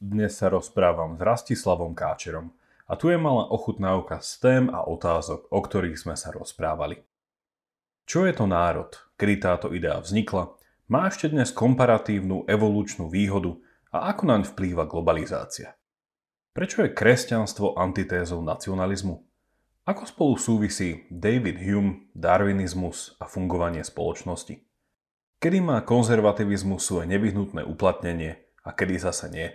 Dnes sa rozprávam s Rastislavom Káčerom a tu je malá ochutnávka z tém a otázok, o ktorých sme sa rozprávali. Čo je to národ? Kedy táto idea vznikla? Má ešte dnes komparatívnu evolučnú výhodu a ako naň vplýva globalizácia? Prečo je kresťanstvo antitézou nacionalizmu? Ako spolu súvisí David Hume, darwinizmus a fungovanie spoločnosti? Kedy má konzervativizmus svoje nevyhnutné uplatnenie a kedy zase nie?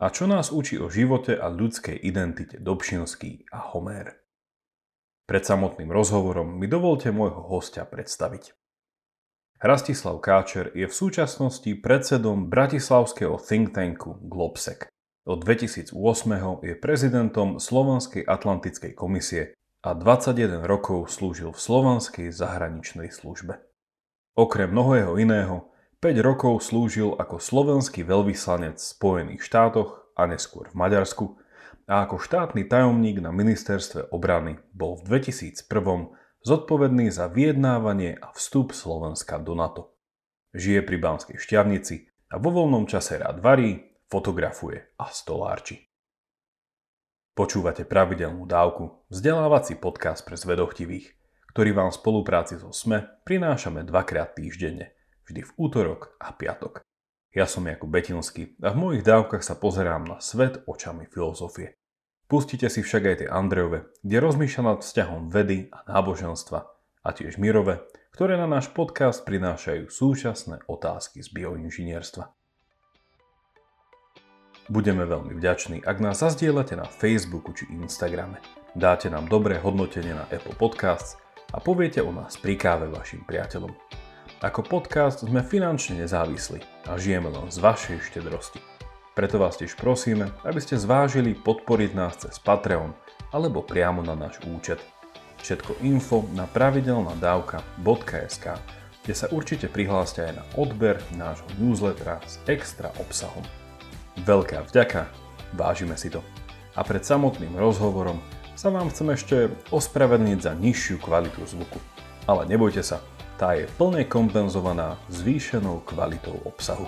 A čo nás učí o živote a ľudskej identite Dobšinský a Homér? Pred samotným rozhovorom mi dovolte môjho hostia predstaviť. Rastislav Káčer je v súčasnosti predsedom bratislavského think tanku Globsec. Od 2008. je prezidentom Slovenskej atlantickej komisie a 21 rokov slúžil v Slovanskej zahraničnej službe. Okrem mnohého iného 5 rokov slúžil ako slovenský veľvyslanec v Spojených štátoch a neskôr v Maďarsku a ako štátny tajomník na ministerstve obrany bol v 2001 zodpovedný za vyjednávanie a vstup Slovenska do NATO. Žije pri Banskej šťavnici a vo voľnom čase rád varí, fotografuje a stolárči. Počúvate pravidelnú dávku, vzdelávací podcast pre zvedochtivých, ktorý vám v spolupráci so SME prinášame dvakrát týždenne – vždy v útorok a piatok. Ja som Jakub Betinský a v mojich dávkach sa pozerám na svet očami filozofie. Pustite si však aj tie Andrejove, kde rozmýšľa nad vzťahom vedy a náboženstva a tiež Mirove, ktoré na náš podcast prinášajú súčasné otázky z bioinžinierstva. Budeme veľmi vďační, ak nás zazdieľate na Facebooku či Instagrame. Dáte nám dobré hodnotenie na Apple Podcasts a poviete o nás pri káve vašim priateľom. Ako podcast sme finančne nezávislí a žijeme len z vašej štedrosti. Preto vás tiež prosíme, aby ste zvážili podporiť nás cez Patreon alebo priamo na náš účet. Všetko info na pravidelnadavka.sk kde sa určite prihláste aj na odber nášho newslettera s extra obsahom. Veľká vďaka, vážime si to. A pred samotným rozhovorom sa vám chcem ešte ospravedlniť za nižšiu kvalitu zvuku. Ale nebojte sa, tá je plne kompenzovaná zvýšenou kvalitou obsahu.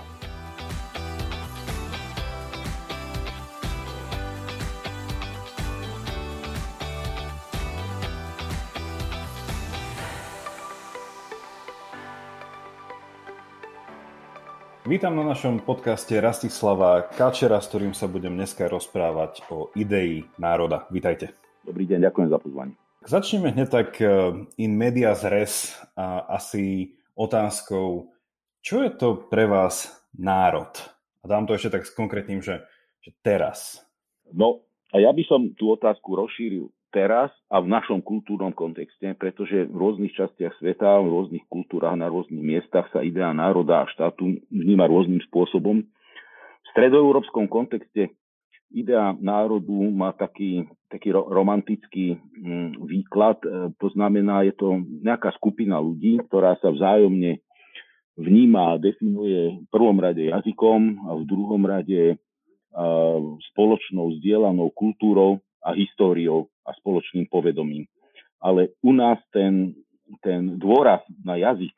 Vítam na našom podcaste Rastislava Kačera, s ktorým sa budem dneska rozprávať o idei národa. Vítajte. Dobrý deň, ďakujem za pozvanie. Začneme hneď tak eh, in media res a asi otázkou, čo je to pre vás národ? A dám to ešte tak konkrétnym, že, že teraz. No, a ja by som tú otázku rozšíril teraz a v našom kultúrnom kontexte, pretože v rôznych častiach sveta, v rôznych kultúrach, na rôznych miestach sa idea národa a štátu vníma rôznym spôsobom. V stredoeurópskom kontexte idea národu má taký, taký romantický mm, výklad. E, to znamená, je to nejaká skupina ľudí, ktorá sa vzájomne vníma a definuje v prvom rade jazykom a v druhom rade spoločnou zdieľanou kultúrou a históriou a spoločným povedomím. Ale u nás ten, ten dôraz na jazyk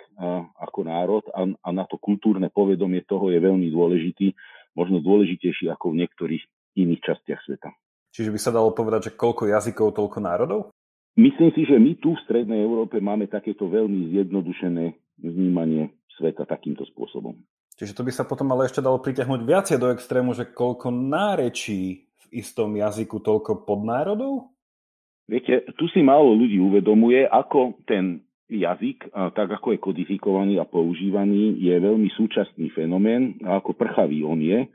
ako národ a, a na to kultúrne povedomie toho je veľmi dôležitý, možno dôležitejší ako v niektorých iných častiach sveta. Čiže by sa dalo povedať, že koľko jazykov, toľko národov? Myslím si, že my tu v Strednej Európe máme takéto veľmi zjednodušené vnímanie sveta takýmto spôsobom. Čiže to by sa potom ale ešte dalo pritiahnuť viacej do extrému, že koľko nárečí v istom jazyku, toľko podnárodov? Viete, tu si málo ľudí uvedomuje, ako ten jazyk, tak ako je kodifikovaný a používaný, je veľmi súčasný fenomén a ako prchavý on je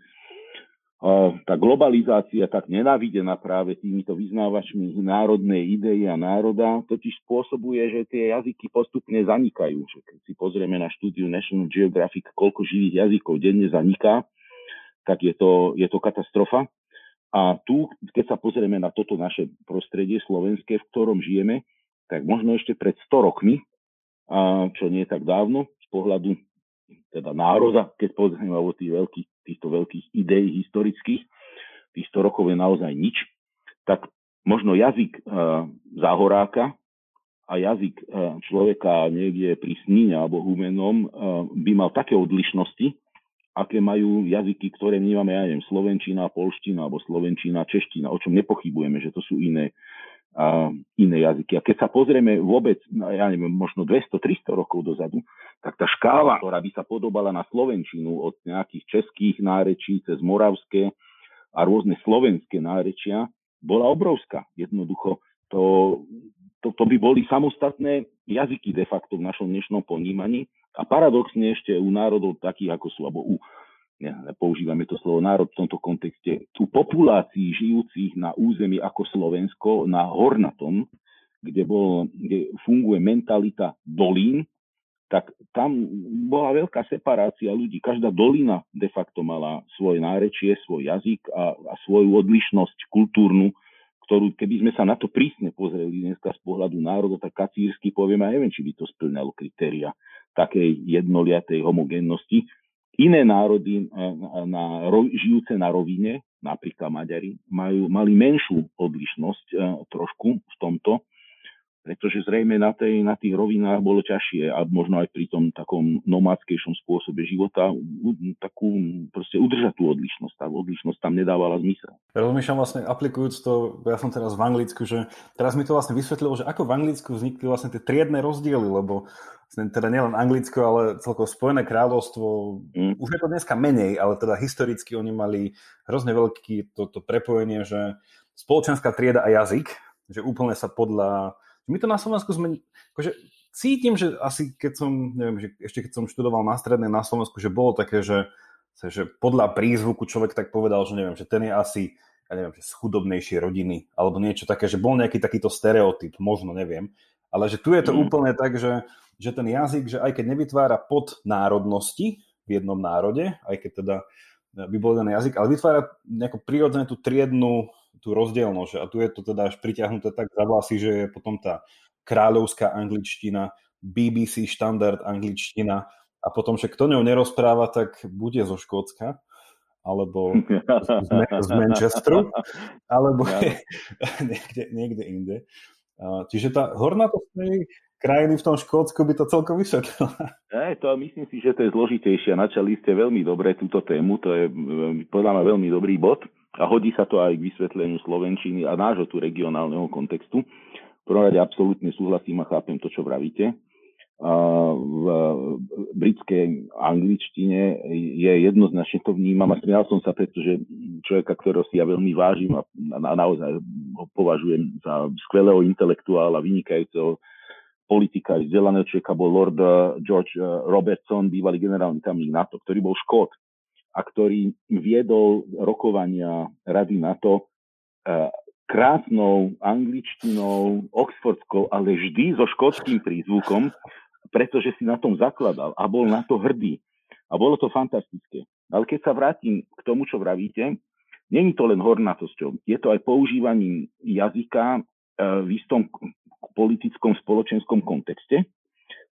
tá globalizácia tak nenávidená práve týmito vyznávačmi národnej idei a národa totiž spôsobuje, že tie jazyky postupne zanikajú. Keď si pozrieme na štúdiu National Geographic, koľko živých jazykov denne zaniká, tak je to, je to katastrofa. A tu, keď sa pozrieme na toto naše prostredie slovenské, v ktorom žijeme, tak možno ešte pred 100 rokmi, čo nie tak dávno, z pohľadu teda národa, keď pozrieme o tých veľkých, týchto veľkých ideí historických, tých 100 rokov je naozaj nič, tak možno jazyk uh, záhoráka a jazyk uh, človeka niekde pri sníne alebo humenom uh, by mal také odlišnosti, aké majú jazyky, ktoré máme, ja neviem, slovenčina, polština alebo slovenčina, čeština, o čom nepochybujeme, že to sú iné, iné jazyky. A keď sa pozrieme vôbec, ja neviem, možno 200-300 rokov dozadu, tak tá škála, ktorá by sa podobala na slovenčinu od nejakých českých nárečí cez moravské a rôzne slovenské nárečia, bola obrovská. Jednoducho to, to, to by boli samostatné jazyky de facto v našom dnešnom ponímaní a paradoxne ešte u národov takých ako sú, alebo u, ne, používame to slovo národ v tomto kontexte, u populácií žijúcich na území ako Slovensko, na Hornatom, kde, bol, kde funguje mentalita dolín, tak tam bola veľká separácia ľudí. Každá dolina de facto mala svoje nárečie, svoj jazyk a, a svoju odlišnosť kultúrnu, ktorú keby sme sa na to prísne pozreli dneska z pohľadu národa, tak kacírsky poviem, a neviem, či by to splňalo kritéria takej jednoliatej homogénnosti. Iné národy eh, na, na, žijúce na rovine, napríklad Maďari, majú, mali menšiu odlišnosť eh, trošku v tomto, pretože zrejme na, tej, na tých rovinách bolo ťažšie a možno aj pri tom takom nomádskejšom spôsobe života takú proste udržať tú odlišnosť. Tá odlišnosť tam nedávala zmysel. Rozmýšľam vlastne aplikujúc to, ja som teraz v Anglicku, že teraz mi to vlastne vysvetlilo, že ako v Anglicku vznikli vlastne tie triedne rozdiely, lebo teda nielen Anglicko, ale celkovo Spojené kráľovstvo, mm. už je to dneska menej, ale teda historicky oni mali hrozne veľké toto to prepojenie, že spoločenská trieda a jazyk, že úplne sa podľa... My to na Slovensku sme... Akože cítim, že asi keď som, neviem, že ešte keď som študoval na strednej na Slovensku, že bolo také, že, že podľa prízvuku človek tak povedal, že neviem, že ten je asi ja neviem, že z chudobnejšej rodiny, alebo niečo také, že bol nejaký takýto stereotyp, možno, neviem. Ale že tu je to mm. úplne tak, že že ten jazyk, že aj keď nevytvára pod národnosti v jednom národe, aj keď teda by bol ten jazyk, ale vytvára nejako prirodzené tú triednu tú rozdielnosť. A tu je to teda až priťahnuté tak za vlasy, že je potom tá kráľovská angličtina, BBC štandard angličtina a potom, že kto ňou nerozpráva, tak bude zo Škótska alebo z, z Manchesteru, alebo je niekde, niekde inde. Čiže tá hornatosť krajiny v tom Škótsku by to celkom vysvetlila. Ja, to myslím si, že to je zložitejšie. Načali ste veľmi dobre túto tému, to je podľa mňa veľmi dobrý bod a hodí sa to aj k vysvetleniu Slovenčiny a nášho tu regionálneho kontextu. V prvom rade absolútne súhlasím a chápem to, čo vravíte. V britskej angličtine je jednoznačne to vnímam a smial som sa, pretože človeka, ktorého si ja veľmi vážim a naozaj ho považujem za skvelého intelektuála, vynikajúceho politika vzdelaného človeka bol Lord eh, George eh, Robertson, bývalý generálny tajomník NATO, ktorý bol škód a ktorý viedol rokovania Rady NATO eh, krásnou angličtinou, oxfordskou, ale vždy so škótským prízvukom, pretože si na tom zakladal a bol na to hrdý. A bolo to fantastické. Ale keď sa vrátim k tomu, čo vravíte, není to len hornatosťou. Je to aj používaním jazyka v istom politickom spoločenskom kontexte.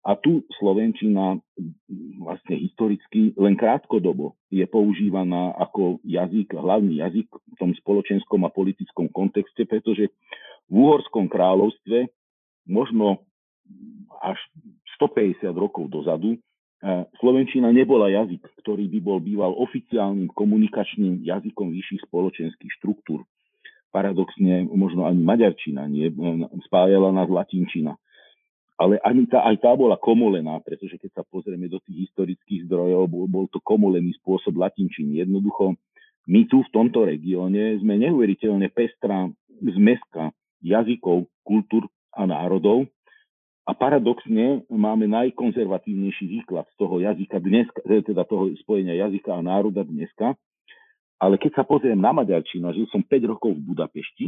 A tu Slovenčina vlastne historicky len krátkodobo je používaná ako jazyk, hlavný jazyk v tom spoločenskom a politickom kontexte, pretože v Úhorskom kráľovstve možno až 150 rokov dozadu eh, Slovenčina nebola jazyk, ktorý by bol býval oficiálnym komunikačným jazykom vyšších spoločenských štruktúr paradoxne možno ani maďarčina nie, spájala nás latinčina. Ale ani tá, aj tá bola komolená, pretože keď sa pozrieme do tých historických zdrojov, bol, bol to komolený spôsob latinčiny. Jednoducho, my tu v tomto regióne sme neuveriteľne pestrá zmeska jazykov, kultúr a národov, a paradoxne máme najkonzervatívnejší výklad z toho jazyka dnes, teda toho spojenia jazyka a národa dneska. Ale keď sa pozriem na Maďarčinu, žil som 5 rokov v Budapešti,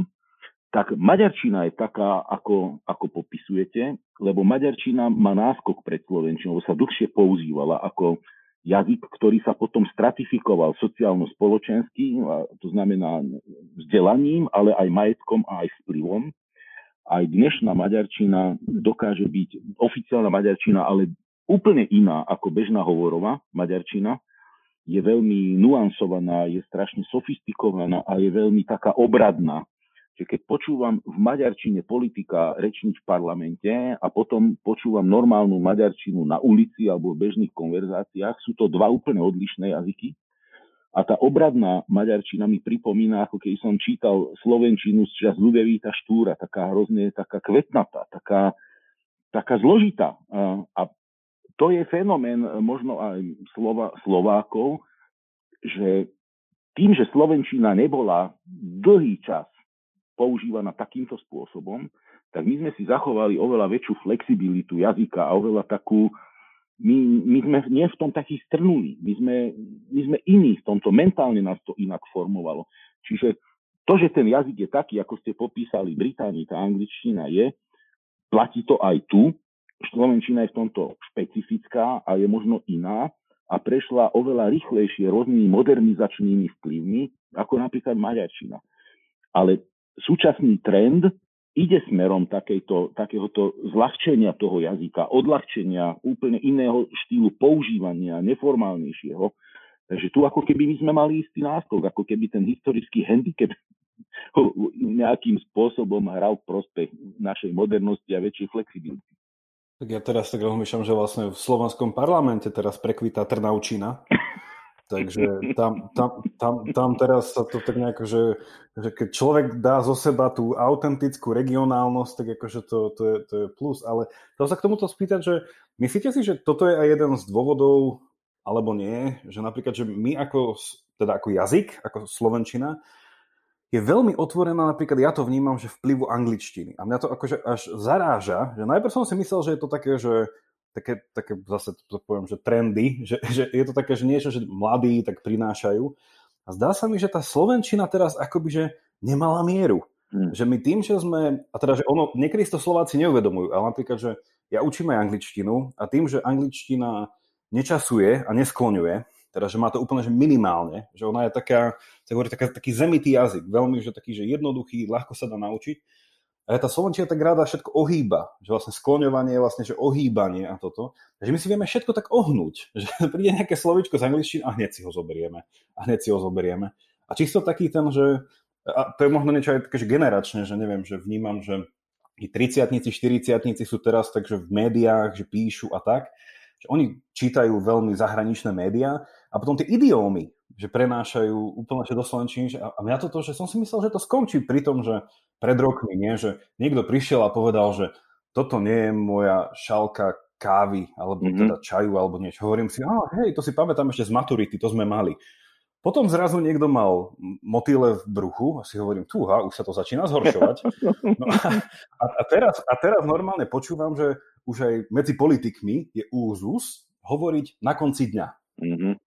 tak Maďarčina je taká, ako, ako popisujete, lebo Maďarčina má náskok pred Slovenčinou, sa dlhšie používala ako jazyk, ktorý sa potom stratifikoval sociálno-spoločensky, to znamená vzdelaním, ale aj majetkom a aj vplyvom. Aj dnešná Maďarčina dokáže byť oficiálna Maďarčina, ale úplne iná ako bežná hovorová Maďarčina, je veľmi nuansovaná, je strašne sofistikovaná a je veľmi taká obradná. že keď počúvam v maďarčine politika rečniť v parlamente a potom počúvam normálnu maďarčinu na ulici alebo v bežných konverzáciách, sú to dva úplne odlišné jazyky. A tá obradná maďarčina mi pripomína, ako keď som čítal slovenčinu z čas Ľudevíta Štúra, taká hrozne, taká kvetnatá, taká, taká zložitá. A to je fenomén možno aj Slova, Slovákov, že tým, že Slovenčina nebola dlhý čas používaná takýmto spôsobom, tak my sme si zachovali oveľa väčšiu flexibilitu jazyka a oveľa takú, my, my sme nie v tom takí strnuli, my sme, my sme iní v tomto, mentálne nás to inak formovalo. Čiže to, že ten jazyk je taký, ako ste popísali, Británii, tá angličtina je, platí to aj tu, Slovenčina je v tomto špecifická a je možno iná a prešla oveľa rýchlejšie rôznymi modernizačnými vplyvmi, ako napríklad Maďarčina. Ale súčasný trend ide smerom takejto, takéhoto zľahčenia toho jazyka, odľahčenia úplne iného štýlu používania, neformálnejšieho. Takže tu ako keby my sme mali istý náskok, ako keby ten historický handicap nejakým spôsobom hral v prospech našej modernosti a väčšej flexibility. Tak ja teraz tak rozmýšľam, že vlastne v slovenskom parlamente teraz prekvita Trnaučina. Takže tam, tam, tam, tam teraz sa to tak nejako, že, že keď človek dá zo seba tú autentickú regionálnosť, tak akože to, to, je, to je plus. Ale to sa k tomuto spýtať, že myslíte si, že toto je aj jeden z dôvodov, alebo nie, že napríklad, že my ako, teda ako jazyk, ako Slovenčina, je veľmi otvorená, napríklad ja to vnímam, že vplyvu angličtiny. A mňa to akože až zaráža, že najprv som si myslel, že je to také, že také, také zase to poviem, že trendy, že, že je to také, že niečo, že mladí tak prinášajú. A zdá sa mi, že tá Slovenčina teraz akoby, že nemala mieru. Hmm. Že my tým, že sme, a teda, že ono, niekedy to Slováci neuvedomujú, ale napríklad, že ja učím aj angličtinu a tým, že angličtina nečasuje a neskloňuje, teda, že má to úplne že minimálne, že ona je taká, sa hovorí, taká, taký zemitý jazyk, veľmi, že taký, že jednoduchý, ľahko sa dá naučiť, a tá Slovenčina tak rada všetko ohýba, že vlastne skloňovanie vlastne, že ohýbanie a toto. Takže my si vieme všetko tak ohnúť, že príde nejaké slovičko z angličtiny a hneď si ho zoberieme. A hneď si ho zoberieme. A čisto taký ten, že a to je možno niečo aj také, že generačne, že neviem, že vnímam, že i 30 40 sú teraz takže v médiách, že píšu a tak, že oni čítajú veľmi zahraničné médiá a potom tie idiómy, že prenášajú úplne že do slovenčiny. A mňa to to, že som si myslel, že to skončí pri tom, že pred rokmi, nie? že niekto prišiel a povedal, že toto nie je moja šalka kávy, alebo mm-hmm. teda čaju, alebo niečo. Hovorím si, ah, hej, to si pamätám ešte z maturity, to sme mali. Potom zrazu niekto mal motýle v bruchu a si hovorím, túha, už sa to začína zhoršovať. No a, a, teraz, a teraz normálne počúvam, že už aj medzi politikmi je úzus hovoriť na konci dňa.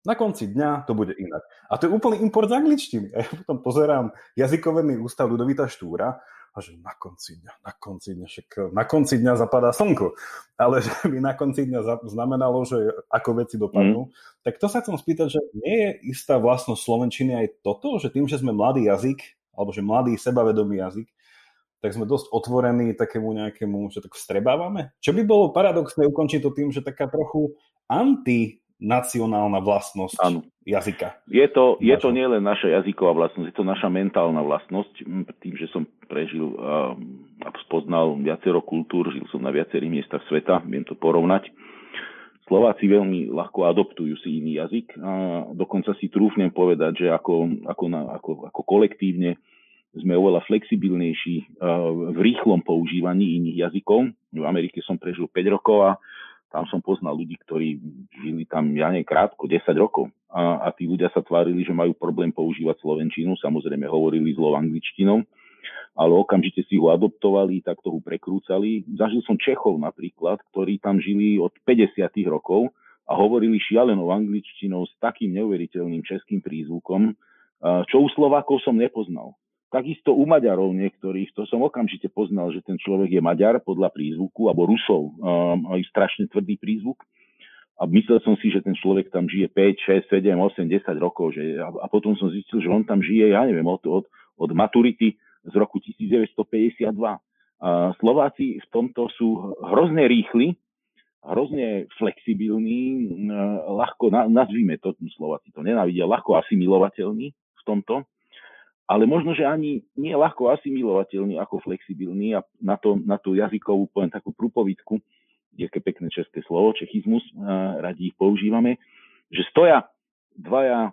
Na konci dňa to bude inak. A to je úplný import z angličtiny. A ja potom pozerám jazykovený ústav Ludovita Štúra a že na konci dňa, na konci dňa, však na konci dňa zapadá slnko. Ale že by na konci dňa znamenalo, že ako veci dopadnú. Mm. Tak to sa chcem spýtať, že nie je istá vlastnosť Slovenčiny aj toto, že tým, že sme mladý jazyk, alebo že mladý sebavedomý jazyk, tak sme dosť otvorení takému nejakému, že tak vstrebávame. Čo by bolo paradoxné ukončiť to tým, že taká trochu anti nacionálna vlastnosť ano. jazyka. Je to, je to nielen naša jazyková vlastnosť, je to naša mentálna vlastnosť. Tým, že som prežil a spoznal viacero kultúr, žil som na viacerých miestach sveta, viem to porovnať. Slováci veľmi ľahko adoptujú si iný jazyk a dokonca si trúfnem povedať, že ako, ako, na, ako, ako kolektívne sme oveľa flexibilnejší v rýchlom používaní iných jazykov. V Amerike som prežil 5 rokov a tam som poznal ľudí, ktorí žili tam, ja nie krátko, 10 rokov. A, a tí ľudia sa tvárili, že majú problém používať slovenčinu, samozrejme hovorili zlo angličtinou, ale okamžite si ho adoptovali, tak to ho prekrúcali. Zažil som Čechov napríklad, ktorí tam žili od 50 rokov a hovorili šialenou angličtinou s takým neuveriteľným českým prízvukom, čo u Slovákov som nepoznal. Takisto u Maďarov niektorých, to som okamžite poznal, že ten človek je Maďar podľa prízvuku, alebo Rusov, um, majú strašne tvrdý prízvuk. A myslel som si, že ten človek tam žije 5, 6, 7, 8, 10 rokov. Že, a, a potom som zistil, že on tam žije, ja neviem, od, od, od maturity z roku 1952. A Slováci v tomto sú hrozne rýchli, hrozne flexibilní, ľahko, nazvíme to, Slováci to nenávidia, ľahko asimilovateľní v tomto ale možno, že ani nie ľahko asimilovateľný ako flexibilný a na, to, na tú jazykovú, poviem takú prúpovidku, je pekné české slovo, čechizmus, radi ich používame, že stoja dvaja e,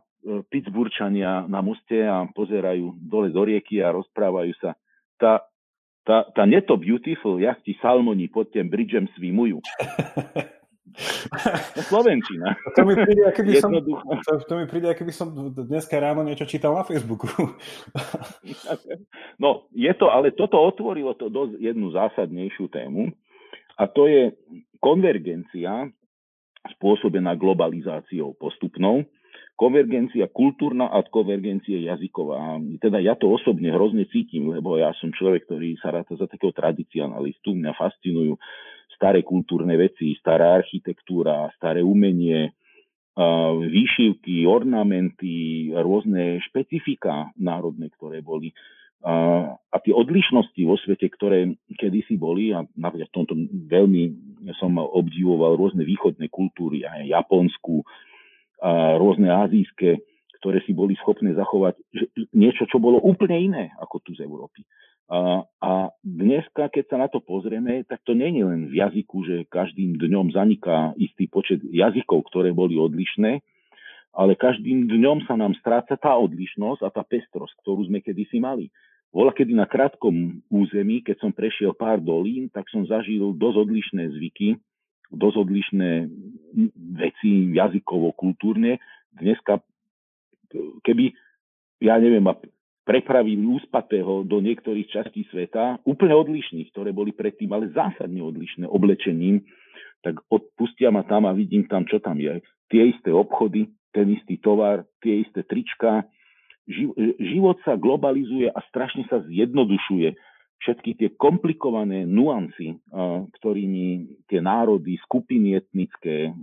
Pittsburghčania na moste a pozerajú dole do rieky a rozprávajú sa. Tá, tá, tá neto beautiful jachti salmoni pod tým bridžem svimujú. Slovenčina. To mi príde, by som, to, to mi príde, by som dneska ráno niečo čítal na Facebooku. No, je to, ale toto otvorilo to dosť jednu zásadnejšiu tému a to je konvergencia spôsobená globalizáciou postupnou, konvergencia kultúrna a konvergencia jazyková. Teda ja to osobne hrozne cítim, lebo ja som človek, ktorý sa ráta za takého tradicionalistu, mňa fascinujú staré kultúrne veci, stará architektúra, staré umenie, výšivky, ornamenty, rôzne špecifika národné, ktoré boli. A tie odlišnosti vo svete, ktoré kedysi boli, a napríklad v tomto veľmi som obdivoval rôzne východné kultúry, aj Japonsku, a rôzne azijské, ktoré si boli schopné zachovať niečo, čo bolo úplne iné ako tu z Európy. A, a dneska, keď sa na to pozrieme, tak to je len v jazyku, že každým dňom zaniká istý počet jazykov, ktoré boli odlišné, ale každým dňom sa nám stráca tá odlišnosť a tá pestrosť, ktorú sme kedysi mali. Vola kedy na krátkom území, keď som prešiel pár dolín, tak som zažil dosť odlišné zvyky, dosť odlišné veci jazykovo, kultúrne. Dneska, keby, ja neviem, prepravy úspatého do niektorých častí sveta, úplne odlišných, ktoré boli predtým, ale zásadne odlišné oblečením, tak odpustia ma tam a vidím tam, čo tam je. Tie isté obchody, ten istý tovar, tie isté trička. Život sa globalizuje a strašne sa zjednodušuje. Všetky tie komplikované nuancy, ktorými tie národy, skupiny etnické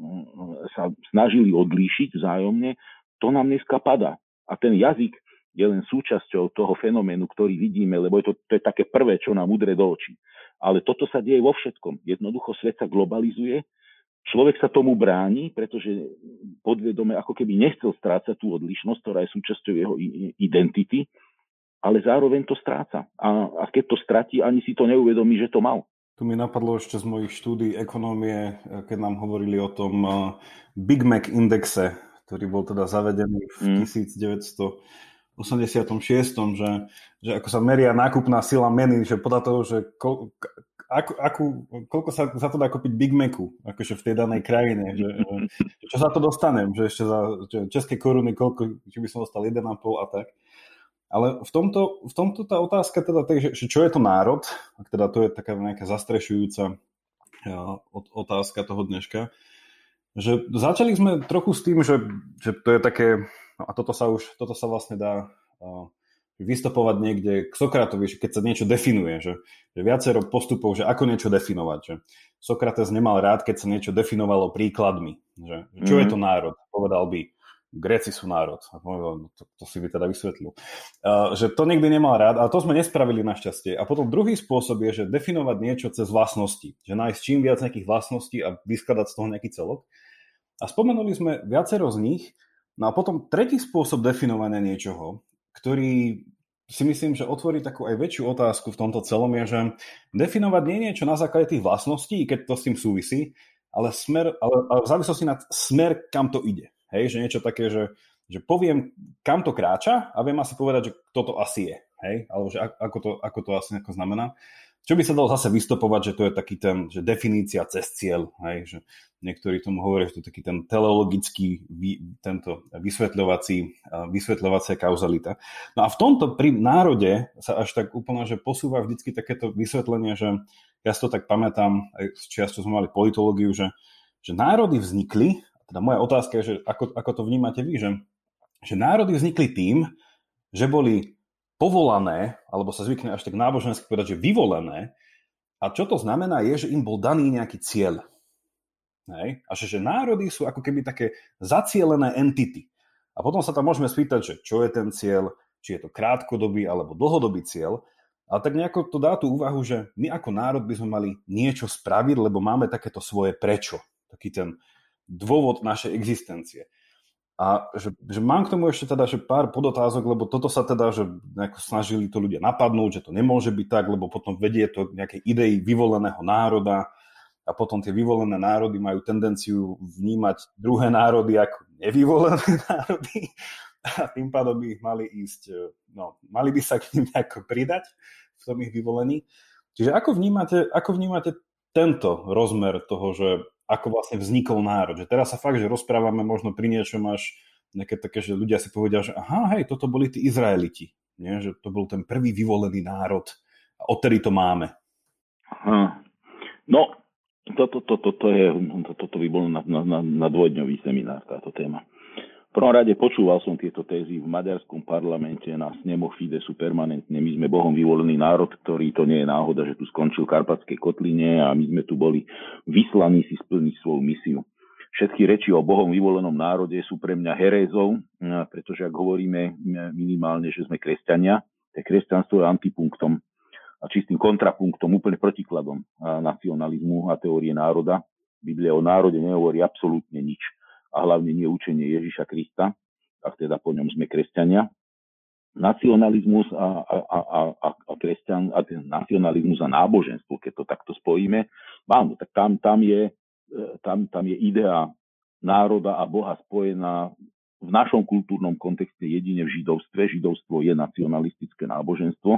sa snažili odlíšiť vzájomne, to nám dneska padá. A ten jazyk je len súčasťou toho fenoménu, ktorý vidíme, lebo je to, to je také prvé, čo nám udre do očí. Ale toto sa deje vo všetkom. Jednoducho svet sa globalizuje, človek sa tomu bráni, pretože podvedome ako keby nechcel strácať tú odlišnosť, ktorá je súčasťou jeho identity, ale zároveň to stráca. A, a keď to stratí, ani si to neuvedomí, že to mal. Tu mi napadlo ešte z mojich štúdí ekonómie, keď nám hovorili o tom eh, Big Mac indexe, ktorý bol teda zavedený v mm. 1900 86., že, že ako sa meria nákupná sila meny, že podľa toho, že ko, akú, akú, koľko sa za to dá kúpiť Big Macu, akože v tej danej krajine, že, že čo za to dostanem, že ešte za že české koruny, koľko, či by som dostal 1,5 a tak. Ale v tomto, v tomto tá otázka teda, že, že čo je to národ, ak teda to je taká nejaká zastrešujúca otázka toho dneška, že začali sme trochu s tým, že, že to je také No a toto sa už, toto sa vlastne dá vystopovať niekde k Sokratovi, keď sa niečo definuje, že, že viacero postupov, že ako niečo definovať. Že Sokrates nemal rád, keď sa niečo definovalo príkladmi. Že, čo mm-hmm. je to národ? Povedal by, Gréci sú národ. No, to, to si by teda vysvetlil. Uh, že to nikdy nemal rád, ale to sme nespravili našťastie. A potom druhý spôsob je, že definovať niečo cez vlastnosti. Že nájsť čím viac nejakých vlastností a vyskladať z toho nejaký celok. A spomenuli sme viacero z nich, No a potom tretí spôsob definovania niečoho, ktorý si myslím, že otvorí takú aj väčšiu otázku v tomto celom, je, že definovať nie niečo na základe tých vlastností, keď to s tým súvisí, ale, smer, ale, ale v závislosti na smer, kam to ide. Hej, že niečo také, že, že poviem, kam to kráča a viem asi povedať, že toto asi je. Hej, alebo že ako to, ako to asi ako znamená. Čo by sa dalo zase vystopovať, že to je taký ten, že definícia cez cieľ, hej, že niektorí tomu hovoria, že to je taký ten teleologický, tento vysvetľovací, vysvetľovacia kauzalita. No a v tomto pri národe sa až tak úplne, že posúva vždycky takéto vysvetlenie, že ja si to tak pamätám, aj z čias, čo sme mali politológiu, že, že národy vznikli, teda moja otázka je, že ako, ako to vnímate vy, že, že národy vznikli tým, že boli povolané, alebo sa zvykne až tak nábožensky povedať, že vyvolené. A čo to znamená je, že im bol daný nejaký cieľ. Hej? A že, že národy sú ako keby také zacielené entity. A potom sa tam môžeme spýtať, že čo je ten cieľ, či je to krátkodobý alebo dlhodobý cieľ. Ale tak nejako to dá tú úvahu, že my ako národ by sme mali niečo spraviť, lebo máme takéto svoje prečo. Taký ten dôvod našej existencie. A že, že mám k tomu ešte teda že pár podotázok, lebo toto sa teda, že snažili to ľudia napadnúť, že to nemôže byť tak, lebo potom vedie to nejakej idei vyvoleného národa a potom tie vyvolené národy majú tendenciu vnímať druhé národy ako nevyvolené národy a tým pádom by ich mali ísť, no, mali by sa k ním nejako pridať v tom ich vyvolení. Čiže ako vnímate, ako vnímate tento rozmer toho, že ako vlastne vznikol národ. Že teraz sa fakt, že rozprávame možno pri niečom až nejaké také, že ľudia si povedia, že aha, hej, toto boli tí Izraeliti. Nie? Že to bol ten prvý vyvolený národ a odtedy to máme. Aha. No, toto, to, to, to, je, to, toto by bol na, na, na, na dvojdňový seminár táto téma prvom rade počúval som tieto tézy v maďarskom parlamente na snemoch Fidesu permanentne. My sme Bohom vyvolený národ, ktorý to nie je náhoda, že tu skončil Karpatskej kotline a my sme tu boli vyslaní si splniť svoju misiu. Všetky reči o Bohom vyvolenom národe sú pre mňa herézov, pretože ak hovoríme minimálne, že sme kresťania, tak kresťanstvo je antipunktom a čistým kontrapunktom, úplne protikladom nacionalizmu a teórie národa. Biblia o národe nehovorí absolútne nič a hlavne nie učenie Ježiša Krista, a teda po ňom sme kresťania. Nacionalizmus a, a, a, a, a, kresťan, a ten nacionalizmus a náboženstvo, keď to takto spojíme, áno, tak tam, tam, je, e, tam, tam je idea národa a Boha spojená v našom kultúrnom kontexte jedine v židovstve. Židovstvo je nacionalistické náboženstvo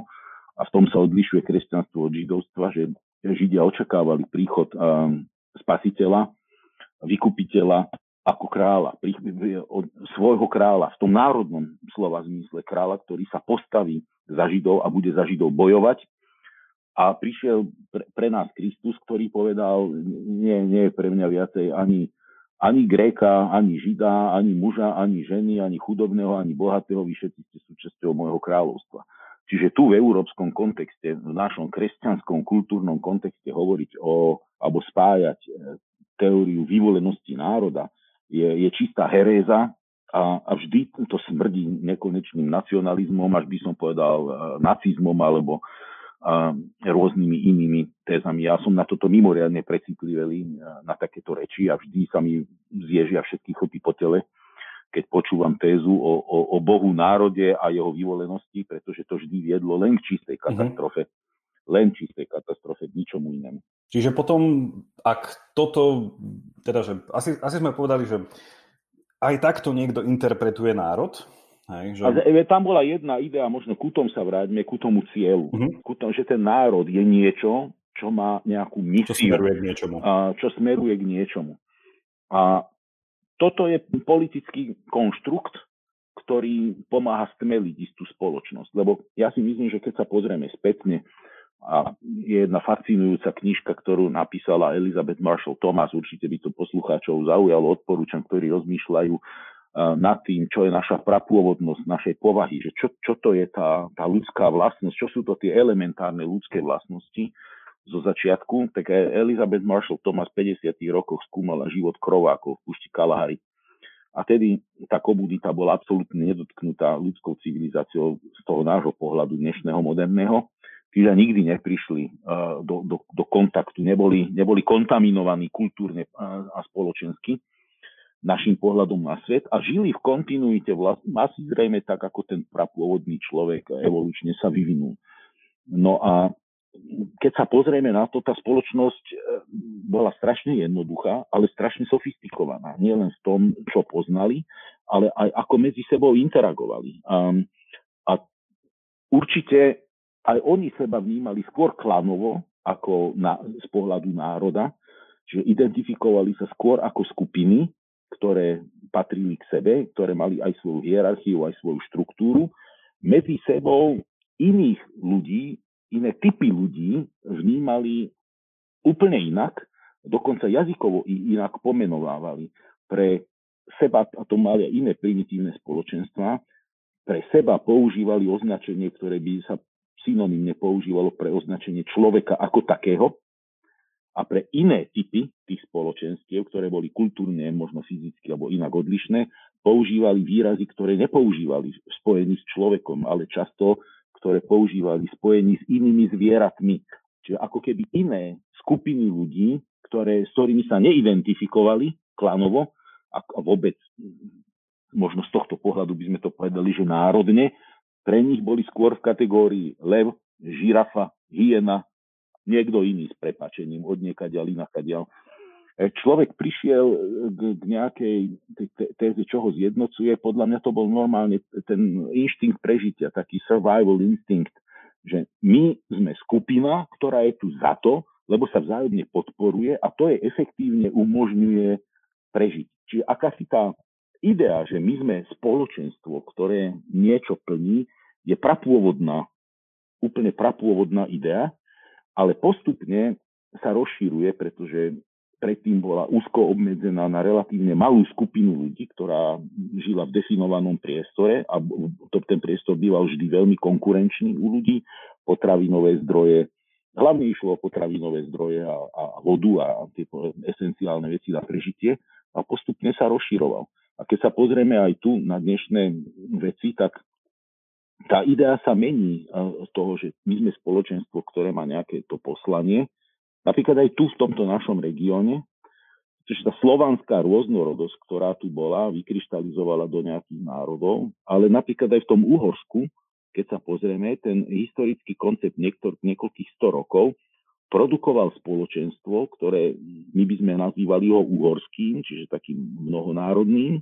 a v tom sa odlišuje kresťanstvo od židovstva, že Židia očakávali príchod um, spasiteľa, vykupiteľa ako kráľa, od svojho kráľa, v tom národnom slova zmysle kráľa, ktorý sa postaví za Židov a bude za Židov bojovať. A prišiel pre, pre nás Kristus, ktorý povedal, nie, nie je pre mňa viacej ani, ani Gréka, ani Žida, ani muža, ani ženy, ani chudobného, ani bohatého, vy všetci ste súčasťou môjho kráľovstva. Čiže tu v európskom kontexte, v našom kresťanskom kultúrnom kontexte hovoriť o, alebo spájať e, teóriu vyvolenosti národa je, je čistá heréza a, a vždy to smrdí nekonečným nacionalizmom, až by som povedal e, nacizmom alebo a, e, rôznymi inými tézami. Ja som na toto mimoriadne precitlivý e, na takéto reči a vždy sa mi zježia všetky chlpy po tele, keď počúvam tézu o, o, o Bohu národe a jeho vyvolenosti, pretože to vždy viedlo len k čistej katastrofe. Mm-hmm. Len čistej katastrofe, ničomu inému. Čiže potom, ak toto, teda, že asi, asi sme povedali, že aj takto niekto interpretuje národ, Hej, že... A tam bola jedna idea, možno ku tomu sa vráťme, ku tomu cieľu. Uh-huh. Ku tomu, že ten národ je niečo, čo má nejakú misiu. Čo smeruje k niečomu. A, čo smeruje k niečomu. A toto je politický konštrukt, ktorý pomáha stmeliť istú spoločnosť. Lebo ja si myslím, že keď sa pozrieme spätne a je jedna fascinujúca knižka, ktorú napísala Elizabeth Marshall Thomas, určite by to poslucháčov zaujalo, odporúčam, ktorí rozmýšľajú nad tým, čo je naša prapôvodnosť našej povahy, že čo, čo to je tá, tá ľudská vlastnosť, čo sú to tie elementárne ľudské vlastnosti zo začiatku, tak Elizabeth Marshall Thomas v 50. rokoch skúmala život krovákov v pušti Kalahari. A tedy tá komunita bola absolútne nedotknutá ľudskou civilizáciou z toho nášho pohľadu dnešného moderného Čiže nikdy neprišli do, do, do kontaktu, neboli, neboli kontaminovaní kultúrne a spoločensky našim pohľadom na svet a žili v kontinuite vlast, asi zrejme tak, ako ten prapôvodný človek evolučne sa vyvinul. No a keď sa pozrieme na to, tá spoločnosť e, bola strašne jednoduchá, ale strašne sofistikovaná. Nie len v tom, čo poznali, ale aj ako medzi sebou interagovali. A, a určite aj oni seba vnímali skôr klanovo ako na, z pohľadu národa, že identifikovali sa skôr ako skupiny, ktoré patrili k sebe, ktoré mali aj svoju hierarchiu, aj svoju štruktúru. Medzi sebou iných ľudí, iné typy ľudí vnímali úplne inak, dokonca jazykovo inak pomenovávali. Pre seba, a to mali aj iné primitívne spoločenstva, pre seba používali označenie, ktoré by sa synonymne používalo pre označenie človeka ako takého a pre iné typy tých spoločenstiev, ktoré boli kultúrne, možno fyzicky alebo inak odlišné, používali výrazy, ktoré nepoužívali v spojení s človekom, ale často, ktoré používali v spojení s inými zvieratmi. Čiže ako keby iné skupiny ľudí, ktoré, s ktorými sa neidentifikovali klanovo a vôbec možno z tohto pohľadu by sme to povedali, že národne, pre nich boli skôr v kategórii lev, žirafa, hyena, niekto iný s prepačením, od niekaďal, inakaďal. E, človek prišiel k, k nejakej téze, čo ho zjednocuje, podľa mňa to bol normálne ten inštinkt prežitia, taký survival instinct, že my sme skupina, ktorá je tu za to, lebo sa vzájomne podporuje a to je efektívne umožňuje prežiť. Čiže akási tá idea, že my sme spoločenstvo, ktoré niečo plní, je prapôvodná, úplne prapôvodná idea, ale postupne sa rozšíruje, pretože predtým bola úzko obmedzená na relatívne malú skupinu ľudí, ktorá žila v definovanom priestore a to, ten priestor býval vždy veľmi konkurenčný u ľudí, potravinové zdroje, hlavne išlo o potravinové zdroje a, a vodu a tie esenciálne veci na prežitie a postupne sa rozširoval. A keď sa pozrieme aj tu na dnešné veci, tak tá idea sa mení z toho, že my sme spoločenstvo, ktoré má nejaké to poslanie. Napríklad aj tu v tomto našom regióne, čiže tá slovanská rôznorodosť, ktorá tu bola, vykryštalizovala do nejakých národov, ale napríklad aj v tom Uhorsku, keď sa pozrieme, ten historický koncept niektor, niekoľkých sto rokov produkoval spoločenstvo, ktoré my by sme nazývali ho uhorským, čiže takým mnohonárodným,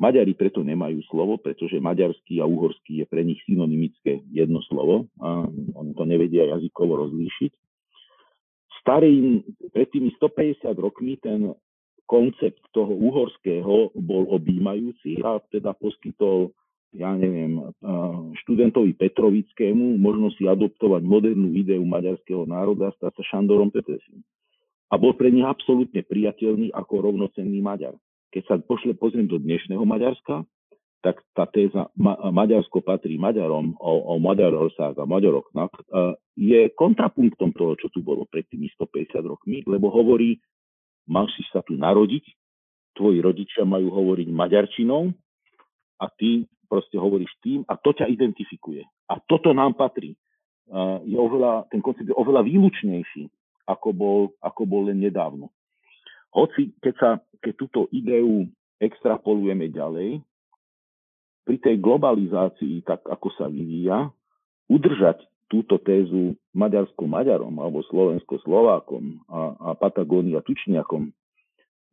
Maďari preto nemajú slovo, pretože maďarský a uhorský je pre nich synonymické jedno slovo a oni to nevedia jazykovo rozlíšiť. Starým, pred tými 150 rokmi ten koncept toho uhorského bol objímajúci a teda poskytol, ja neviem, študentovi Petrovickému možnosť si adoptovať modernú ideu maďarského národa stať sa Šandorom Petresim. A bol pre nich absolútne priateľný ako rovnocenný Maďar. Keď sa pošle, pozriem do dnešného Maďarska, tak tá téza Ma- Maďarsko patrí Maďarom o, o Maďarosách a Maďaroknách uh, je kontrapunktom toho, čo tu bolo pred tými 150 rokmi, lebo hovorí, máš si sa tu narodiť, tvoji rodičia majú hovoriť maďarčinou a ty proste hovoríš tým a to ťa identifikuje. A toto nám patrí. Je oveľa, ten koncept je oveľa výlučnejší, ako bol, ako bol len nedávno. Hoci, keď, sa, keď túto ideu extrapolujeme ďalej, pri tej globalizácii, tak ako sa vyvíja, udržať túto tézu Maďarsko-Maďarom alebo Slovensko-Slovákom a, a Patagónia Tučniakom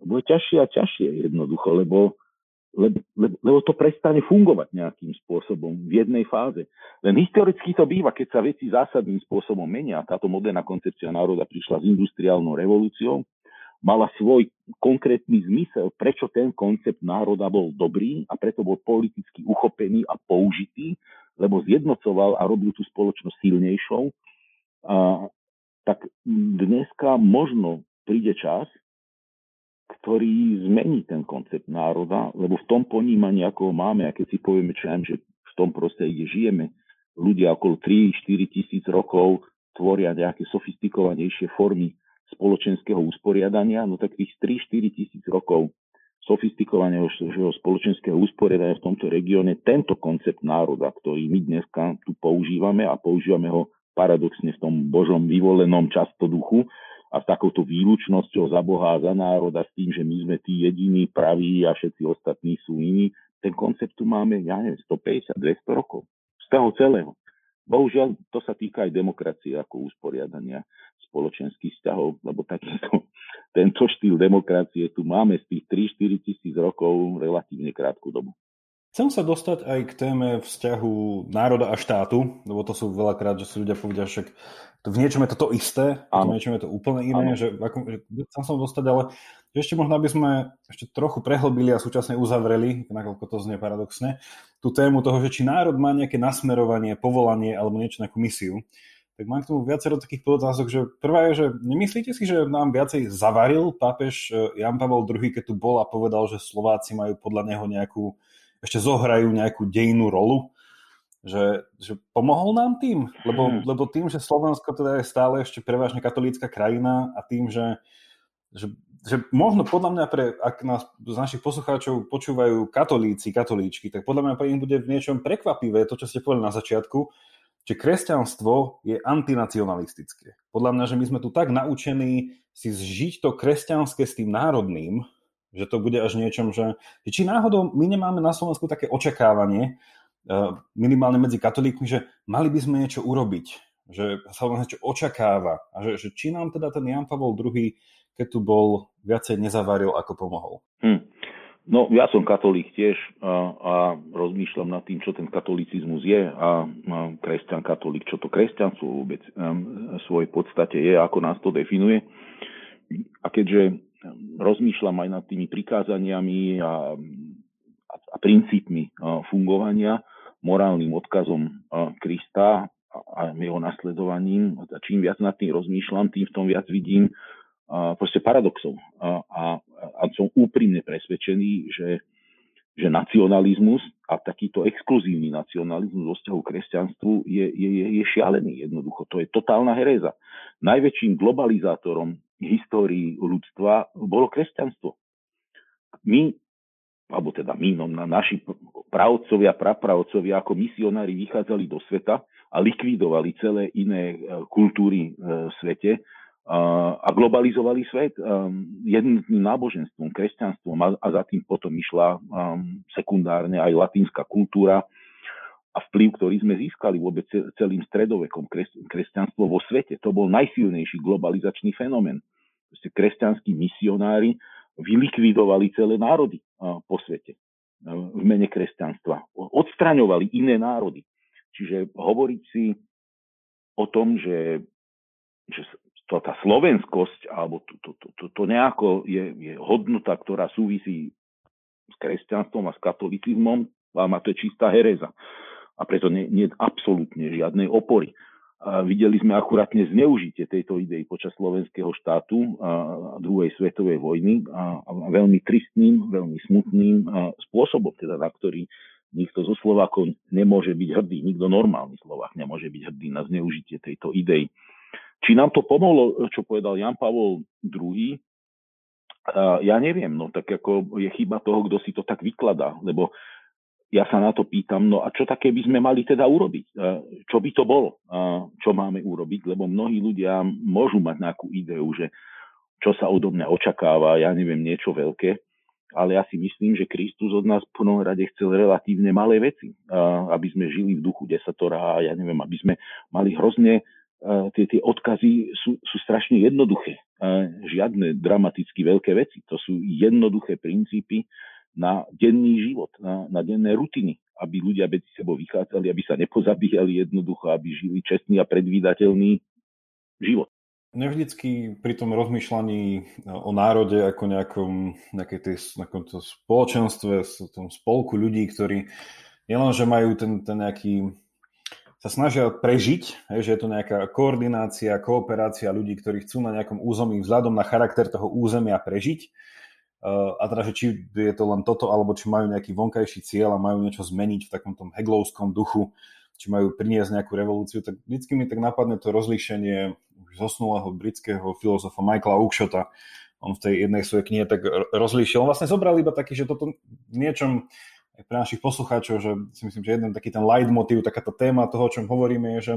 bude ťažšie a ťažšie jednoducho, lebo, lebo, lebo to prestane fungovať nejakým spôsobom v jednej fáze. Len historicky to býva, keď sa veci zásadným spôsobom menia. Táto moderná koncepcia národa prišla s industriálnou revolúciou, mala svoj konkrétny zmysel, prečo ten koncept národa bol dobrý a preto bol politicky uchopený a použitý, lebo zjednocoval a robil tú spoločnosť silnejšou. A, tak dneska možno príde čas, ktorý zmení ten koncept národa, lebo v tom ponímaní, ako ho máme, a keď si povieme, čo že v tom prostredí žijeme, ľudia okolo 3-4 tisíc rokov tvoria nejaké sofistikovanejšie formy spoločenského usporiadania, no tak tých 3-4 tisíc rokov sofistikovaného spoločenského usporiadania v tomto regióne, tento koncept národa, ktorý my dneska tu používame a používame ho paradoxne v tom Božom vyvolenom častoduchu a s takouto výlučnosťou za Boha a za národa s tým, že my sme tí jediní, praví a všetci ostatní sú iní, ten koncept tu máme, ja neviem, 150, 200 rokov. Z toho celého. Bohužiaľ, to sa týka aj demokracie ako usporiadania spoločenských vzťahov, lebo takýto, tento štýl demokracie tu máme z tých 3-4 tisíc rokov relatívne krátku dobu. Chcem sa dostať aj k téme vzťahu národa a štátu, lebo to sú veľakrát, že si ľudia povedia, že to v niečom je to to isté, a v niečom je to úplne iné, že, ako, že chcem sa dostať, ale že ešte možno, aby sme ešte trochu prehlbili a súčasne uzavreli, nakoľko to znie paradoxne, tú tému toho, že či národ má nejaké nasmerovanie, povolanie alebo niečo, nejakú misiu. Tak mám k tomu viacero takých podotázok, že prvá je, že nemyslíte si, že nám viacej zavaril pápež eh, Jan Pavel II, keď tu bol a povedal, že Slováci majú podľa neho nejakú, ešte zohrajú nejakú dejnú rolu? Že, že pomohol nám tým? Lebo, hmm. lebo tým, že Slovensko teda je stále ešte prevažne katolícka krajina a tým, že, že, že možno podľa mňa pre, ak nás z našich poslucháčov počúvajú katolíci, katolíčky, tak podľa mňa pre nich bude v niečom prekvapivé to, čo ste povedali na začiatku, že kresťanstvo je antinacionalistické. Podľa mňa, že my sme tu tak naučení si zžiť to kresťanské s tým národným, Že to bude až niečom, že, či náhodou my nemáme na Slovensku také očakávanie, eh, minimálne medzi katolíkmi, že mali by sme niečo urobiť, že sa niečo očakáva a že, že či nám teda ten Jan Pavol II, keď tu bol, viacej nezavaril, ako pomohol. Hm. No, ja som katolík tiež a, a rozmýšľam nad tým, čo ten katolicizmus je a, a kresťan katolík, čo to kresťanstvo vôbec um, svojej podstate je, ako nás to definuje. A keďže rozmýšľam aj nad tými prikázaniami a, a, a princípmi fungovania, morálnym odkazom Krista a jeho nasledovaním, a čím viac nad tým rozmýšľam, tým v tom viac vidím proste paradoxov. A, a, a som úprimne presvedčený, že, že nacionalizmus a takýto exkluzívny nacionalizmus vo vzťahu k kresťanstvu je, je, je šialený jednoducho. To je totálna hereza. Najväčším globalizátorom histórii ľudstva bolo kresťanstvo. My, alebo teda my, no, naši pravcovia, prapravcovia ako misionári vychádzali do sveta a likvidovali celé iné e, kultúry e, v svete a globalizovali svet um, jednotným náboženstvom, kresťanstvom a, za tým potom išla sekundárne aj latínska kultúra a vplyv, ktorý sme získali vôbec celým stredovekom kres, kresťanstvo vo svete. To bol najsilnejší globalizačný fenomén. Proste kresťanskí misionári vylikvidovali celé národy uh, po svete uh, v mene kresťanstva. Odstraňovali iné národy. Čiže hovoriť si o tom, že, že to, tá slovenskosť, alebo to, to, to, to, to nejako je, je hodnota, ktorá súvisí s kresťanstvom a s katolicizmom, a to je čistá hereza. A preto nie, nie absolútne žiadnej opory. A videli sme akurátne zneužitie tejto idei počas slovenského štátu a druhej svetovej vojny a, a veľmi tristným, veľmi smutným spôsobom, teda na ktorý nikto zo Slovákov nemôže byť hrdý, nikto normálny Slovák nemôže byť hrdý na zneužitie tejto idei. Či nám to pomohlo, čo povedal Jan Pavol II, ja neviem, no tak ako je chyba toho, kto si to tak vykladá, lebo ja sa na to pýtam, no a čo také by sme mali teda urobiť? Čo by to bolo? Čo máme urobiť? Lebo mnohí ľudia môžu mať nejakú ideu, že čo sa odo mňa očakáva, ja neviem, niečo veľké, ale ja si myslím, že Kristus od nás v prvom rade chcel relatívne malé veci, aby sme žili v duchu desatora a ja neviem, aby sme mali hrozne tie, tie odkazy sú, sú strašne jednoduché. Žiadne dramaticky veľké veci. To sú jednoduché princípy na denný život, na, na denné rutiny, aby ľudia medzi sebou vychádzali, aby sa nepozabíjali jednoducho, aby žili čestný a predvídateľný život. Mne vždycky pri tom rozmýšľaní o národe ako nejakom, tej, nejakom to spoločenstve, tom spolku ľudí, ktorí nielenže majú ten, ten nejaký sa snažia prežiť, že je to nejaká koordinácia, kooperácia ľudí, ktorí chcú na nejakom území vzhľadom na charakter toho územia prežiť. A teda, že či je to len toto, alebo či majú nejaký vonkajší cieľ a majú niečo zmeniť v takom tom heglovskom duchu, či majú priniesť nejakú revolúciu, tak vždycky mi tak napadne to rozlíšenie zosnulého britského filozofa Michaela Oakeshota. On v tej jednej svojej knihe tak rozlíšil. On vlastne zobral iba taký, že toto niečom pre našich poslucháčov, že si myslím, že jeden taký ten leitmotiv, takáto téma toho, o čom hovoríme, je, že,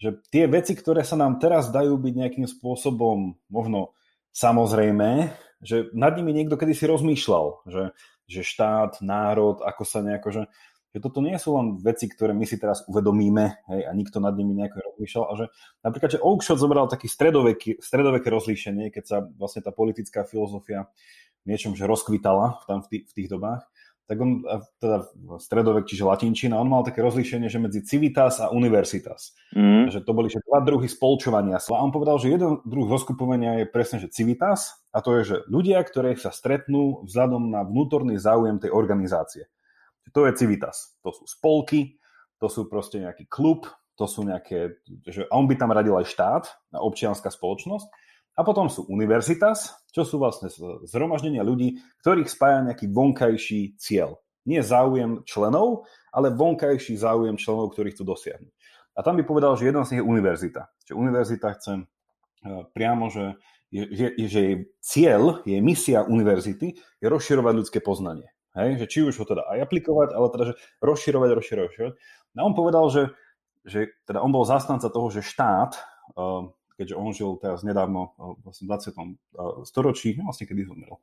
že tie veci, ktoré sa nám teraz dajú byť nejakým spôsobom možno samozrejme, že nad nimi niekto kedysi rozmýšľal, že, že štát, národ, ako sa nejako, že, že toto nie sú len veci, ktoré my si teraz uvedomíme hej, a nikto nad nimi nejako rozmýšľal a že napríklad, že Oakeshott zobral taký stredoveké, stredoveké rozlíšenie, keď sa vlastne tá politická filozofia v niečom, že rozkvitala tam v, tých, v tých dobách tak on, teda stredovek, čiže latinčina, on mal také rozlíšenie, že medzi civitas a universitas. Mm. Že to boli že dva druhy spolčovania. A on povedal, že jeden druh zoskupovania je presne, že civitas, a to je, že ľudia, ktorí sa stretnú vzhľadom na vnútorný záujem tej organizácie. To je civitas. To sú spolky, to sú proste nejaký klub, to sú nejaké, že on by tam radil aj štát, občianská spoločnosť. A potom sú univerzitas, čo sú vlastne zhromaždenia ľudí, ktorých spája nejaký vonkajší cieľ. Nie záujem členov, ale vonkajší záujem členov, ktorých chcú dosiahnuť. A tam by povedal, že jeden z nich je univerzita. Čiže univerzita chce e, priamo, že, že, že jej cieľ, jej misia univerzity je rozširovať ľudské poznanie. Hej? Že či už ho teda aj aplikovať, ale teda, že rozširovať, rozširovať. A on povedal, že, že teda on bol zastanca toho, že štát keď keďže on žil teraz nedávno v 20. storočí, vlastne kedy zomrel,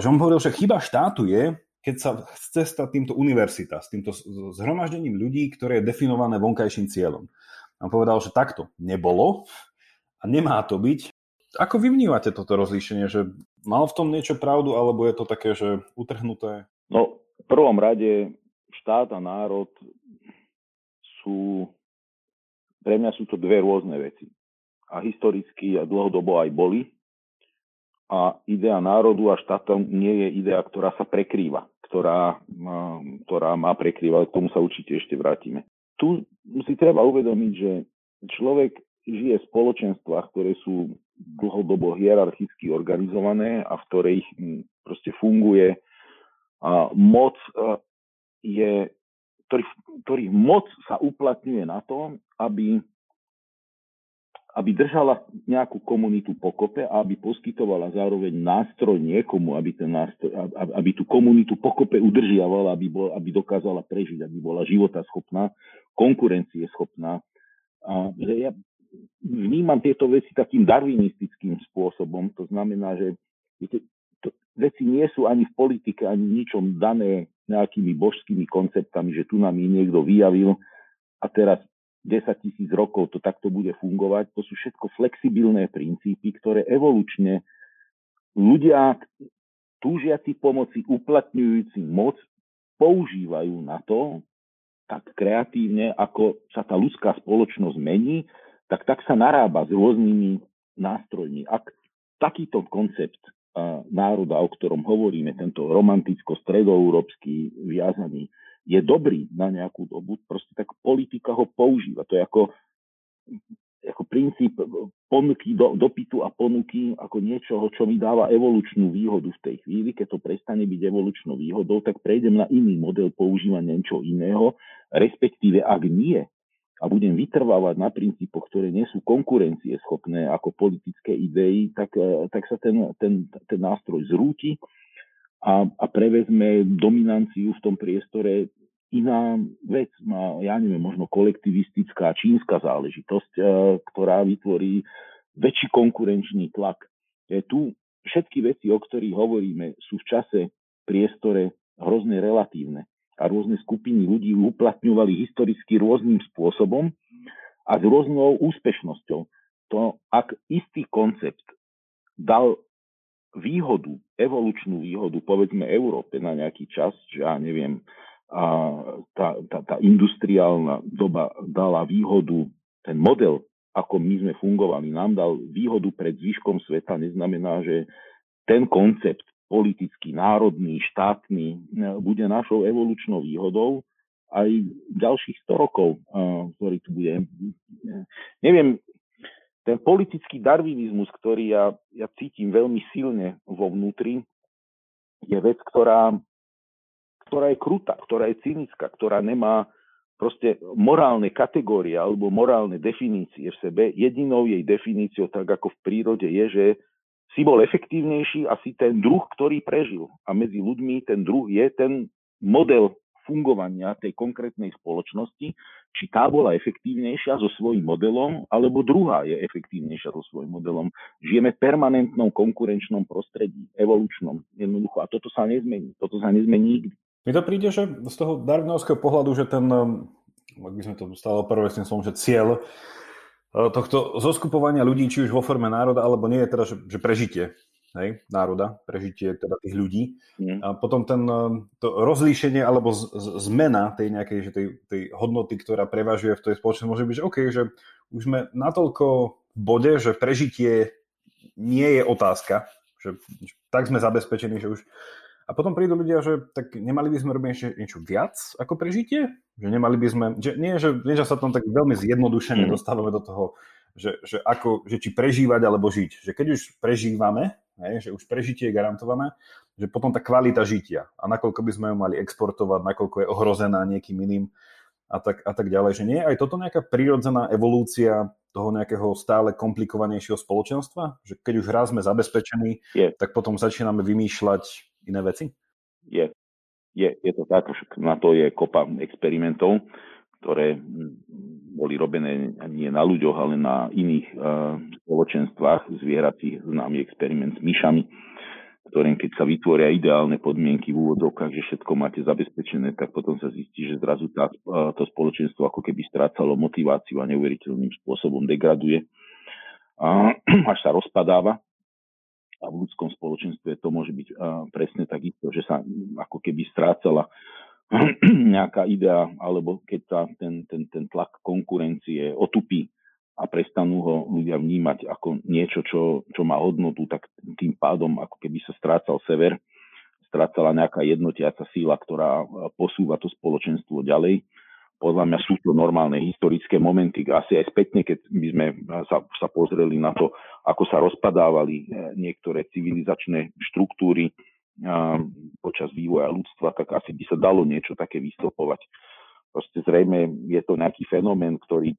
že on hovoril, že chyba štátu je, keď sa chce stať týmto univerzita, s týmto zhromaždením ľudí, ktoré je definované vonkajším cieľom. On povedal, že takto nebolo a nemá to byť. Ako vy vnímate toto rozlíšenie, že mal v tom niečo pravdu, alebo je to také, že utrhnuté? No, v prvom rade štát a národ sú, pre mňa sú to dve rôzne veci. A historicky a dlhodobo aj boli a idea národu a štátu nie je idea, ktorá sa prekrýva, ktorá, ktorá má prekrývať, k tomu sa určite ešte vrátime. Tu si treba uvedomiť, že človek žije v spoločenstvách, ktoré sú dlhodobo hierarchicky organizované a v ktorých proste funguje a moc je, ktorý, ktorý moc sa uplatňuje na to, aby aby držala nejakú komunitu pokope a aby poskytovala zároveň nástroj niekomu, aby, ten nástroj, aby tú komunitu pokope udržiavala, aby, bol, aby dokázala prežiť, aby bola životaschopná, konkurencieschopná. A ja vnímam tieto veci takým darwinistickým spôsobom. To znamená, že viete, to, veci nie sú ani v politike, ani ničom dané nejakými božskými konceptami, že tu nám ich niekto vyjavil a teraz 10 tisíc rokov to takto bude fungovať. To sú všetko flexibilné princípy, ktoré evolučne ľudia túžiaci pomoci, uplatňujúci moc, používajú na to, tak kreatívne, ako sa tá ľudská spoločnosť mení, tak tak sa narába s rôznymi nástrojmi. Ak takýto koncept národa, o ktorom hovoríme, tento romanticko-stredoeurópsky viazaný, je dobrý na nejakú dobu, proste tak politika ho používa. To je ako, ako princíp ponuky, do, dopytu a ponuky ako niečoho, čo mi dáva evolučnú výhodu v tej chvíli. Keď to prestane byť evolučnou výhodou, tak prejdem na iný model používania niečo iného, respektíve ak nie, a budem vytrvávať na princípoch, ktoré nie sú konkurencieschopné ako politické idei, tak, tak sa ten, ten, ten nástroj zrúti a, a prevezme dominanciu v tom priestore iná vec, má, ja neviem, možno kolektivistická čínska záležitosť, e, ktorá vytvorí väčší konkurenčný tlak. Je tu všetky veci, o ktorých hovoríme, sú v čase, priestore hrozne relatívne a rôzne skupiny ľudí uplatňovali historicky rôznym spôsobom a s rôznou úspešnosťou. To, ak istý koncept dal výhodu, evolučnú výhodu, povedzme Európe na nejaký čas, že ja neviem, a tá, tá, tá industriálna doba dala výhodu, ten model, ako my sme fungovali, nám dal výhodu pred zvyškom sveta, neznamená, že ten koncept politický, národný, štátny bude našou evolučnou výhodou aj ďalších 100 rokov, ktorý tu bude. Neviem, ten politický darwinizmus, ktorý ja, ja cítim veľmi silne vo vnútri, je vec, ktorá, ktorá je krutá, ktorá je cynická, ktorá nemá proste morálne kategórie alebo morálne definície v sebe. Jedinou jej definíciou, tak ako v prírode, je, že si bol efektívnejší a si ten druh, ktorý prežil. A medzi ľuďmi ten druh je ten model fungovania tej konkrétnej spoločnosti, či tá bola efektívnejšia so svojím modelom, alebo druhá je efektívnejšia so svojím modelom. Žijeme v permanentnom konkurenčnom prostredí, evolučnom, jednoducho. A toto sa nezmení. Toto sa nezmení nikdy. Mi to príde, že z toho darwinovského pohľadu, že ten, um, ak by sme to stále prvé som, že cieľ uh, tohto zoskupovania ľudí, či už vo forme národa, alebo nie je teda, že, že prežitie hej, národa, prežitie teda tých ľudí. Mm. A potom ten, eh, to rozlíšenie alebo z, z, zmena tej nejakej že tej, tej hodnoty, ktorá prevažuje v tej spoločnosti, môže byť, že OK, že už sme natoľko v bode, že prežitie nie je otázka, že, že tak sme zabezpečení, že už... A potom prídu ľudia, že tak nemali by sme robiť ešte niečo viac ako prežitie? Že nemali by sme... Že nie, že, nie, že sa tam tak veľmi zjednodušene mm. dostávame do toho, že, že, ako, že či prežívať alebo žiť. Že keď už prežívame, hej, že už prežitie je garantované, že potom tá kvalita žitia a nakoľko by sme ju mali exportovať, nakoľko je ohrozená niekým iným a tak, a tak ďalej. Že nie je aj toto nejaká prirodzená evolúcia toho nejakého stále komplikovanejšieho spoločenstva? Že keď už raz sme zabezpečení, je. tak potom začíname vymýšľať iné veci? Je. Je, je to tak, na to je kopa experimentov, ktoré boli robené nie na ľuďoch, ale na iných uh, spoločenstvách zvieracích, známy experiment s myšami, ktorým keď sa vytvoria ideálne podmienky v úvodzovkách, že všetko máte zabezpečené, tak potom sa zistí, že zrazu tá, uh, to spoločenstvo ako keby strácalo motiváciu a neuveriteľným spôsobom degraduje, uh, až sa rozpadáva. A v ľudskom spoločenstve to môže byť uh, presne takisto, že sa ako keby strácala nejaká idea, alebo keď sa ten, ten, ten tlak konkurencie otupí a prestanú ho ľudia vnímať ako niečo, čo, čo má hodnotu, tak tým pádom ako keby sa strácal sever, strácala nejaká jednotiaca síla, ktorá posúva to spoločenstvo ďalej. Podľa mňa sú to normálne historické momenty, asi aj spätne, keď by sme sa, sa pozreli na to, ako sa rozpadávali eh, niektoré civilizačné štruktúry, počas vývoja ľudstva, tak asi by sa dalo niečo také vystopovať. Proste zrejme je to nejaký fenomén, ktorý,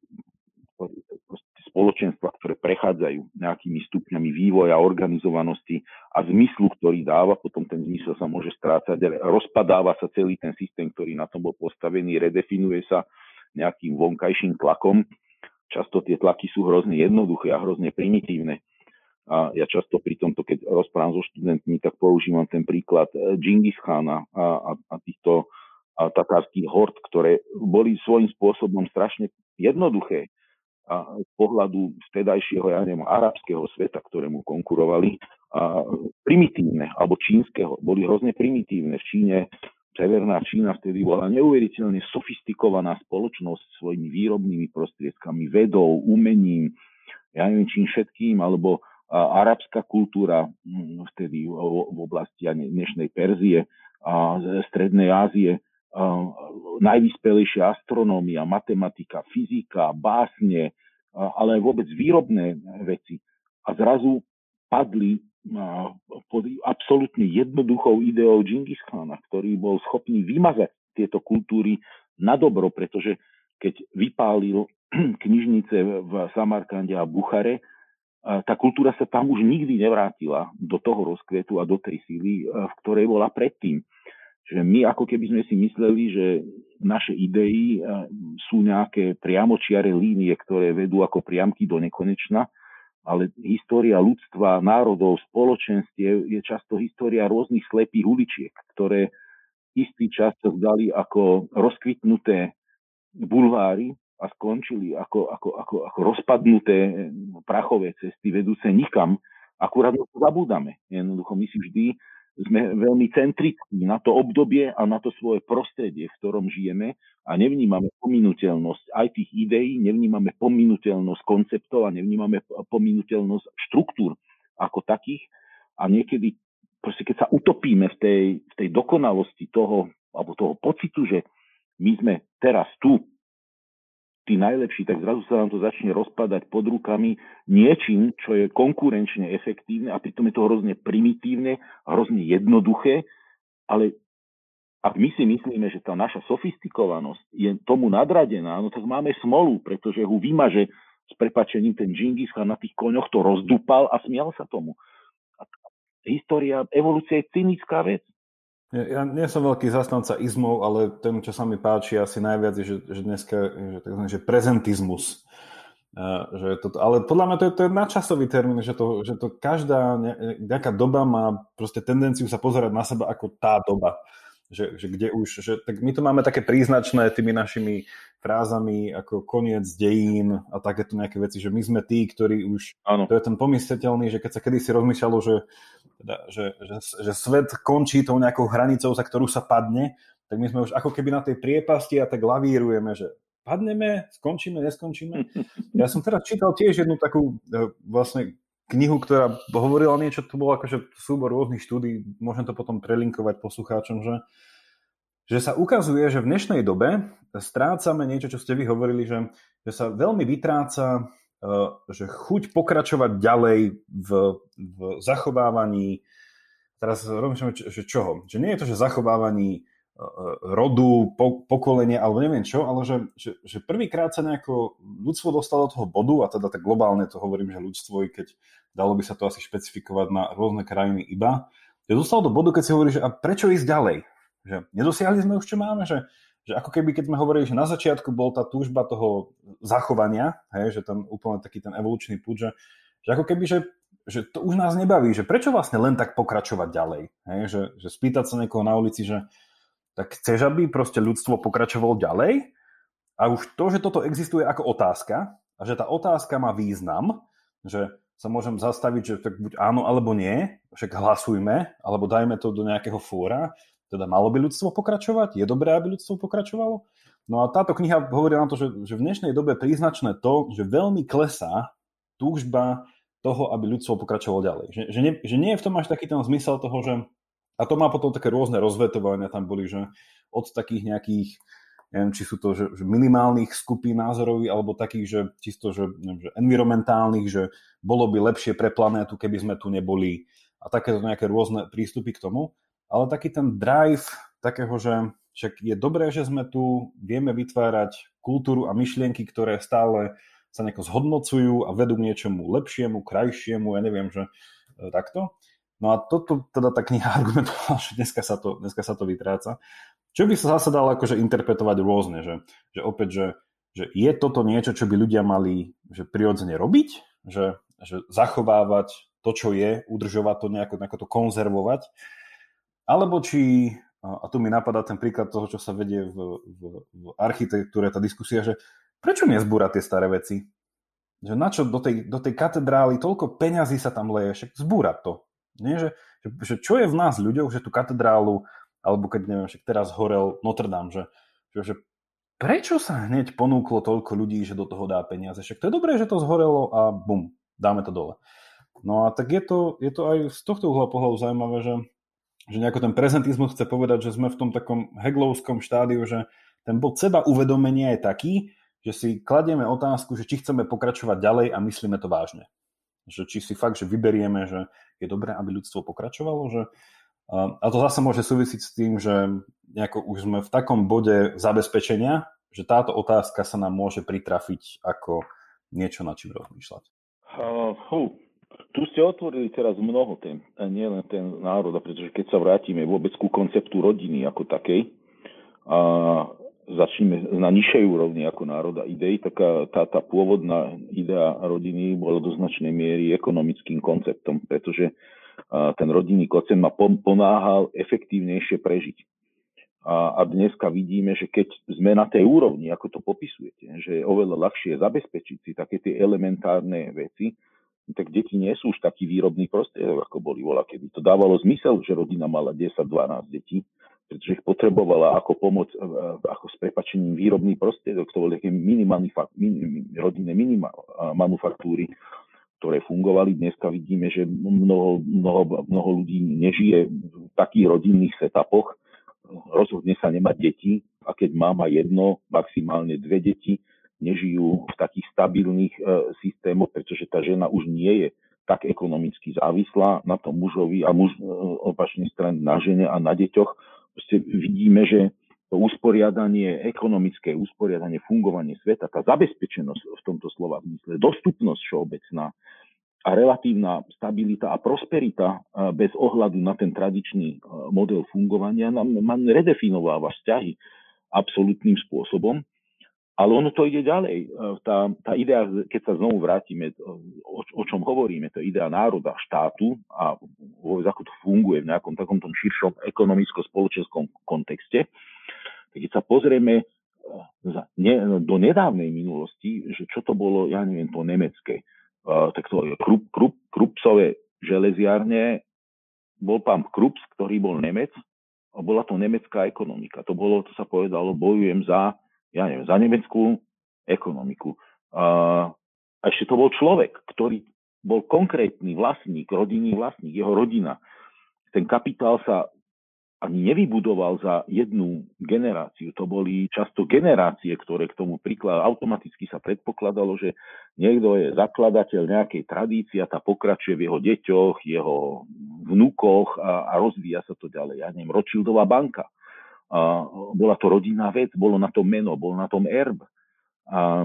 spoločenstva, ktoré prechádzajú nejakými stupňami vývoja, organizovanosti a zmyslu, ktorý dáva, potom ten zmysel sa môže strácať, rozpadáva sa celý ten systém, ktorý na tom bol postavený, redefinuje sa nejakým vonkajším tlakom. Často tie tlaky sú hrozne jednoduché a hrozne primitívne a ja často pri tomto, keď rozprávam so študentmi, tak používam ten príklad Džingis eh, Khana a, a, a týchto a tatárských hord, ktoré boli svojím spôsobom strašne jednoduché a z pohľadu vtedajšieho, ja neviem, arabského sveta, ktorému konkurovali, a primitívne, alebo čínskeho, boli hrozne primitívne. V Číne, Severná Čína vtedy bola neuveriteľne sofistikovaná spoločnosť svojimi výrobnými prostriedkami, vedou, umením, ja neviem čím všetkým, alebo arabská kultúra hm, vtedy v oblasti dnešnej Perzie a Strednej Ázie, najvyspelejšia astronómia, matematika, fyzika, básne, ale vôbec výrobné veci. A zrazu padli pod absolútne jednoduchou ideou Džingis Khana, ktorý bol schopný vymazať tieto kultúry na dobro, pretože keď vypálil knižnice v Samarkande a Buchare, tá kultúra sa tam už nikdy nevrátila do toho rozkvetu a do tej síly, v ktorej bola predtým. Čiže my ako keby sme si mysleli, že naše idei sú nejaké priamočiare línie, ktoré vedú ako priamky do nekonečna, ale história ľudstva, národov, spoločenstiev je často história rôznych slepých uličiek, ktoré istý čas sa zdali ako rozkvitnuté bulváry a skončili ako, ako, ako, ako rozpadnuté prachové cesty vedúce nikam. Akurát to zabúdame. Jednoducho my si vždy sme veľmi centrickí na to obdobie a na to svoje prostredie, v ktorom žijeme a nevnímame pominuteľnosť aj tých ideí, nevnímame pominuteľnosť konceptov a nevnímame pominuteľnosť štruktúr ako takých a niekedy proste keď sa utopíme v tej, v tej dokonalosti toho, alebo toho pocitu, že my sme teraz tu tí najlepší, tak zrazu sa nám to začne rozpadať pod rukami niečím, čo je konkurenčne efektívne a pritom je to hrozne primitívne, hrozne jednoduché, ale ak my si myslíme, že tá naša sofistikovanosť je tomu nadradená, no tak máme smolu, pretože ho vymaže s prepačením ten Džingis na tých koňoch to rozdupal a smial sa tomu. A história, evolúcia je cynická vec. Ja nie som veľký zastanca izmov, ale ten, čo sa mi páči asi najviac, je, že, že dneska že, tzv. že prezentizmus. Že to, ale podľa mňa to je, to je nadčasový termín, že to, že to každá nejaká doba má proste tendenciu sa pozerať na seba ako tá doba že, že kde už, že, tak my to máme také príznačné tými našimi frázami ako koniec dejín a takéto nejaké veci, že my sme tí, ktorí už, ano. to je ten pomysliteľný, že keď sa kedysi rozmýšľalo, že, teda, že, že, že svet končí tou nejakou hranicou, za ktorú sa padne, tak my sme už ako keby na tej priepasti a tak lavírujeme, že padneme, skončíme, neskončíme. Ja som teraz čítal tiež jednu takú e, vlastne knihu, ktorá hovorila niečo, to bolo akože súbor rôznych štúdí, môžem to potom prelinkovať poslucháčom, že, že sa ukazuje, že v dnešnej dobe strácame niečo, čo ste vy hovorili, že, že sa veľmi vytráca uh, že chuť pokračovať ďalej v, v zachovávaní, teraz rozmýšľame, že čoho? Že nie je to, že zachovávaní rodu, po, pokolenia, alebo neviem čo, ale že, že, že prvýkrát sa nejako ľudstvo dostalo do toho bodu, a teda tak globálne to hovorím, že ľudstvo, i keď dalo by sa to asi špecifikovať na rôzne krajiny iba, že dostalo do bodu, keď si hovorí, že a prečo ísť ďalej? Že nedosiahli sme už, čo máme, že, že ako keby, keď sme hovorili, že na začiatku bol tá túžba toho zachovania, hej, že ten úplne taký ten evolučný púd, že, že ako keby, že, že to už nás nebaví, že prečo vlastne len tak pokračovať ďalej, hej, že, že spýtať sa niekoho na ulici, že tak chceš, aby proste ľudstvo pokračovalo ďalej a už to, že toto existuje ako otázka a že tá otázka má význam, že sa môžem zastaviť, že tak buď áno alebo nie, však hlasujme, alebo dajme to do nejakého fóra, teda malo by ľudstvo pokračovať? Je dobré, aby ľudstvo pokračovalo? No a táto kniha hovorí na to, že, že v dnešnej dobe príznačné to, že veľmi klesá túžba toho, aby ľudstvo pokračovalo ďalej. Že, že, nie, že nie je v tom až taký ten zmysel toho, že... A to má potom také rôzne rozvetovania tam boli, že od takých nejakých neviem, či sú to že, že minimálnych skupín názorových, alebo takých, že čisto že, neviem, že environmentálnych, že bolo by lepšie pre planétu, keby sme tu neboli a takéto nejaké rôzne prístupy k tomu ale taký ten drive takého, že však je dobré, že sme tu, vieme vytvárať kultúru a myšlienky, ktoré stále sa nejako zhodnocujú a vedú k niečomu lepšiemu, krajšiemu, ja neviem, že e, takto. No a toto teda tá kniha argumentovala, že dneska sa to, dneska sa to vytráca. Čo by sa zase dalo akože interpretovať rôzne, že, že opäť, že, že je toto niečo, čo by ľudia mali že prirodzene robiť, že, že zachovávať to, čo je, udržovať to nejako, nejako to konzervovať, alebo či, a tu mi napadá ten príklad toho, čo sa vedie v, v, v architektúre, tá diskusia, že prečo nezbúrať tie staré veci? Že na čo do tej, do tej katedrály toľko peňazí sa tam leje, však zbúrať to. Nie, že, že, že čo je v nás ľuďoch, že tú katedrálu, alebo keď neviem, však teraz horel Notre Dame, že, že, že prečo sa hneď ponúklo toľko ľudí, že do toho dá peniaze? Však to je dobré, že to zhorelo a bum, dáme to dole. No a tak je to, je to aj z tohto uhla pohľadu zaujímavé, že že nejako ten prezentizmus chce povedať, že sme v tom takom heglovskom štádiu, že ten bod seba uvedomenia je taký, že si kladieme otázku, že či chceme pokračovať ďalej a myslíme to vážne. Že či si fakt, že vyberieme, že je dobré, aby ľudstvo pokračovalo, že a to zase môže súvisiť s tým, že nejako už sme v takom bode zabezpečenia, že táto otázka sa nám môže pritrafiť ako niečo, na čím rozmýšľať. Uh, tu ste otvorili teraz mnoho tém, a nie len ten národ, pretože keď sa vrátime vôbec ku konceptu rodiny ako takej, a začneme na nižšej úrovni ako národa idei, tak tá, tá pôvodná idea rodiny bola do značnej miery ekonomickým konceptom, pretože ten rodinný koncept ma pomáhal efektívnejšie prežiť. A, a dneska vidíme, že keď sme na tej úrovni, ako to popisujete, že je oveľa ľahšie zabezpečiť si také tie elementárne veci, tak deti nie sú už taký výrobný prostriedok, ako boli vola, keby to dávalo zmysel, že rodina mala 10-12 detí, pretože ich potrebovala ako pomoc, e, ako s prepačením výrobný prostriedok, to boli také minimálne min, rodinné minima, manufaktúry, ktoré fungovali. Dneska vidíme, že mnoho, mnoho, mnoho ľudí nežije v takých rodinných setupoch, rozhodne sa nemať deti a keď má má jedno, maximálne dve deti, nežijú v takých stabilných e, systémoch, pretože tá žena už nie je tak ekonomicky závislá na tom mužovi a muž e, opačnej strany na žene a na deťoch. Vidíme, že to usporiadanie, ekonomické usporiadanie, fungovanie sveta, tá zabezpečenosť v tomto slova zmysle, dostupnosť všeobecná a relatívna stabilita a prosperita e, bez ohľadu na ten tradičný e, model fungovania nám, nám redefinováva vzťahy absolútnym spôsobom ale ono to ide ďalej. E, tá, tá idea, keď sa znovu vrátime, o, o čom hovoríme, to je idea národa, štátu a ako to funguje v nejakom takomto širšom ekonomicko-spoločenskom kontexte, keď sa pozrieme e, do nedávnej minulosti, že čo to bolo, ja neviem, to nemecké, e, tak to Krup, Krup, Krupsové železiarne, bol pán Krups, ktorý bol Nemec, a bola to nemecká ekonomika. To bolo, to sa povedalo, bojujem za ja neviem, za nemeckú ekonomiku. A, a ešte to bol človek, ktorý bol konkrétny vlastník, rodinný vlastník, jeho rodina. Ten kapitál sa ani nevybudoval za jednu generáciu. To boli často generácie, ktoré k tomu príklad automaticky sa predpokladalo, že niekto je zakladateľ nejakej tradície a tá pokračuje v jeho deťoch, jeho vnúkoch a, a rozvíja sa to ďalej. Ja neviem, Rothschildová banka a bola to rodinná vec, bolo na tom meno, bol na tom erb. A,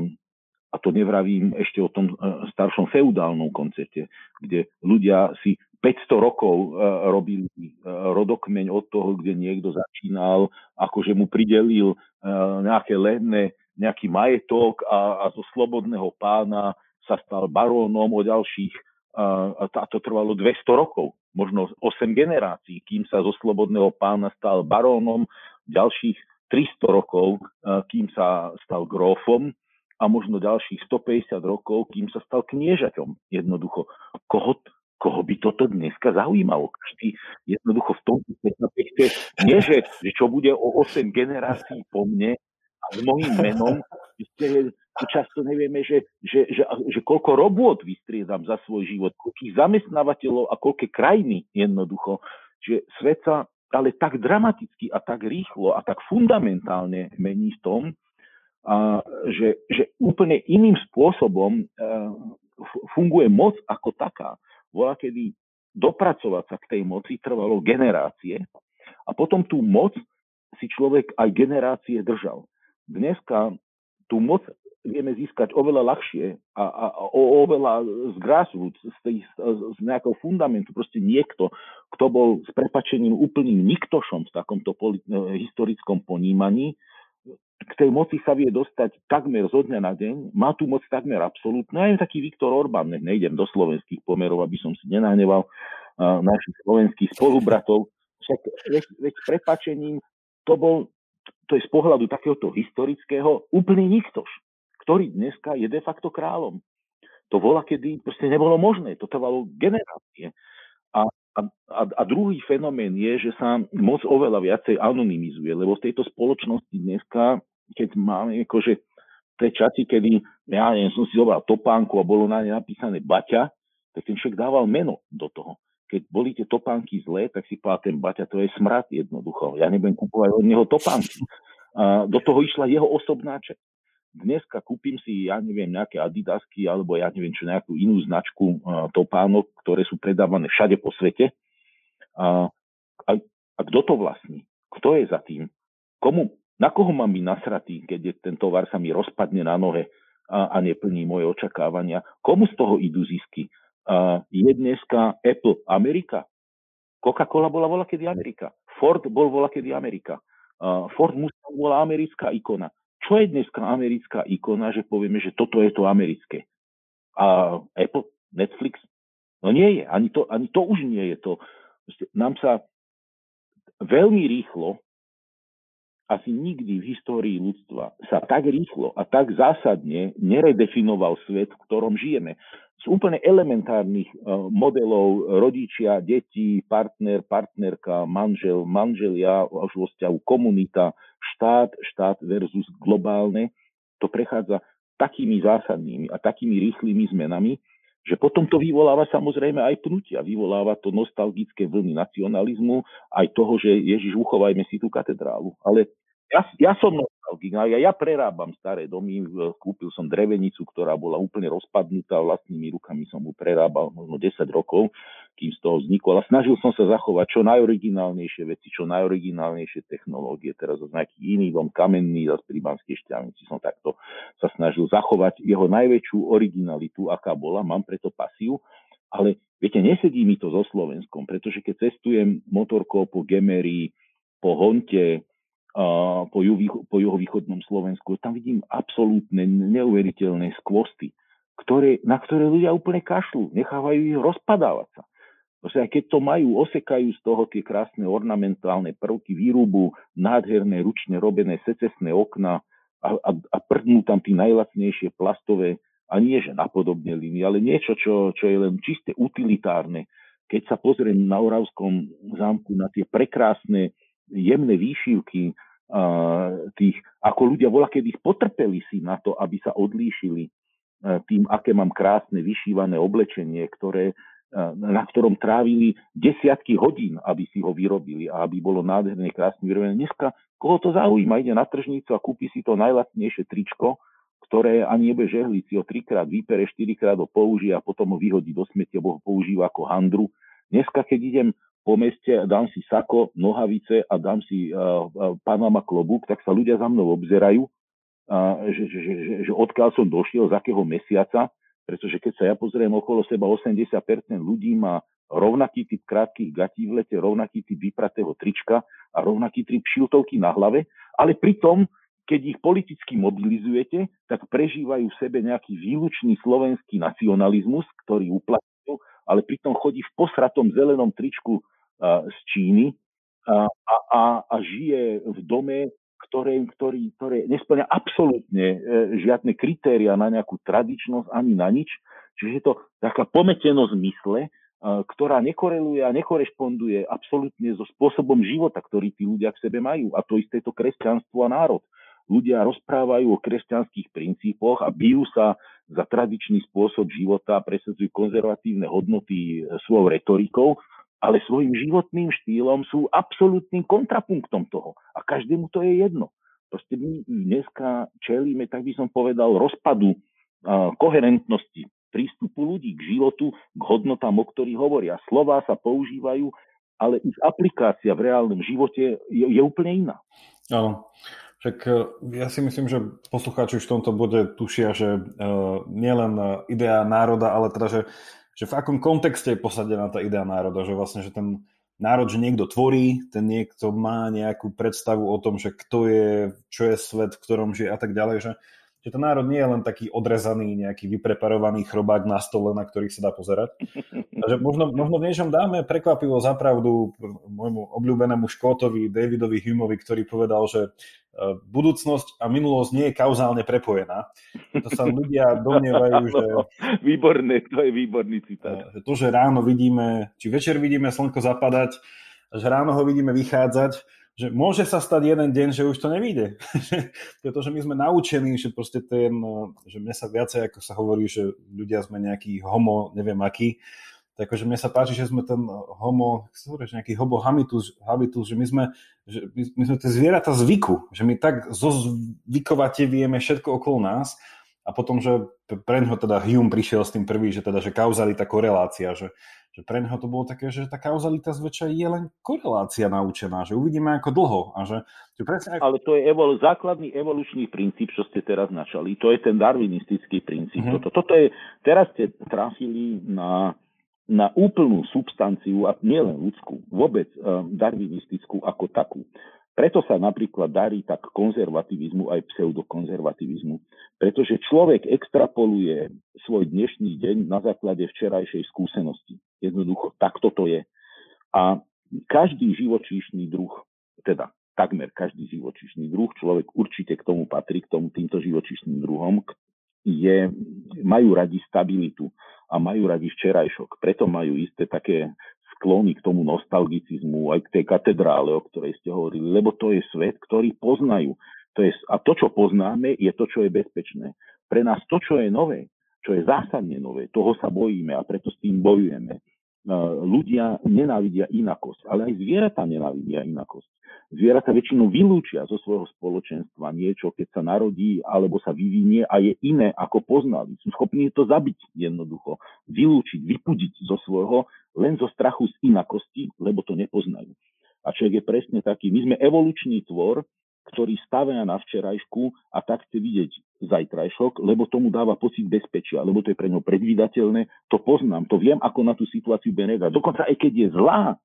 a to nevravím ešte o tom e, staršom feudálnom koncepte, kde ľudia si 500 rokov e, robili e, rodokmeň od toho, kde niekto začínal, akože mu pridelil nejaké lenné nejaký majetok a, a zo slobodného pána sa stal barónom o ďalších, a, a to trvalo 200 rokov, možno 8 generácií, kým sa zo slobodného pána stal barónom, ďalších 300 rokov, kým sa stal grófom a možno ďalších 150 rokov, kým sa stal kniežaťom. Jednoducho, koho, koho by toto dneska zaujímalo? Každý jednoducho v tom nie, že, že čo bude o 8 generácií po mne a s mojím menom, že často nevieme, že, že, že, že koľko robôt vystriedam za svoj život, koľkých zamestnávateľov a koľké krajiny jednoducho. Že svet sa ale tak dramaticky a tak rýchlo a tak fundamentálne mení v tom, a, že, že úplne iným spôsobom e, funguje moc ako taká. Bola, kedy dopracovať sa k tej moci trvalo generácie a potom tú moc si človek aj generácie držal. Dneska tú moc vieme získať oveľa ľahšie a, a, a oveľa z grassroots, z, tej, z nejakého fundamentu. Proste niekto, kto bol s prepačením úplným niktošom v takomto poli, eh, historickom ponímaní, k tej moci sa vie dostať takmer zo dňa na deň, má tu moc takmer absolútne. Aj taký Viktor Orbán, ne, nejdem do slovenských pomerov, aby som si nenahneval uh, našich slovenských spolubratov, však veď, veď prepačením to bol, to je z pohľadu takéhoto historického, úplný niktoš ktorý dneska je de facto kráľom. To bola, kedy proste nebolo možné. To trvalo generácie. A, a, druhý fenomén je, že sa moc oveľa viacej anonymizuje, lebo v tejto spoločnosti dneska, keď máme akože tie časy, kedy, ja neviem, som si zobral topánku a bolo na ne napísané Baťa, tak ten však dával meno do toho. Keď boli tie topánky zlé, tak si povedal, ten Baťa to je smrad jednoducho. Ja nebudem kúpovať od neho topánky. A do toho išla jeho osobná časť dneska kúpim si, ja neviem, nejaké adidasky alebo ja neviem čo, nejakú inú značku uh, topánok, ktoré sú predávané všade po svete. A, a, a kto to vlastní? Kto je za tým? Komu, na koho mám byť nasratý, keď je, ten tovar sa mi rozpadne na nohe a, a neplní moje očakávania? Komu z toho idú zisky? A, je dneska Apple Amerika? Coca-Cola bola kedy Amerika. Ford bol kedy Amerika. Uh, Ford Mustang bola americká ikona. Čo je dneska americká ikona, že povieme, že toto je to americké? A Apple, Netflix? No nie je. Ani to, ani to už nie je to. Nám sa veľmi rýchlo, asi nikdy v histórii ľudstva sa tak rýchlo a tak zásadne neredefinoval svet, v ktorom žijeme. Z úplne elementárnych eh, modelov rodičia, deti, partner, partnerka, manžel, manželia, až vo vzťahu komunita, štát, štát versus globálne, to prechádza takými zásadnými a takými rýchlymi zmenami, že potom to vyvoláva samozrejme aj pnutia, vyvoláva to nostalgické vlny nacionalizmu, aj toho, že Ježiš, uchovajme si tú katedrálu. Ale ja, ja som nostalgik, ja, ja prerábam staré domy, kúpil som drevenicu, ktorá bola úplne rozpadnutá, vlastnými rukami som mu prerábal možno 10 rokov, kým z toho vznikol. A snažil som sa zachovať čo najoriginálnejšie veci, čo najoriginálnejšie technológie. Teraz z nejaký iný dom, kamenný, zase pri Banskej šťavnici som takto sa snažil zachovať jeho najväčšiu originalitu, aká bola, mám preto pasiu, ale viete, nesedí mi to so Slovenskom, pretože keď cestujem motorkou po Gemery, po Honte, po, juhu, po juhovýchodnom Slovensku, tam vidím absolútne neuveriteľné skvosty, ktoré, na ktoré ľudia úplne kašľú, nechávajú ich rozpadávať sa. Proste aj keď to majú, osekajú z toho tie krásne ornamentálne prvky výrubu, nádherné ručne robené secesné okna a, a, a prdnú tam tie najlacnejšie plastové, a nie že napodobneliny, ale niečo, čo, čo je len čiste utilitárne. Keď sa pozriem na Oravskom zámku na tie prekrásne jemné výšivky tých, ako ľudia voľa kedy potrpeli si na to, aby sa odlíšili tým, aké mám krásne vyšívané oblečenie, ktoré, na ktorom trávili desiatky hodín, aby si ho vyrobili a aby bolo nádherne krásne vyrobené. Dneska koho to zaujíma, ide na tržnicu a kúpi si to najlacnejšie tričko, ktoré ani nebude žehliť, si ho trikrát vypere, štyrikrát ho použije a potom ho vyhodí do smetia, bo ho používa ako handru. Dneska, keď idem po meste dám si sako, nohavice a dám si uh, Panama klobúk, tak sa ľudia za mnou obzerajú, uh, že, že, že, že odkiaľ som došiel, z akého mesiaca, pretože keď sa ja pozriem okolo seba, 80% ľudí má rovnaký typ krátkých gatí v lete, rovnaký typ vypratého trička a rovnaký typ šiltovky na hlave, ale pritom keď ich politicky mobilizujete, tak prežívajú v sebe nejaký výlučný slovenský nacionalizmus, ktorý uplatňujú, ale pritom chodí v posratom zelenom tričku z Číny a, a, a žije v dome, ktoré, ktorý, ktoré nesplňa absolútne e, žiadne kritéria na nejakú tradičnosť ani na nič. Čiže je to taká pometenosť mysle, ktorá nekoreluje a nekorešponduje absolútne so spôsobom života, ktorý tí ľudia v sebe majú. A to isté to kresťanstvo a národ. Ľudia rozprávajú o kresťanských princípoch a bijú sa za tradičný spôsob života, presadzujú konzervatívne hodnoty e, svojou retorikou, ale svojim životným štýlom sú absolútnym kontrapunktom toho. A každému to je jedno. Proste my dneska čelíme, tak by som povedal, rozpadu koherentnosti prístupu ľudí k životu, k hodnotám, o ktorých hovoria. Slová sa používajú, ale ich aplikácia v reálnom živote je, je úplne iná. Áno. Však e, ja si myslím, že poslucháči už v tomto bode tušia, že uh, nielen idea národa, ale teda, že, že v akom kontexte je posadená tá idea národa, že vlastne, že ten národ, že niekto tvorí, ten niekto má nejakú predstavu o tom, že kto je, čo je svet, v ktorom žije a tak ďalej, že že ten národ nie je len taký odrezaný, nejaký vypreparovaný chrobák na stole, na ktorý sa dá pozerať. Takže možno, možno v niečom dáme prekvapivo zapravdu môjmu obľúbenému Škótovi, Davidovi Humeovi, ktorý povedal, že e, budúcnosť a minulosť nie je kauzálne prepojená. To sa ľudia domnievajú, že... Výborné, to je výborný citát. Že to, že ráno vidíme, či večer vidíme slnko zapadať, že ráno ho vidíme vychádzať, že môže sa stať jeden deň, že už to nevíde. Pretože my sme naučení, že proste ten, že mne sa viacej, ako sa hovorí, že ľudia sme nejaký homo, neviem aký, tak akože mne sa páči, že sme ten homo, sa hovorí, že nejaký homo habitus, habitus že my sme, že my, my sme tie zvieratá zvyku, že my tak zozvykovate vieme všetko okolo nás a potom, že pre ňoho teda Hume prišiel s tým prvý, že teda, že kauzalita, korelácia, že, že pre neho to bolo také, že tá kauzalita zväčša je len korelácia naučená, že uvidíme ako dlho. A že, že presne... Ale to je evol, základný evolučný princíp, čo ste teraz načali. To je ten darwinistický princíp. Uh-huh. Toto, toto je, teraz ste trafili na, na úplnú substanciu, a nielen ľudskú, vôbec um, darwinistickú ako takú. Preto sa napríklad darí tak konzervativizmu aj pseudokonzervativizmu, pretože človek extrapoluje svoj dnešný deň na základe včerajšej skúsenosti. Jednoducho, takto to je. A každý živočíšny druh, teda takmer každý živočíšny druh, človek určite k tomu patrí, k tomu týmto živočíšnym druhom, je, majú radi stabilitu a majú radi včerajšok. Preto majú isté také sklony k tomu nostalgicizmu, aj k tej katedrále, o ktorej ste hovorili, lebo to je svet, ktorý poznajú. To je, a to, čo poznáme, je to, čo je bezpečné. Pre nás to, čo je nové, čo je zásadne nové, toho sa bojíme a preto s tým bojujeme. Ľudia nenávidia inakosť, ale aj zvieratá nenávidia inakosť. Zvieratá väčšinou vylúčia zo svojho spoločenstva niečo, keď sa narodí alebo sa vyvinie a je iné, ako poznali. Sú schopní to zabiť jednoducho, vylúčiť, vypudiť zo svojho len zo strachu z inakosti, lebo to nepoznajú. A človek je presne taký. My sme evolučný tvor, ktorý stavia na včerajšku a tak chce vidieť zajtrajšok, lebo tomu dáva pocit bezpečia, lebo to je pre ňo predvídateľné, to poznám, to viem, ako na tú situáciu benega. Dokonca aj keď je zlá,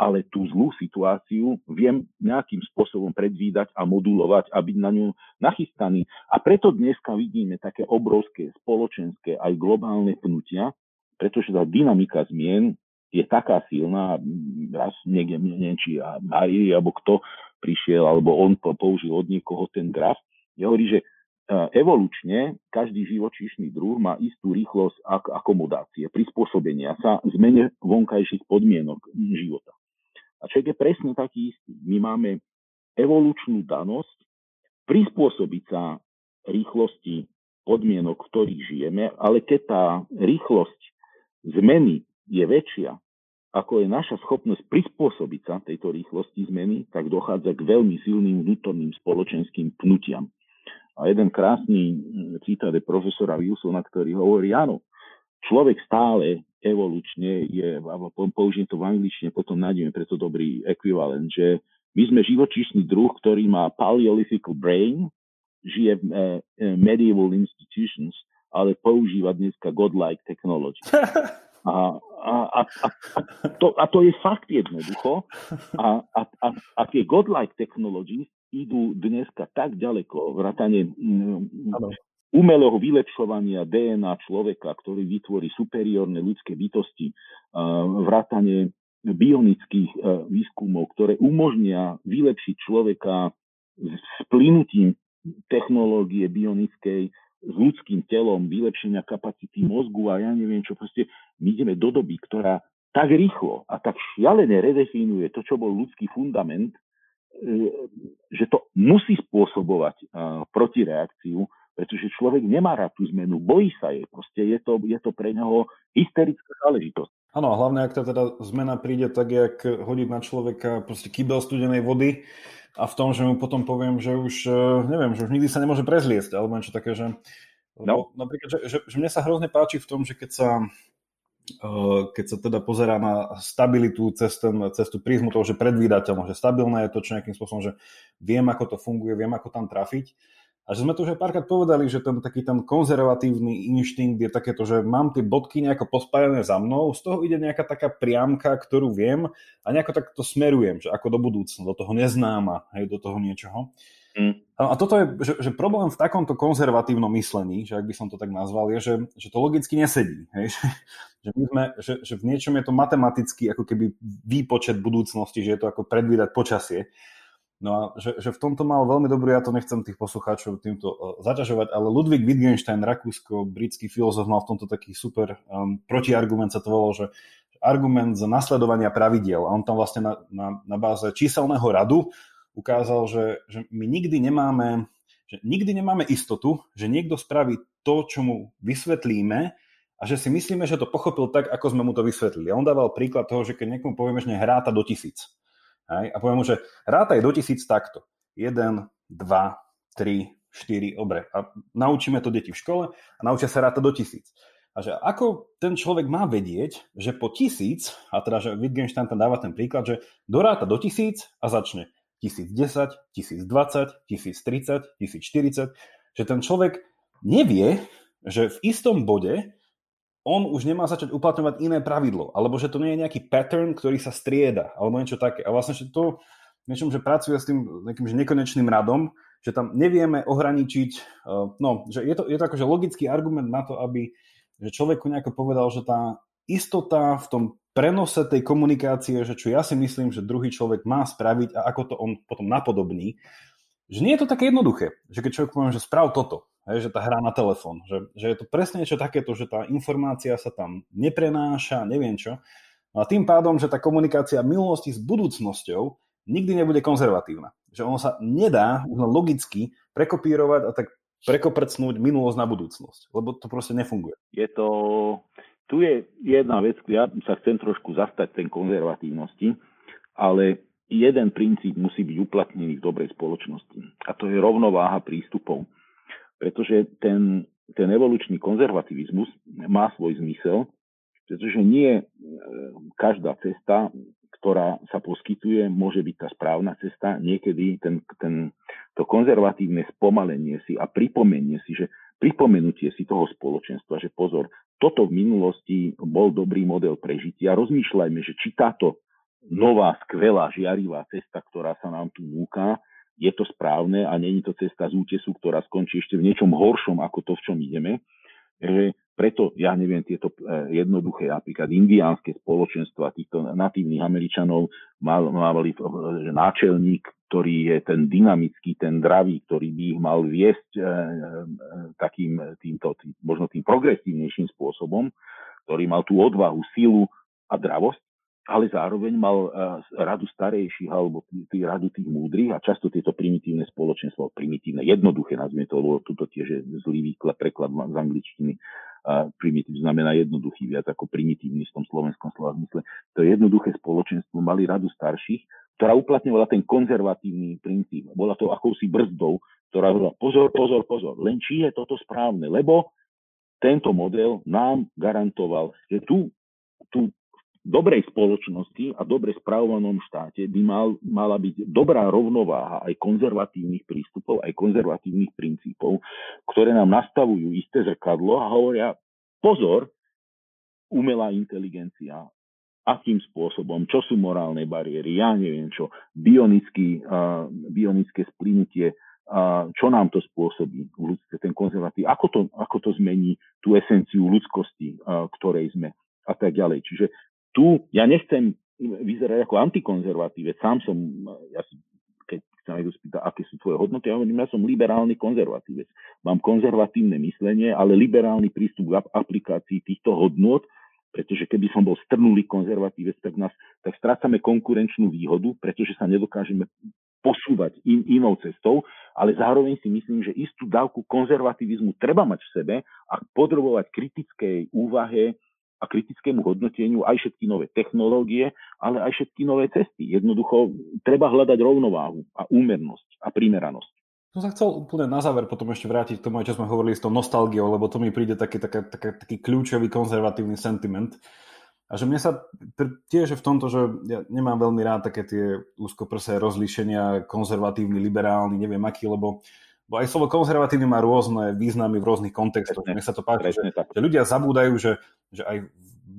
ale tú zlú situáciu viem nejakým spôsobom predvídať a modulovať a byť na ňu nachystaný. A preto dneska vidíme také obrovské spoločenské aj globálne pnutia, pretože tá dynamika zmien je taká silná, raz niekde, neviem, či Harry alebo kto prišiel, alebo on použil od niekoho ten graf, je hovorí, že e, evolučne každý živočíšny druh má istú rýchlosť ak- akomodácie, prispôsobenia sa zmene vonkajších podmienok života. A človek je presne taký istý. My máme evolučnú danosť prispôsobiť sa rýchlosti podmienok, v ktorých žijeme, ale keď tá rýchlosť zmeny je väčšia, ako je naša schopnosť prispôsobiť sa tejto rýchlosti zmeny, tak dochádza k veľmi silným vnútorným spoločenským pnutiam. A jeden krásny mm, citát je profesora Wilsona, ktorý hovorí, áno, človek stále evolučne je, použijem to v angličtine, potom nájdeme preto dobrý ekvivalent, že my sme živočíšny druh, ktorý má paleolithical brain, žije v uh, medieval institutions, ale používa dneska godlike technology. A, a, a, a, to, a to je fakt jednoducho. A, a, a, a tie godlike technologies idú dneska tak ďaleko, vrátane umelého vylepšovania DNA človeka, ktorý vytvorí superiórne ľudské bytosti, vrátane bionických e, výskumov, ktoré umožnia vylepšiť človeka s plynutím technológie bionickej s ľudským telom, vylepšenia kapacity mozgu a ja neviem čo, proste my ideme do doby, ktorá tak rýchlo a tak šialene redefinuje to, čo bol ľudský fundament, e, že to musí spôsobovať e, protireakciu, pretože človek nemá rád tú zmenu, bojí sa jej, proste je to, je to pre neho hysterická záležitosť. Áno, a hlavne, ak tá teda zmena príde tak, jak hodiť na človeka proste kýbel studenej vody a v tom, že mu potom poviem, že už, e, neviem, že už nikdy sa nemôže prezliesť, alebo niečo také, že no. napríklad, že, že, že mne sa hrozne páči v tom, že keď sa e, keď sa teda pozerá na stabilitu cez, ten, cez tú prízmu toho, že predvídateľno, že stabilné je to, čo nejakým spôsobom, že viem, ako to funguje, viem, ako tam trafiť, a že sme tu už aj párkrát povedali, že ten taký ten konzervatívny inštinkt je takéto, že mám tie bodky nejako pospájané za mnou, z toho ide nejaká taká priamka, ktorú viem a nejako tak to smerujem, že ako do budúcna, do toho neznáma, hej, do toho niečoho. Mm. A toto je, že, že problém v takomto konzervatívnom myslení, že ak by som to tak nazval, je, že, že to logicky nesedí. Hej? Že, my sme, že, že v niečom je to matematicky ako keby výpočet budúcnosti, že je to ako predvídať počasie. No a že, že v tomto mal veľmi dobrý, ja to nechcem tých poslucháčov týmto uh, zaťažovať, ale Ludwig Wittgenstein, rakúsko-britský filozof, mal v tomto taký super um, protiargument, sa to volalo, že argument za nasledovania pravidiel. A on tam vlastne na, na, na báze číselného radu ukázal, že, že my nikdy nemáme, že nikdy nemáme istotu, že niekto spraví to, čo mu vysvetlíme a že si myslíme, že to pochopil tak, ako sme mu to vysvetlili. A on dával príklad toho, že keď niekomu povieme, že hráta do tisíc Hej? A poviem mu, že rátaj do tisíc takto. 1, 2, 3, 4, dobre. A naučíme to deti v škole a naučia sa rátať do tisíc. A že ako ten človek má vedieť, že po tisíc, a teda, že Wittgenstein tam dáva ten príklad, že doráta do tisíc a začne 1010, 1020, 1030, 1040, že ten človek nevie, že v istom bode on už nemá začať uplatňovať iné pravidlo, alebo že to nie je nejaký pattern, ktorý sa strieda, alebo niečo také. A vlastne, že to niečom, že pracuje s tým nejakým že nekonečným radom, že tam nevieme ohraničiť, uh, no, že je to, je to akože logický argument na to, aby že človeku nejako povedal, že tá istota v tom prenose tej komunikácie, že čo ja si myslím, že druhý človek má spraviť a ako to on potom napodobní, že nie je to také jednoduché, že keď človek povie, že sprav toto, hej, že tá hra na telefón, že, že je to presne niečo takéto, že tá informácia sa tam neprenáša, neviem čo. No a tým pádom, že tá komunikácia minulosti s budúcnosťou nikdy nebude konzervatívna. Že ono sa nedá logicky prekopírovať a tak prekoprcnúť minulosť na budúcnosť, lebo to proste nefunguje. Je to, tu je jedna vec, ja sa chcem trošku zastať ten konzervatívnosti, ale jeden princíp musí byť uplatnený v dobrej spoločnosti. A to je rovnováha prístupov. Pretože ten, ten evolučný konzervativizmus má svoj zmysel, pretože nie e, každá cesta, ktorá sa poskytuje, môže byť tá správna cesta. Niekedy ten, ten, to konzervatívne spomalenie si a pripomenie si, že pripomenutie si toho spoločenstva, že pozor, toto v minulosti bol dobrý model prežitia. Rozmýšľajme, že či táto nová, skvelá, žiarivá cesta, ktorá sa nám tu núka, je to správne a není to cesta z útesu, ktorá skončí ešte v niečom horšom ako to, v čom ideme. Že preto, ja neviem, tieto e, jednoduché, napríklad indiánske spoločenstva týchto natívnych Američanov mal, mali že náčelník, ktorý je ten dynamický, ten dravý, ktorý by ich mal viesť e, e, takým týmto, tým, možno tým progresívnejším spôsobom, ktorý mal tú odvahu, silu a dravosť ale zároveň mal uh, radu starejších alebo tý, radu tých múdrych a často tieto primitívne spoločenstvo, primitívne, jednoduché, nazvime to, lebo tuto tiež je zlý výklad, preklad z angličtiny, primitív znamená jednoduchý viac ako primitívny v tom slovenskom slova zmysle. To jednoduché spoločenstvo mali radu starších, ktorá uplatňovala ten konzervatívny princíp. Bola to akousi brzdou, ktorá hovorila pozor, pozor, pozor, len či je toto správne, lebo tento model nám garantoval, že tu, tu dobrej spoločnosti a dobre správovanom štáte by mal, mala byť dobrá rovnováha aj konzervatívnych prístupov, aj konzervatívnych princípov, ktoré nám nastavujú isté zrkadlo a hovoria, pozor, umelá inteligencia, akým spôsobom, čo sú morálne bariéry, ja neviem čo, bionický, uh, bionické splynutie, uh, čo nám to spôsobí v ľudstve, ten konzervatív, ako to, ako to zmení tú esenciu ľudskosti, uh, ktorej sme a tak ďalej. Čiže tu ja nechcem vyzerať ako antikonzervatívec, sám som, ja si keď sa niekto spýta, aké sú tvoje hodnoty, ja hovorím, ja som liberálny konzervatívec. Mám konzervatívne myslenie, ale liberálny prístup k aplikácii týchto hodnot, pretože keby som bol strnulý konzervatívec, tak, nás, tak strácame konkurenčnú výhodu, pretože sa nedokážeme posúvať in, inou cestou, ale zároveň si myslím, že istú dávku konzervativizmu treba mať v sebe a podrobovať kritickej úvahe a kritickému hodnoteniu aj všetky nové technológie, ale aj všetky nové cesty. Jednoducho treba hľadať rovnováhu a úmernosť a primeranosť. Som sa chcel úplne na záver potom ešte vrátiť k tomu, čo sme hovorili s tou nostalgiou, lebo to mi príde taký, taký, taký, taký kľúčový konzervatívny sentiment. A že mne sa tiež v tomto, že ja nemám veľmi rád také tie úzkoprsé rozlíšenia, konzervatívny, liberálny, neviem aký, lebo bo aj slovo konzervatívny má rôzne významy v rôznych kontextoch. Mne sa to páči, že, že ľudia zabúdajú, že, že aj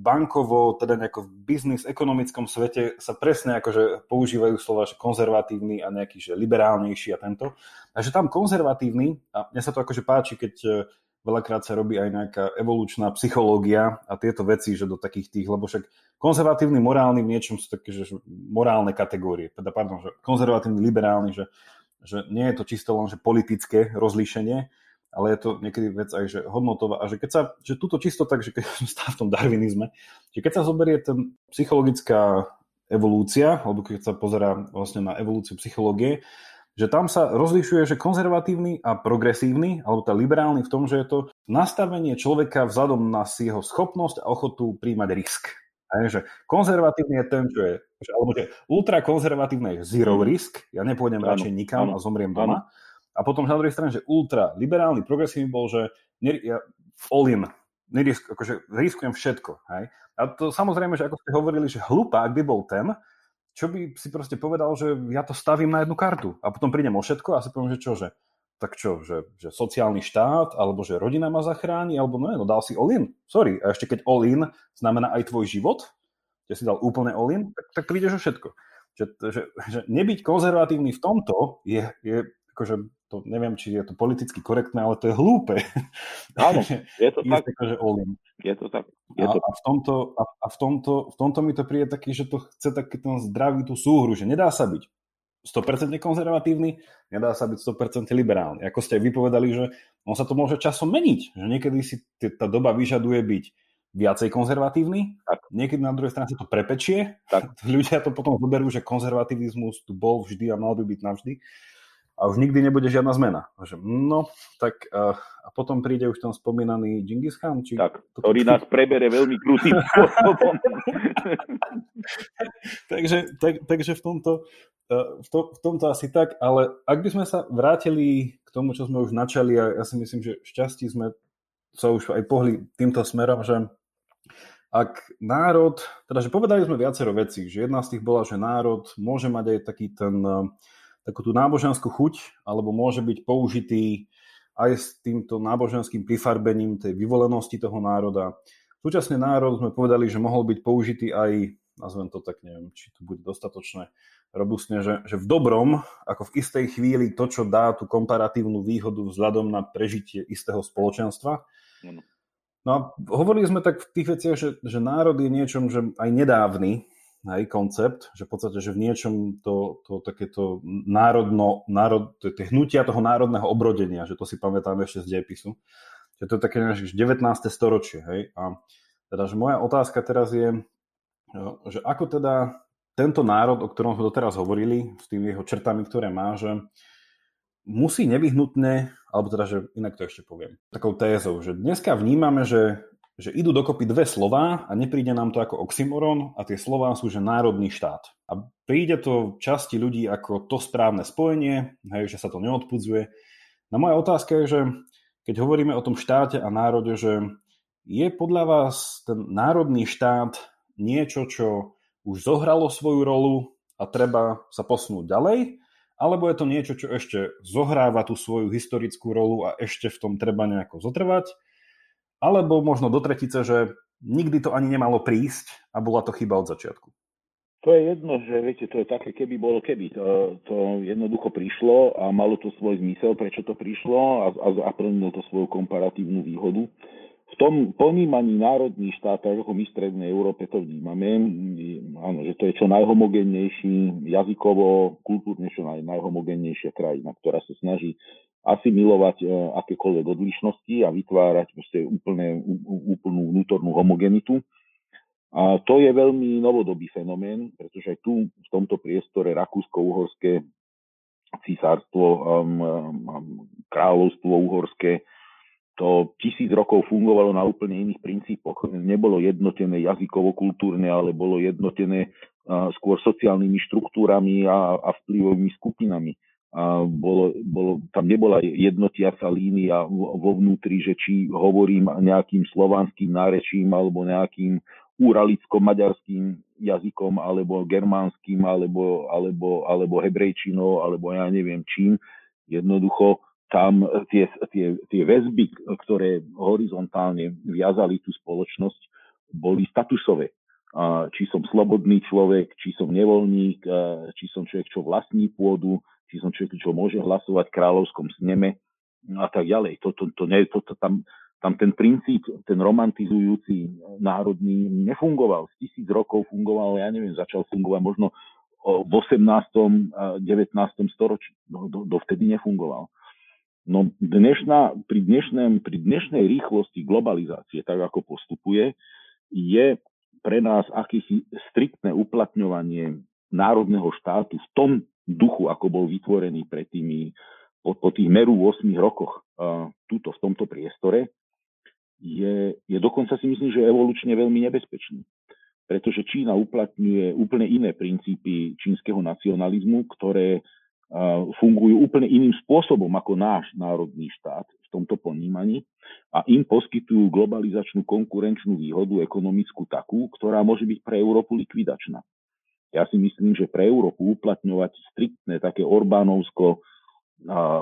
bankovo, teda nejako v biznis, ekonomickom svete sa presne akože používajú slova, že konzervatívny a nejaký, že liberálnejší a tento. A že tam konzervatívny, a mne sa to akože páči, keď e, veľakrát sa robí aj nejaká evolučná psychológia a tieto veci, že do takých tých, lebo však konzervatívny, morálny v niečom sú také, že morálne kategórie, teda pardon, že konzervatívny, liberálny, že, že nie je to čisto len, že politické rozlíšenie, ale je to niekedy vec aj, že hodnotová. A že keď sa, že túto čisto tak, že keď som stále v tom darvinizme, že keď sa zoberie ten psychologická evolúcia, alebo keď sa pozerá vlastne na evolúciu psychológie, že tam sa rozlišuje, že konzervatívny a progresívny, alebo tá liberálny v tom, že je to nastavenie človeka vzhľadom na jeho schopnosť a ochotu príjmať risk. A je, že konzervatívny je ten, čo je, alebo že ultrakonzervatívny je zero mhm. risk, ja nepôjdem radšej nikam a zomriem doma. Ano a potom na druhej strane, že ultra liberálny, progresívny bol, že ja all in, nerisk, akože riskujem všetko. Hej? A to samozrejme, že ako ste hovorili, že hlupák by bol ten, čo by si proste povedal, že ja to stavím na jednu kartu a potom prídem o všetko a si poviem, že čo, že tak čo, že, že sociálny štát, alebo že rodina ma zachráni, alebo no, no dal si all in. Sorry. A ešte keď all in znamená aj tvoj život, že si dal úplne all in, tak, tak prídeš o všetko. Že, že, že nebyť konzervatívny v tomto je, je akože to neviem, či je to politicky korektné, ale to je hlúpe. Áno, je to tak. Akože all in. Je to tak. Je to... A, a, v tomto, a, a v, tomto, v tomto mi to príde taký, že to chce taký ten zdravý tú súhru, že nedá sa byť 100% konzervatívny, nedá sa byť 100% liberálny. Ako ste aj vypovedali, že on sa to môže časom meniť, že niekedy si tá doba vyžaduje byť viacej konzervatívny, tak. niekedy na druhej strane sa to prepečie, tak. ľudia to potom zoberú, že konzervativizmus tu bol vždy a mal by byť navždy a už nikdy nebude žiadna zmena. Že, no, tak a, a potom príde už ten spomínaný Genghis Khan. Či tak, ktorý nás prebere veľmi krutým spôsobom. takže, tak, takže v tomto, v, to, v tomto asi tak, ale ak by sme sa vrátili k tomu, čo sme už načali, a ja si myslím, že šťastí sme sa už aj pohli týmto smerom, že ak národ, teda že povedali sme viacero vecí, že jedna z tých bola, že národ môže mať aj taký ten takú tú náboženskú chuť, alebo môže byť použitý aj s týmto náboženským prifarbením tej vyvolenosti toho národa. Súčasne národ sme povedali, že mohol byť použitý aj, nazvem to tak, neviem, či to bude dostatočné, robustne, že, že v dobrom, ako v istej chvíli to, čo dá tú komparatívnu výhodu vzhľadom na prežitie istého spoločenstva. No a hovorili sme tak v tých veciach, že, že národ je niečom, že aj nedávny, hej, koncept, že v podstate, že v niečom to, to takéto národno, národ, to tie hnutia toho národného obrodenia, že to si pamätám ešte z dejepisu, že to je také 19. storočie, hej, a teda, že moja otázka teraz je, že ako teda tento národ, o ktorom sme doteraz hovorili, s tými jeho črtami, ktoré má, že musí nevyhnutne, alebo teda, že inak to ešte poviem, takou tézou, že dneska vnímame, že že idú dokopy dve slova a nepríde nám to ako oxymoron a tie slova sú, že národný štát. A príde to časti ľudí ako to správne spojenie, hej, že sa to neodpudzuje. No moja otázka je, že keď hovoríme o tom štáte a národe, že je podľa vás ten národný štát niečo, čo už zohralo svoju rolu a treba sa posunúť ďalej, alebo je to niečo, čo ešte zohráva tú svoju historickú rolu a ešte v tom treba nejako zotrvať, alebo možno do tretice, že nikdy to ani nemalo prísť a bola to chyba od začiatku. To je jedno, že viete, to je také, keby bolo keby. To, to jednoducho prišlo a malo to svoj zmysel, prečo to prišlo a, a, a plnilo to svoju komparatívnu výhodu. V tom ponímaní národný štát, tak ako my v Strednej Európe to vnímame, áno, že to je čo najhomogennejší, jazykovo, kultúrne čo naj, najhomogennejšia krajina, ktorá sa snaží asimilovať e, akékoľvek odlišnosti a vytvárať úplne, úplnú vnútornú homogenitu. A to je veľmi novodobý fenomén, pretože aj tu v tomto priestore Rakúsko-Uhorské císarstvo, um, um, kráľovstvo uhorské, to tisíc rokov fungovalo na úplne iných princípoch. Nebolo jednotené jazykovo-kultúrne, ale bolo jednotené skôr sociálnymi štruktúrami a, a vplyvovými skupinami. A bolo, bolo, tam nebola jednotiaca línia vo vnútri, že či hovorím nejakým slovanským nárečím alebo nejakým uralicko-maďarským jazykom, alebo germánskym, alebo, alebo, alebo hebrejčinou, alebo ja neviem čím. Jednoducho tam tie, tie, tie väzby, ktoré horizontálne viazali tú spoločnosť, boli statusové. Či som slobodný človek, či som nevoľník, či som človek, čo vlastní pôdu, či som človek, čo môže hlasovať v kráľovskom sneme a tak ďalej. To, to, to, to, to, tam, tam ten princíp, ten romantizujúci národný nefungoval. Z tisíc rokov fungoval, ja neviem, začal fungovať možno v 18. 19. storočí. Do, do, dovtedy nefungoval. No dnešná, pri, dnešnej, pri dnešnej rýchlosti globalizácie, tak ako postupuje, je pre nás akýsi striktné uplatňovanie národného štátu v tom duchu, ako bol vytvorený pred tými, po, po tých meru 8 rokoch uh, túto v tomto priestore, je, je dokonca si myslím, že evolučne veľmi nebezpečný. Pretože Čína uplatňuje úplne iné princípy čínskeho nacionalizmu, ktoré fungujú úplne iným spôsobom ako náš národný štát v tomto ponímaní a im poskytujú globalizačnú konkurenčnú výhodu ekonomickú takú, ktorá môže byť pre Európu likvidačná. Ja si myslím, že pre Európu uplatňovať striktné také Orbánovsko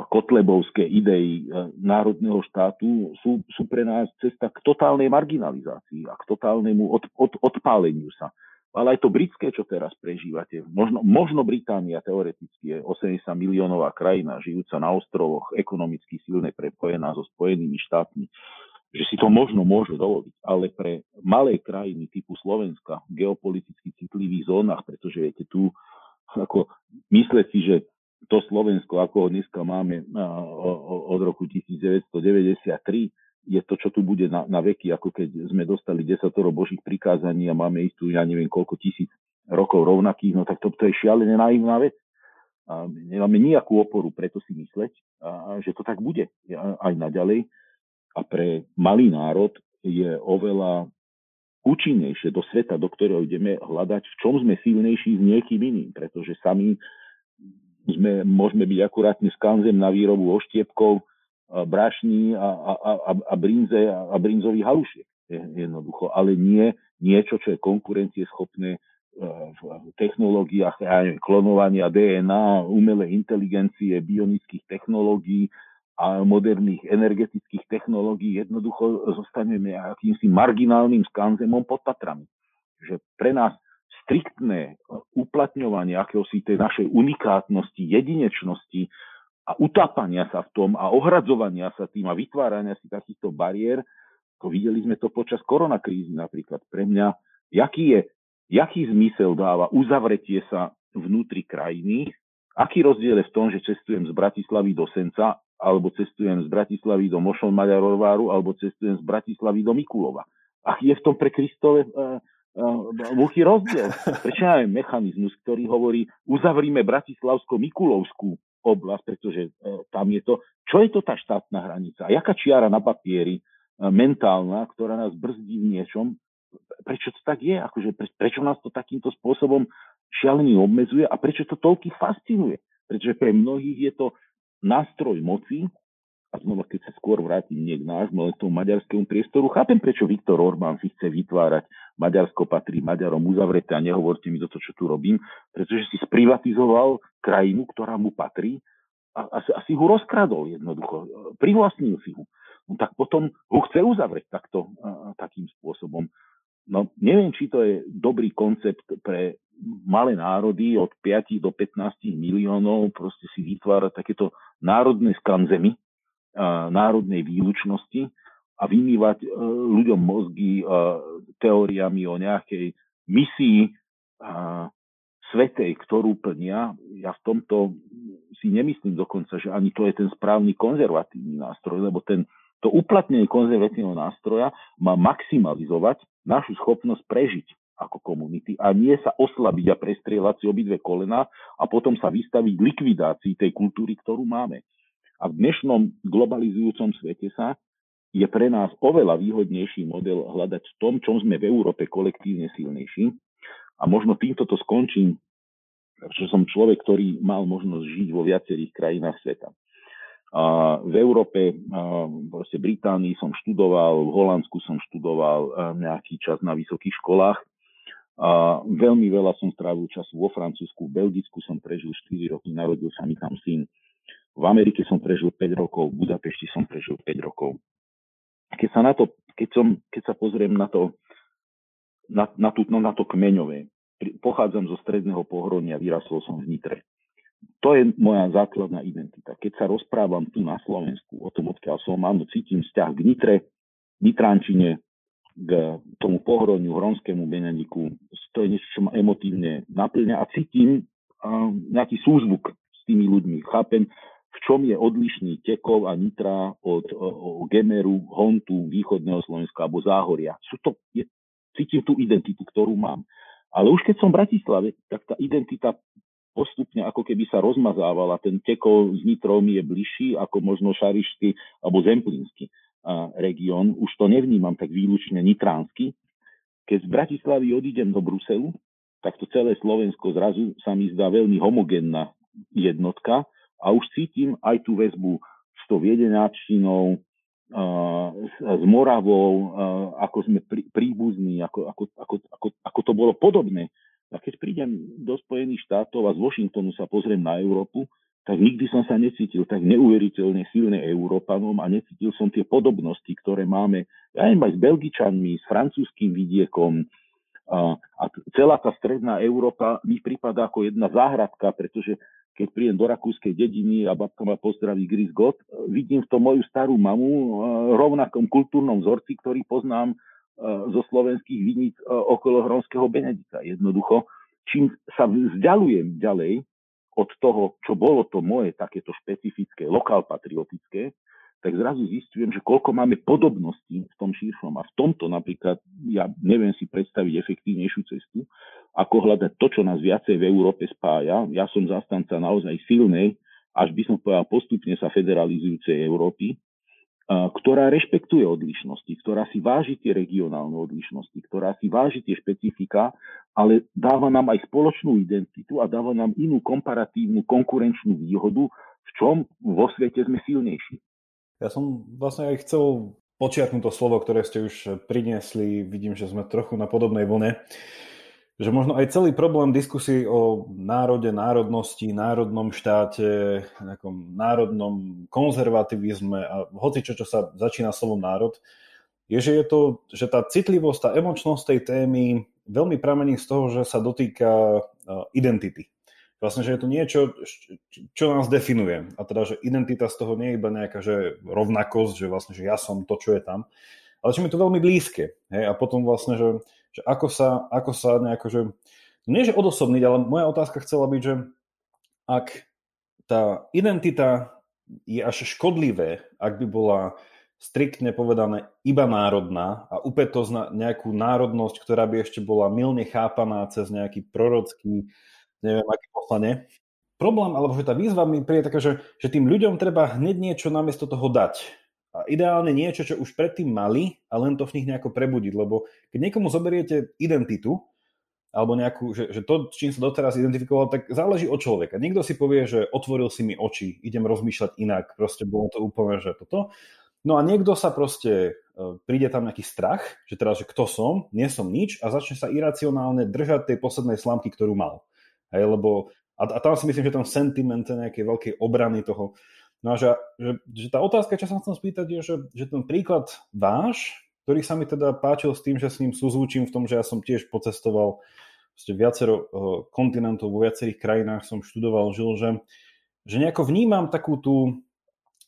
kotlebovské idei e, národného štátu sú, sú pre nás cesta k totálnej marginalizácii a k totálnemu od, od, odpáleniu sa. Ale aj to britské, čo teraz prežívate, možno, možno Británia teoreticky je 80 miliónová krajina, žijúca na ostrovoch, ekonomicky silne prepojená so Spojenými štátmi, že si to možno môže dovoliť, ale pre malé krajiny typu Slovenska v geopoliticky citlivých zónach, pretože viete, tu ako mysleť si, že to Slovensko, ako ho dneska máme od roku 1993, je to, čo tu bude na, na veky, ako keď sme dostali desatoro božích prikázaní a máme istú, ja neviem koľko tisíc rokov rovnakých, no tak to, to je šialené naivná vec. A nemáme nejakú oporu, preto si mysleť, a, že to tak bude aj naďalej. A pre malý národ je oveľa účinnejšie do sveta, do ktorého ideme hľadať, v čom sme silnejší s niekým iným, pretože sami sme, môžeme byť akurátne skanzem na výrobu oštiepkov, brašní a, a, a, a, brinze a, a brinzových halušiek. Jednoducho, ale nie niečo, čo je konkurencieschopné e, v technológiách ja neviem, klonovania DNA, umelej inteligencie, bionických technológií a moderných energetických technológií. Jednoducho zostaneme akýmsi marginálnym skanzemom pod Tatrami. Že pre nás striktné uplatňovanie akéhosi tej našej unikátnosti, jedinečnosti a utápania sa v tom a ohradzovania sa tým a vytvárania si takýchto bariér, to videli sme to počas koronakrízy napríklad. Pre mňa, jaký, je, jaký zmysel dáva uzavretie sa vnútri krajiny, aký rozdiel je v tom, že cestujem z Bratislavy do Senca, alebo cestujem z Bratislavy do Mošon Maďarováru, alebo cestujem z Bratislavy do Mikulova. Aký je v tom pre Kristove uh, veľký rozdiel. Prečo máme mechanizmus, ktorý hovorí, uzavrime Bratislavsko-Mikulovskú oblasť, pretože e, tam je to, čo je to tá štátna hranica? A jaká čiara na papieri, e, mentálna, ktorá nás brzdí v niečom? Prečo to tak je? Akože, prečo nás to takýmto spôsobom šialený obmedzuje a prečo to toľky fascinuje? Pretože pre mnohých je to nástroj moci, a znova, keď sa skôr vrátim nie k nášmu, ale k tomu maďarskému priestoru, chápem, prečo Viktor Orbán si chce vytvárať Maďarsko patrí Maďarom uzavreté a nehovorte mi do toho, čo tu robím, pretože si sprivatizoval krajinu, ktorá mu patrí a, a, a si ho rozkradol jednoducho, privlastnil si ho. No tak potom ho chce uzavrieť takto, a, takým spôsobom. No, neviem, či to je dobrý koncept pre malé národy od 5 do 15 miliónov proste si vytvárať takéto národné skanzemy, národnej výlučnosti a vymývať e, ľuďom mozgy e, teóriami o nejakej misii svetej, ktorú plnia. Ja v tomto si nemyslím dokonca, že ani to je ten správny konzervatívny nástroj, lebo ten, to uplatnenie konzervatívneho nástroja má maximalizovať našu schopnosť prežiť ako komunity a nie sa oslabiť a prestrieľať si obidve kolena a potom sa vystaviť likvidácii tej kultúry, ktorú máme. A v dnešnom globalizujúcom svete sa je pre nás oveľa výhodnejší model hľadať v tom, čom sme v Európe kolektívne silnejší. A možno týmto to skončím, že som človek, ktorý mal možnosť žiť vo viacerých krajinách sveta. A v Európe, proste Británii som študoval, v Holandsku som študoval nejaký čas na vysokých školách. A veľmi veľa som strávil času vo Francúzsku, v Belgicku som prežil 4 roky, narodil sa mi tam syn. V Amerike som prežil 5 rokov, v Budapešti som prežil 5 rokov. Keď sa, na to, keď som, keď sa pozriem na to, na, na, tú, no, na to kmeňové, pochádzam zo stredného pohronia, vyrasol som v Nitre to je moja základná identita. Keď sa rozprávam tu na Slovensku o tom, odkiaľ som, áno, cítim vzťah k Nitre, Nitránčine, k tomu pohroniu, Hronskému Benediku. To je niečo, čo ma emotívne naplňa a cítim uh, nejaký súzvuk s tými ľuďmi. Chápem, čom je odlišný Tekov a Nitra od o, o Gemeru, Hontu, východného Slovenska alebo Záhoria. Sú to, je, cítim tú identitu, ktorú mám. Ale už keď som v Bratislave, tak tá identita postupne ako keby sa rozmazávala. Ten tekol s Nitrou mi je bližší ako možno Šarišský alebo Zemplínsky región. Už to nevnímam tak výlučne nitránsky. Keď z Bratislavy odídem do Bruselu, tak to celé Slovensko zrazu sa mi zdá veľmi homogénna jednotka a už cítim aj tú väzbu s tou viedenáčinou, s Moravou, ako sme príbuzní, ako, ako, ako, ako, ako to bolo podobné a keď prídem do Spojených štátov a z Washingtonu sa pozriem na Európu, tak nikdy som sa necítil tak neuveriteľne silný Európanom a necítil som tie podobnosti, ktoré máme ja aj s Belgičanmi, s francúzským vidiekom. A, a celá tá stredná Európa mi prípada ako jedna záhradka, pretože keď prídem do rakúskej dediny a babka ma pozdraví Gris God, vidím v tom moju starú mamu rovnakom kultúrnom vzorci, ktorý poznám zo slovenských viníc okolo Hronského Benedika. Jednoducho, čím sa vzdialujem ďalej od toho, čo bolo to moje takéto špecifické, lokál patriotické, tak zrazu zistujem, že koľko máme podobností v tom širšom. A v tomto napríklad ja neviem si predstaviť efektívnejšiu cestu, ako hľadať to, čo nás viacej v Európe spája. Ja som zastanca naozaj silnej, až by som povedal postupne sa federalizujúcej Európy, ktorá rešpektuje odlišnosti, ktorá si váži tie regionálne odlišnosti, ktorá si váži tie špecifika, ale dáva nám aj spoločnú identitu a dáva nám inú komparatívnu konkurenčnú výhodu, v čom vo svete sme silnejší. Ja som vlastne aj chcel počiarknúť to slovo, ktoré ste už priniesli. Vidím, že sme trochu na podobnej vlne že možno aj celý problém diskusí o národe, národnosti, národnom štáte, nejakom národnom konzervativizme a hoci čo, čo sa začína slovom národ, je, že, je to, že tá citlivosť, tá emočnosť tej témy veľmi pramení z toho, že sa dotýka e, identity. Vlastne, že je to niečo, čo nás definuje. A teda, že identita z toho nie je iba nejaká že rovnakosť, že vlastne, že ja som to, čo je tam, ale že mi to veľmi blízke. Hej? A potom vlastne, že že ako sa, ako sa nejako, že nie že odosobniť, ale moja otázka chcela byť, že ak tá identita je až škodlivé, ak by bola striktne povedané iba národná a upätosť na nejakú národnosť, ktorá by ešte bola milne chápaná cez nejaký prorocký, neviem aký poslane. Problém, alebo že tá výzva mi príde taká, že, že tým ľuďom treba hneď niečo namiesto toho dať. A ideálne niečo, čo už predtým mali a len to v nich nejako prebudiť, lebo keď niekomu zoberiete identitu, alebo nejakú, že, že to, čím sa doteraz identifikoval, tak záleží od človeka. Niekto si povie, že otvoril si mi oči, idem rozmýšľať inak, proste bolo to úplne, že toto. No a niekto sa proste, e, príde tam nejaký strach, že teraz, že kto som, nie som nič a začne sa iracionálne držať tej poslednej slamky, ktorú mal. Hej, lebo, a, a tam si myslím, že ten sentiment nejakej veľkej obrany toho, No a že, že, že tá otázka, čo sa chcem spýtať, je, že, že ten príklad váš ktorý sa mi teda páčil s tým, že s ním súzvučím v tom, že ja som tiež pocestoval viacero kontinentov, vo viacerých krajinách som študoval, žil, že, že nejako vnímam takú tú,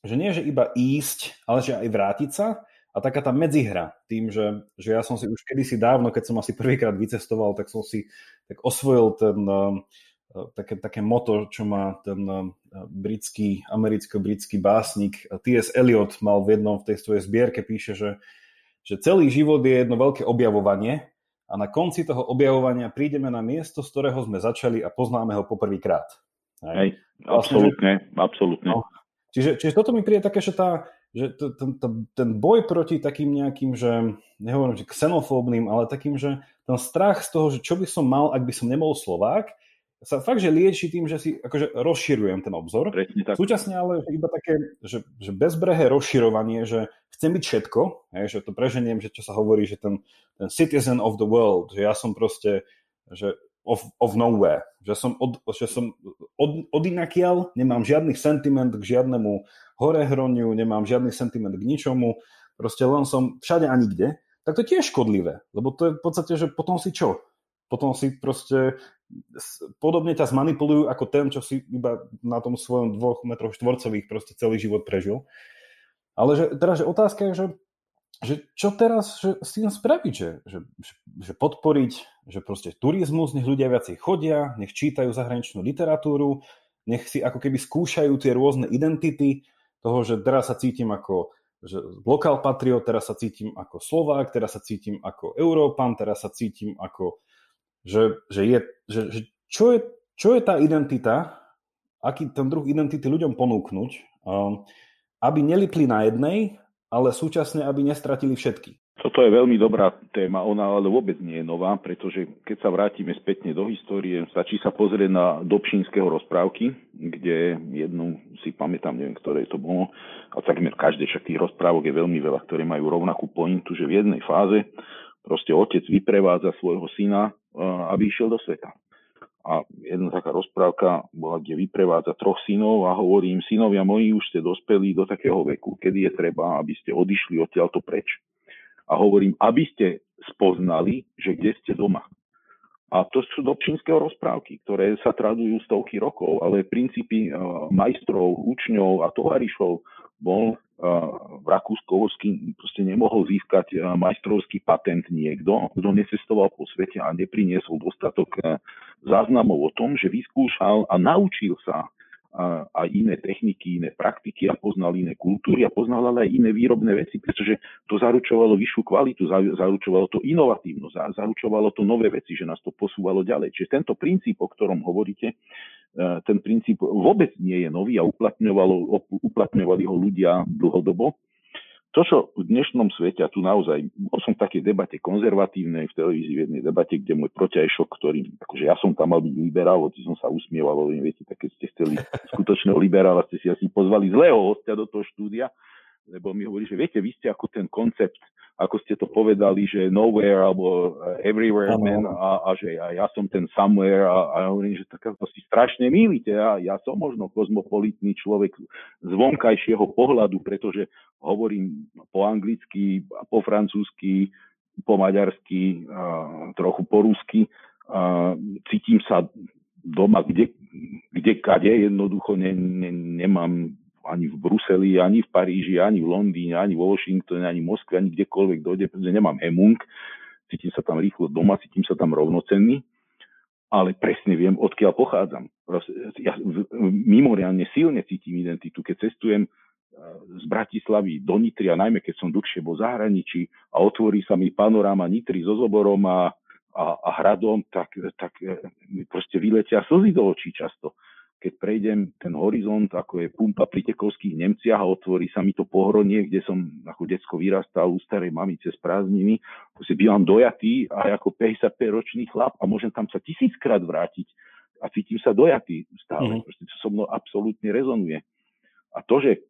že nie, že iba ísť, ale že aj vrátiť sa a taká tá medzihra tým, že, že ja som si už kedysi dávno, keď som asi prvýkrát vycestoval, tak som si tak osvojil ten, také, také moto, čo má ten britský, americko-britský básnik T.S. Eliot mal v jednom v tej svojej zbierke, píše, že že celý život je jedno veľké objavovanie a na konci toho objavovania prídeme na miesto, z ktorého sme začali a poznáme ho poprvýkrát. Hej, Hej absolútne, vlastne, absolútne. No, čiže, čiže toto mi príde také, že, tá, že to, ten, ten, ten boj proti takým nejakým, že nehovorím, že xenofóbnym, ale takým, že ten strach z toho, že čo by som mal, ak by som nebol Slovák, sa fakt, že lieči tým, že si akože rozširujem ten obzor. tak. Súčasne ale iba také, že, že bezbrehé rozširovanie, že chcem byť všetko, hej, že to preženiem, že čo sa hovorí, že ten, ten citizen of the world, že ja som proste, že of, of nowhere, že som, od, že som od, od inakiaľ, nemám žiadny sentiment k žiadnemu horehroniu, nemám žiadny sentiment k ničomu, proste len som všade a nikde, tak to tiež škodlivé, lebo to je v podstate, že potom si čo? Potom si proste podobne ťa zmanipulujú ako ten, čo si iba na tom svojom dvoch metroch štvorcových proste celý život prežil. Ale že, teda, že otázka je, že, že čo teraz že s tým spraviť, že, že, že podporiť, že proste turizmus, nech ľudia viacej chodia, nech čítajú zahraničnú literatúru, nech si ako keby skúšajú tie rôzne identity toho, že teraz sa cítim ako že lokál patriot, teraz sa cítim ako Slovák, teraz sa cítim ako Európan, teraz sa cítim ako že, že, je, že, že čo, je, čo je tá identita, aký ten druh identity ľuďom ponúknuť, um, aby nelipli na jednej, ale súčasne, aby nestratili všetky. Toto je veľmi dobrá téma, ona ale vôbec nie je nová, pretože keď sa vrátime spätne do histórie, stačí sa pozrieť na Dobšinského rozprávky, kde jednu si pamätám, neviem, ktoré to bolo, a takmer každé však tých rozprávok je veľmi veľa, ktoré majú rovnakú pointu, že v jednej fáze proste otec vyprevádza svojho syna aby išiel do sveta. A jedna taká rozprávka bola, kde vyprevádza troch synov a hovorí im, synovia moji už ste dospeli do takého veku, kedy je treba, aby ste odišli odtiaľto preč. A hovorím, aby ste spoznali, že kde ste doma. A to sú dobčinského rozprávky, ktoré sa tradujú stovky rokov, ale princípy majstrov, učňov a tovarišov bol v Rakúsko-Uhorským proste nemohol získať majstrovský patent niekto, kto necestoval po svete a nepriniesol dostatok záznamov o tom, že vyskúšal a naučil sa a iné techniky, iné praktiky a poznal iné kultúry a poznal ale aj iné výrobné veci, pretože to zaručovalo vyššiu kvalitu, zaručovalo to inovatívnosť, zaručovalo to nové veci, že nás to posúvalo ďalej. Čiže tento princíp, o ktorom hovoríte, e, ten princíp vôbec nie je nový a uplatňovali ho ľudia dlhodobo. To, čo v dnešnom svete, a tu naozaj, bol som v takej debate konzervatívnej v televízii, v jednej debate, kde môj protiajšok, ktorý, akože ja som tam mal byť liberál, hoci som sa usmieval, ale viete, tak keď ste chceli skutočného liberála, ste si asi pozvali zlého hostia do toho štúdia, lebo mi hovorí, že viete, vy ste ako ten koncept ako ste to povedali, že nowhere alebo eh, everywhere man a, a že ja, ja som ten somewhere a, a ja hovorím, že tak to si strašne mýlite. Ja, ja som možno kozmopolitný človek z vonkajšieho pohľadu, pretože hovorím po anglicky, po francúzsky, po maďarsky, a trochu po rusky. A cítim sa doma, kde, kde kade, jednoducho ne, ne, nemám ani v Bruseli, ani v Paríži, ani v Londýne, ani vo Washingtone, ani v Moskve, ani kdekoľvek dojde, pretože nemám hemung, cítim sa tam rýchlo doma, cítim sa tam rovnocenný, ale presne viem, odkiaľ pochádzam. Ja mimoriadne silne cítim identitu, keď cestujem z Bratislavy do Nitry a najmä keď som dlhšie vo zahraničí a otvorí sa mi panoráma Nitry so Zoborom a, a, a hradom, tak, tak e, mi proste vyletia slzy do očí často keď prejdem ten horizont, ako je pumpa pri Tekovských Nemciach a otvorí sa mi to pohronie, kde som ako decko vyrastal u starej mamy cez prázdniny, si bývam dojatý a ako 55-ročný chlap a môžem tam sa tisíckrát vrátiť a cítim sa dojatý stále. Mm-hmm. Proste to so mnou absolútne rezonuje. A to, že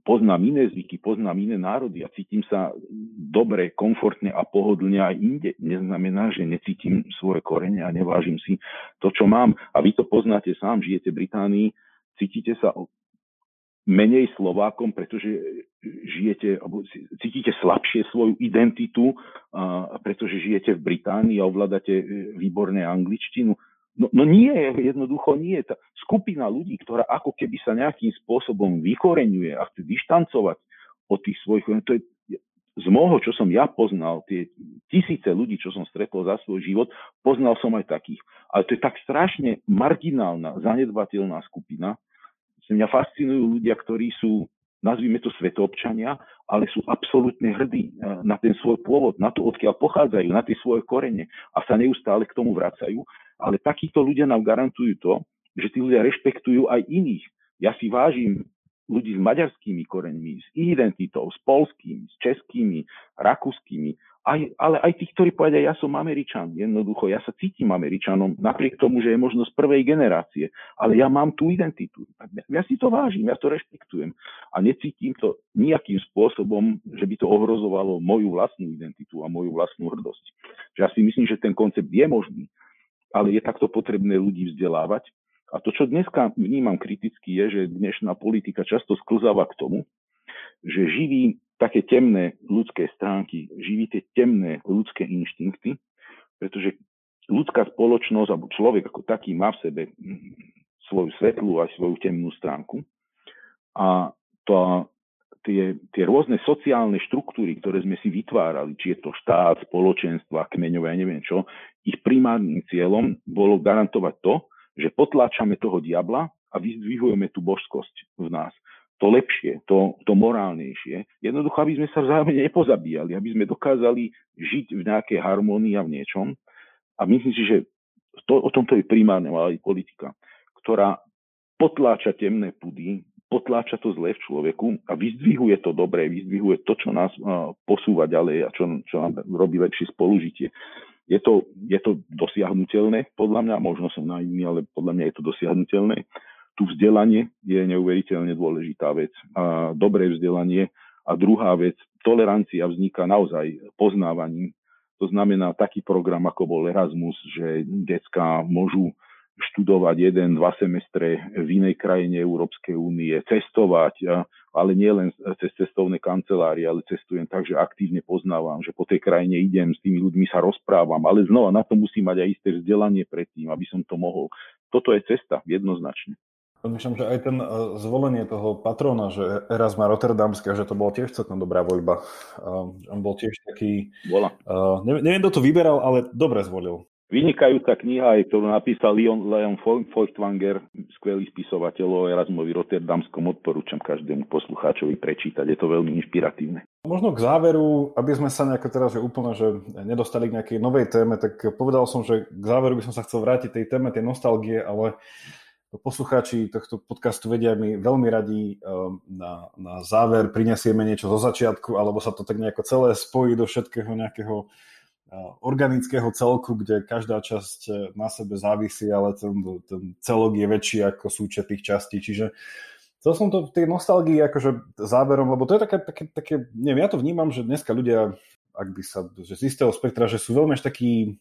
poznám iné zvyky, poznám iné národy a cítim sa dobre, komfortne a pohodlne aj inde, neznamená, že necítim svoje korene a nevážim si to, čo mám. A vy to poznáte sám, žijete v Británii, cítite sa menej Slovákom, pretože žijete, cítite slabšie svoju identitu, pretože žijete v Británii a ovládate e, výborné angličtinu. No, no nie, jednoducho nie. Tá skupina ľudí, ktorá ako keby sa nejakým spôsobom vykoreňuje a chce dištancovať od tých svojich, to je z môjho, čo som ja poznal, tie tisíce ľudí, čo som stretol za svoj život, poznal som aj takých. Ale to je tak strašne marginálna, zanedbateľná skupina. Mňa fascinujú ľudia, ktorí sú, nazvime to svetoobčania, ale sú absolútne hrdí eh, na ten svoj pôvod, na to, odkiaľ pochádzajú, na tie svoje korene a sa neustále k tomu vracajú. Ale takíto ľudia nám garantujú to, že tí ľudia rešpektujú aj iných. Ja si vážim ľudí s maďarskými koreňmi, s identitou, s polskými, s českými, rakúskymi, aj, ale aj tých, ktorí povedia, ja som Američan. Jednoducho, ja sa cítim Američanom, napriek tomu, že je možno z prvej generácie, ale ja mám tú identitu. Ja si to vážim, ja to rešpektujem a necítim to nejakým spôsobom, že by to ohrozovalo moju vlastnú identitu a moju vlastnú hrdosť. Že ja si myslím, že ten koncept je možný, ale je takto potrebné ľudí vzdelávať a to, čo dneska vnímam kriticky, je, že dnešná politika často sklzáva k tomu, že živí také temné ľudské stránky, živí tie temné ľudské inštinkty, pretože ľudská spoločnosť alebo človek ako taký má v sebe svoju svetlú a svoju temnú stránku. A to, tie, tie rôzne sociálne štruktúry, ktoré sme si vytvárali, či je to štát, spoločenstva, kmeňové, neviem čo, ich primárnym cieľom bolo garantovať to, že potláčame toho diabla a vyzdvihujeme tú božskosť v nás. To lepšie, to, to morálnejšie. Jednoducho, aby sme sa vzájomne nepozabíjali, aby sme dokázali žiť v nejakej harmonii a v niečom. A myslím si, že to, o tomto je primárne aj politika, ktorá potláča temné pudy, potláča to zlé v človeku a vyzdvihuje to dobré, vyzdvihuje to, čo nás posúva ďalej a čo, čo nám robí lepšie spolužitie. Je to, je to dosiahnutelné, podľa mňa, možno som naivný, ale podľa mňa je to dosiahnutelné. Tu vzdelanie je neuveriteľne dôležitá vec. A dobré vzdelanie. A druhá vec, tolerancia vzniká naozaj poznávaním. To znamená taký program, ako bol Erasmus, že decka môžu študovať jeden, dva semestre v inej krajine Európskej únie, cestovať, ale nie len cez cestovné kancelárie, ale cestujem tak, že aktívne poznávam, že po tej krajine idem, s tými ľuďmi sa rozprávam, ale znova na to musím mať aj isté vzdelanie predtým, aby som to mohol. Toto je cesta, jednoznačne. Myslím, že aj ten uh, zvolenie toho patrona, že Erasma Rotterdamského, že to bolo tiež celkom dobrá voľba. Uh, on bol tiež taký... Bola. Uh, neviem, neviem, kto to vyberal, ale dobre zvolil. Vynikajúca kniha, ktorú napísal Leon, Leon Feuchtwanger, skvelý spisovateľ o Erasmovi Rotterdamskom, odporúčam každému poslucháčovi prečítať, je to veľmi inšpiratívne. Možno k záveru, aby sme sa nejako teraz že úplne že nedostali k nejakej novej téme, tak povedal som, že k záveru by som sa chcel vrátiť tej téme, tej nostalgie, ale poslucháči tohto podcastu vedia, my veľmi radi ehm, na, na záver prinesieme niečo zo začiatku, alebo sa to tak nejako celé spojí do všetkého nejakého organického celku, kde každá časť e, na sebe závisí, ale ten, ten celok je väčší ako súčet tých častí. Čiže chcel som to v tej nostalgii akože záverom, lebo to je také, také, také neviem, ja to vnímam, že dneska ľudia, ak by sa, že z istého spektra, že sú veľmi až taký,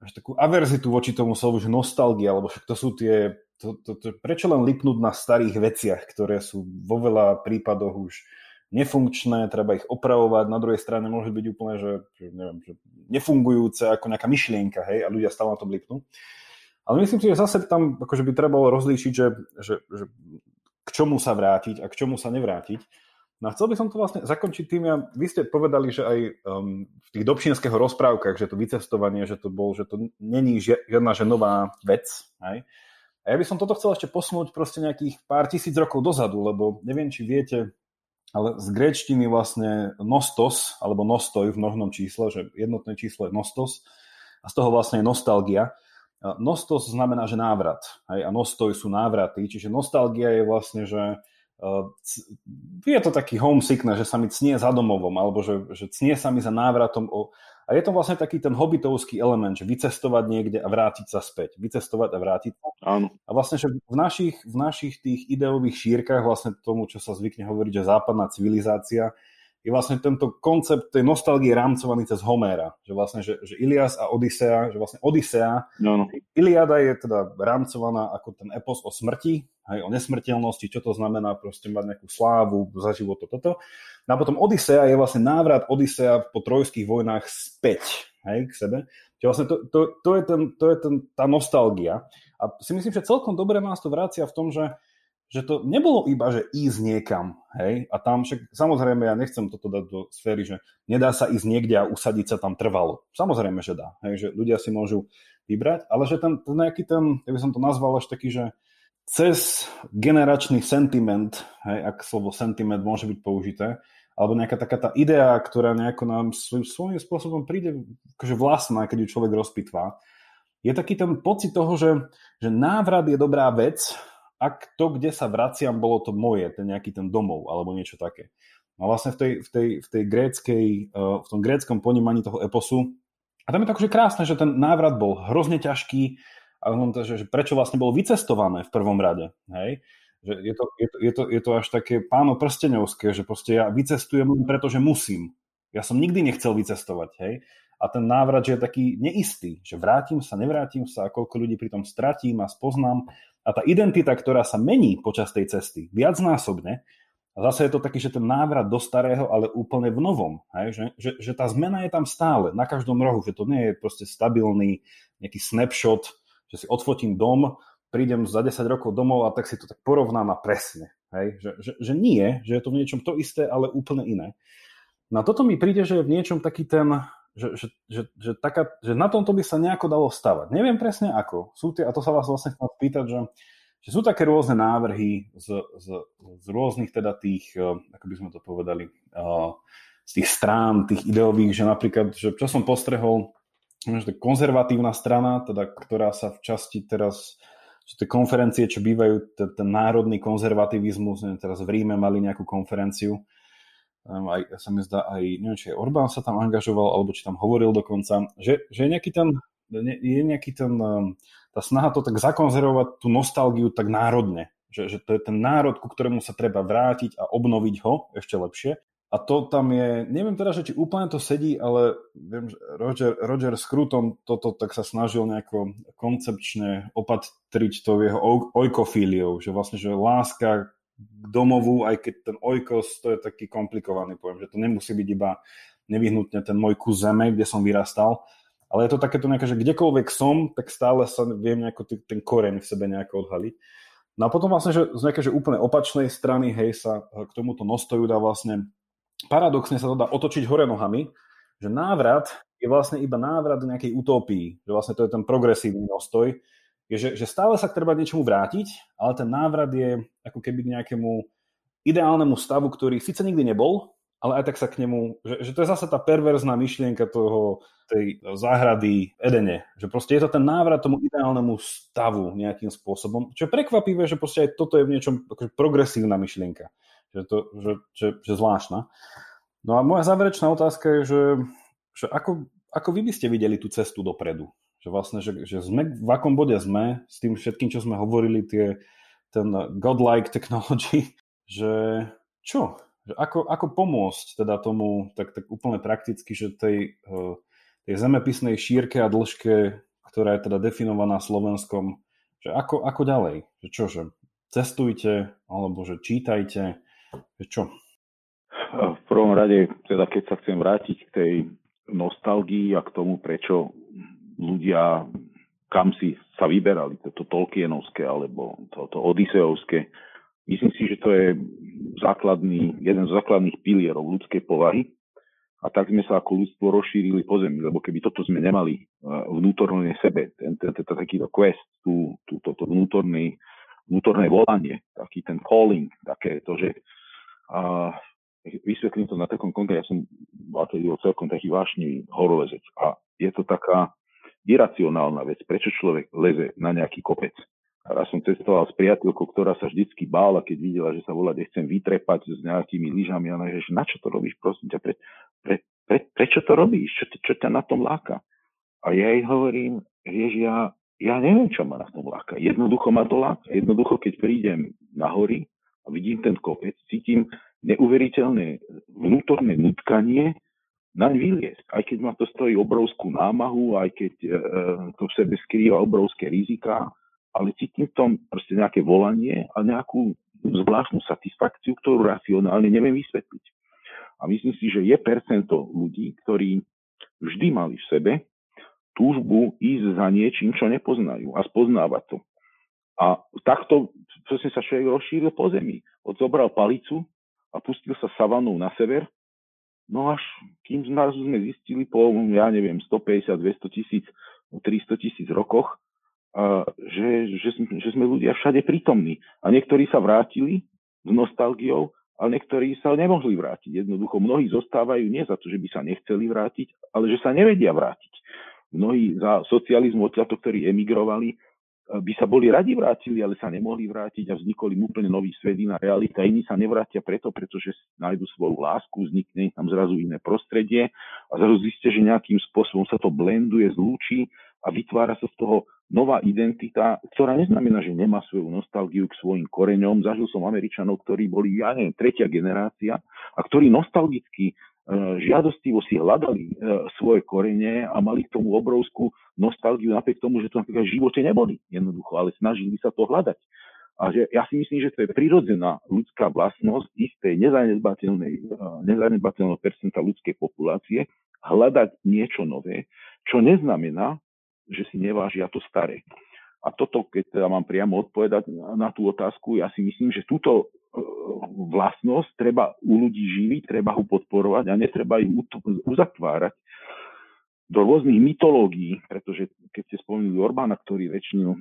až takú averzitu voči tomu slovu, že nostalgia, alebo však to sú tie, to, to, to, prečo len lipnúť na starých veciach, ktoré sú vo veľa prípadoch už nefunkčné, treba ich opravovať, na druhej strane môže byť úplne, že, že, neviem, že nefungujúce ako nejaká myšlienka, hej, a ľudia stále na to blipnú. Ale myslím si, že zase tam akože by trebalo rozlíšiť, že, že, že k čomu sa vrátiť a k čomu sa nevrátiť. No a chcel by som to vlastne zakončiť tým, ja, vy ste povedali, že aj um, v tých dobšinského rozprávkach, že to vycestovanie, že to bol, že to není žiadna že nová vec, hej. A ja by som toto chcel ešte posunúť proste nejakých pár tisíc rokov dozadu, lebo neviem, či viete, ale z gréčtiny vlastne nostos, alebo nostoj v mnohnom čísle, že jednotné číslo je nostos, a z toho vlastne je nostalgia. Nostos znamená, že návrat. Hej, a nostoj sú návraty, čiže nostalgia je vlastne, že je to taký homesickness, že sa mi cnie za domovom, alebo že, že cnie sa mi za návratom o, a je to vlastne taký ten hobitovský element, že vycestovať niekde a vrátiť sa späť. Vycestovať a vrátiť sa. Áno. A vlastne, že v našich, v našich tých ideových šírkach, vlastne tomu, čo sa zvykne hovoriť, že západná civilizácia, je vlastne tento koncept tej nostalgie rámcovaný cez Homéra. Že vlastne, že, že Ilias a Odisea, že vlastne Odisea, no, no. Iliada je teda rámcovaná ako ten epos o smrti, hej, o nesmrteľnosti, čo to znamená proste mať nejakú slávu za život, toto. No a potom Odisea je vlastne návrat Odisea po trojských vojnách späť hej, k sebe. Čiže vlastne to, to, to, je, ten, to je ten, tá nostalgia. A si myslím, že celkom dobre nás to vracia v tom, že že to nebolo iba, že ísť niekam, hej, a tam však, samozrejme, ja nechcem toto dať do sféry, že nedá sa ísť niekde a usadiť sa tam trvalo. Samozrejme, že dá, hej, že ľudia si môžu vybrať, ale že ten, ten nejaký ten, ja by som to nazval až taký, že cez generačný sentiment, hej, ak slovo sentiment môže byť použité, alebo nejaká taká tá idea, ktorá nejako nám svojím, svojím spôsobom príde akože vlastná, keď ju človek rozpitvá, je taký ten pocit toho, že, že návrat je dobrá vec, ak to, kde sa vraciam, bolo to moje, ten nejaký ten domov alebo niečo také. No vlastne v, tej, v, tej, v, tej gréckej, eh, v tom gréckom ponímaní toho eposu, a tam je to akože krásne, že ten návrat bol hrozne ťažký, a že, že prečo vlastne bolo vycestované v prvom rade. Hej? Že je, to, je, to, je, to, je to až také páno prsteňovské, že proste ja vycestujem len preto, že musím. Ja som nikdy nechcel vycestovať. Hej? A ten návrat že je taký neistý, že vrátim sa, nevrátim sa a koľko ľudí pri tom stratím a spoznám. A tá identita, ktorá sa mení počas tej cesty viacnásobne, a zase je to taký, že ten návrat do starého, ale úplne v novom. Hej? Že, že, že tá zmena je tam stále, na každom rohu, že to nie je proste stabilný nejaký snapshot, že si odfotím dom, prídem za 10 rokov domov a tak si to tak porovnám a presne. Hej? Že, že, že nie, že je to v niečom to isté, ale úplne iné. No a toto mi príde, že je v niečom taký ten, že, že, že, že, taká, že na tomto by sa nejako dalo stavať. Neviem presne ako. Sú tie, a to sa vás vlastne chcem spýtať, že, že sú také rôzne návrhy z, z, z rôznych teda tých, eh, ako by sme to povedali, eh, z tých strán, tých ideových, že napríklad, že čo som postrehol, že konzervatívna strana, teda, ktorá sa v časti teraz, že tie konferencie, čo bývajú, ten, ten národný konzervativizmus, neviem, teraz v Ríme mali nejakú konferenciu, aj, sa mi zdá, aj, neviem, či aj Orbán sa tam angažoval, alebo či tam hovoril dokonca, že, že je nejaký ten, je nejaký ten, um, tá snaha to tak zakonzervovať, tú nostalgiu tak národne, že, že to je ten národ, ku ktorému sa treba vrátiť a obnoviť ho ešte lepšie. A to tam je, neviem teda, že či úplne to sedí, ale viem, že Roger, Roger Scruton toto tak sa snažil nejako koncepčne opatriť to jeho oikofíliou, že vlastne, že láska domovu, aj keď ten oikos, to je taký komplikovaný pojem, že to nemusí byť iba nevyhnutne ten môj kus zeme, kde som vyrastal, ale je to takéto nejaké, že kdekoľvek som, tak stále sa viem nejako ten koreň v sebe nejako odhaliť. No a potom vlastne, že z nejaké, že úplne opačnej strany, hej, sa k tomuto nostoju dá vlastne, paradoxne sa to dá otočiť hore nohami, že návrat je vlastne iba návrat nejakej utópii, že vlastne to je ten progresívny nostoj, je, že, že stále sa treba niečomu vrátiť, ale ten návrat je ako keby k nejakému ideálnemu stavu, ktorý síce nikdy nebol, ale aj tak sa k nemu, že, že to je zase tá perverzná myšlienka toho, tej záhrady Edene, že proste je to ten návrat tomu ideálnemu stavu nejakým spôsobom, čo je prekvapivé, že proste aj toto je v niečom akože progresívna myšlienka, že, to, že, že, že zvláštna. No a moja záverečná otázka je, že, že ako, ako vy by ste videli tú cestu dopredu? Že vlastne, že, že sme, v akom bode sme s tým všetkým, čo sme hovorili, tie, ten godlike technology, že čo? Že ako, ako pomôcť teda tomu tak, tak úplne prakticky, že tej, eh, tej zemepisnej šírke a dĺžke, ktorá je teda definovaná Slovenskom, že ako, ako ďalej? Že čo, že cestujte, alebo že čítajte, že čo? V prvom rade, teda keď sa chcem vrátiť k tej nostalgii a k tomu, prečo ľudia kam si sa vyberali, to Tolkienovské alebo to, to Odiseovské. Myslím si, že to je základný, jeden z základných pilierov ľudskej povahy. A tak sme sa ako ľudstvo rozšírili po zemi, lebo keby toto sme nemali vnútorné sebe, ten, ten, ten, ten takýto quest, tú, tú, to, to vnútorný, vnútorné volanie, taký ten calling, také to, že a, vysvetlím to na takom konkrétne, ja som celkom taký vášnivý horolezec a je to taká, iracionálna vec, prečo človek leze na nejaký kopec. A raz som cestoval s priateľkou, ktorá sa vždycky bála, keď videla, že sa volá, že chcem vytrepať s nejakými lyžami. Ona že na čo to robíš, prosím ťa, pre, pre, pre, prečo to robíš, čo, čo ťa na tom láka? A ja jej hovorím, vieš, ja, ja neviem, čo ma na tom láka. Jednoducho ma to láka. Jednoducho, keď prídem na hory a vidím ten kopec, cítim neuveriteľné vnútorné nutkanie naň vyliesť. Aj keď ma to stojí obrovskú námahu, aj keď e, to v sebe skrýva obrovské rizika, ale cítim v tom proste nejaké volanie a nejakú zvláštnu satisfakciu, ktorú racionálne neviem vysvetliť. A myslím si, že je percento ľudí, ktorí vždy mali v sebe túžbu ísť za niečím, čo nepoznajú a spoznávať to. A takto proste sa človek rozšíril po zemi. Odzobral palicu a pustil sa savanou na sever. No až kým zrazu sme zistili po, ja neviem, 150, 200 tisíc, 300 tisíc rokoch, že, že, že sme ľudia všade prítomní. A niektorí sa vrátili s nostalgiou, ale niektorí sa nemohli vrátiť. Jednoducho mnohí zostávajú nie za to, že by sa nechceli vrátiť, ale že sa nevedia vrátiť. Mnohí za socializmu odtiaľto, ktorí emigrovali, by sa boli radi vrátili, ale sa nemohli vrátiť a vznikol im úplne nový svet, iná realita. Iní sa nevrátia preto, pretože nájdu svoju lásku, vznikne tam zrazu iné prostredie a zrazu zistia, že nejakým spôsobom sa to blenduje, zlúči a vytvára sa z toho nová identita, ktorá neznamená, že nemá svoju nostalgiu k svojim koreňom. Zažil som Američanov, ktorí boli, ja neviem, tretia generácia a ktorí nostalgicky E, žiadostivo si hľadali e, svoje korene a mali k tomu obrovskú nostalgiu napriek tomu, že to napríklad v živote neboli jednoducho, ale snažili sa to hľadať. A že ja si myslím, že to je prirodzená ľudská vlastnosť istej e, nezanedbateľného percenta ľudskej populácie hľadať niečo nové, čo neznamená, že si nevážia to staré. A toto, keď teda mám priamo odpovedať na tú otázku, ja si myslím, že túto vlastnosť treba u ľudí živiť, treba ho podporovať a netreba ju uzatvárať do rôznych mytológií, pretože keď ste spomínali Orbána, ktorý väčšinu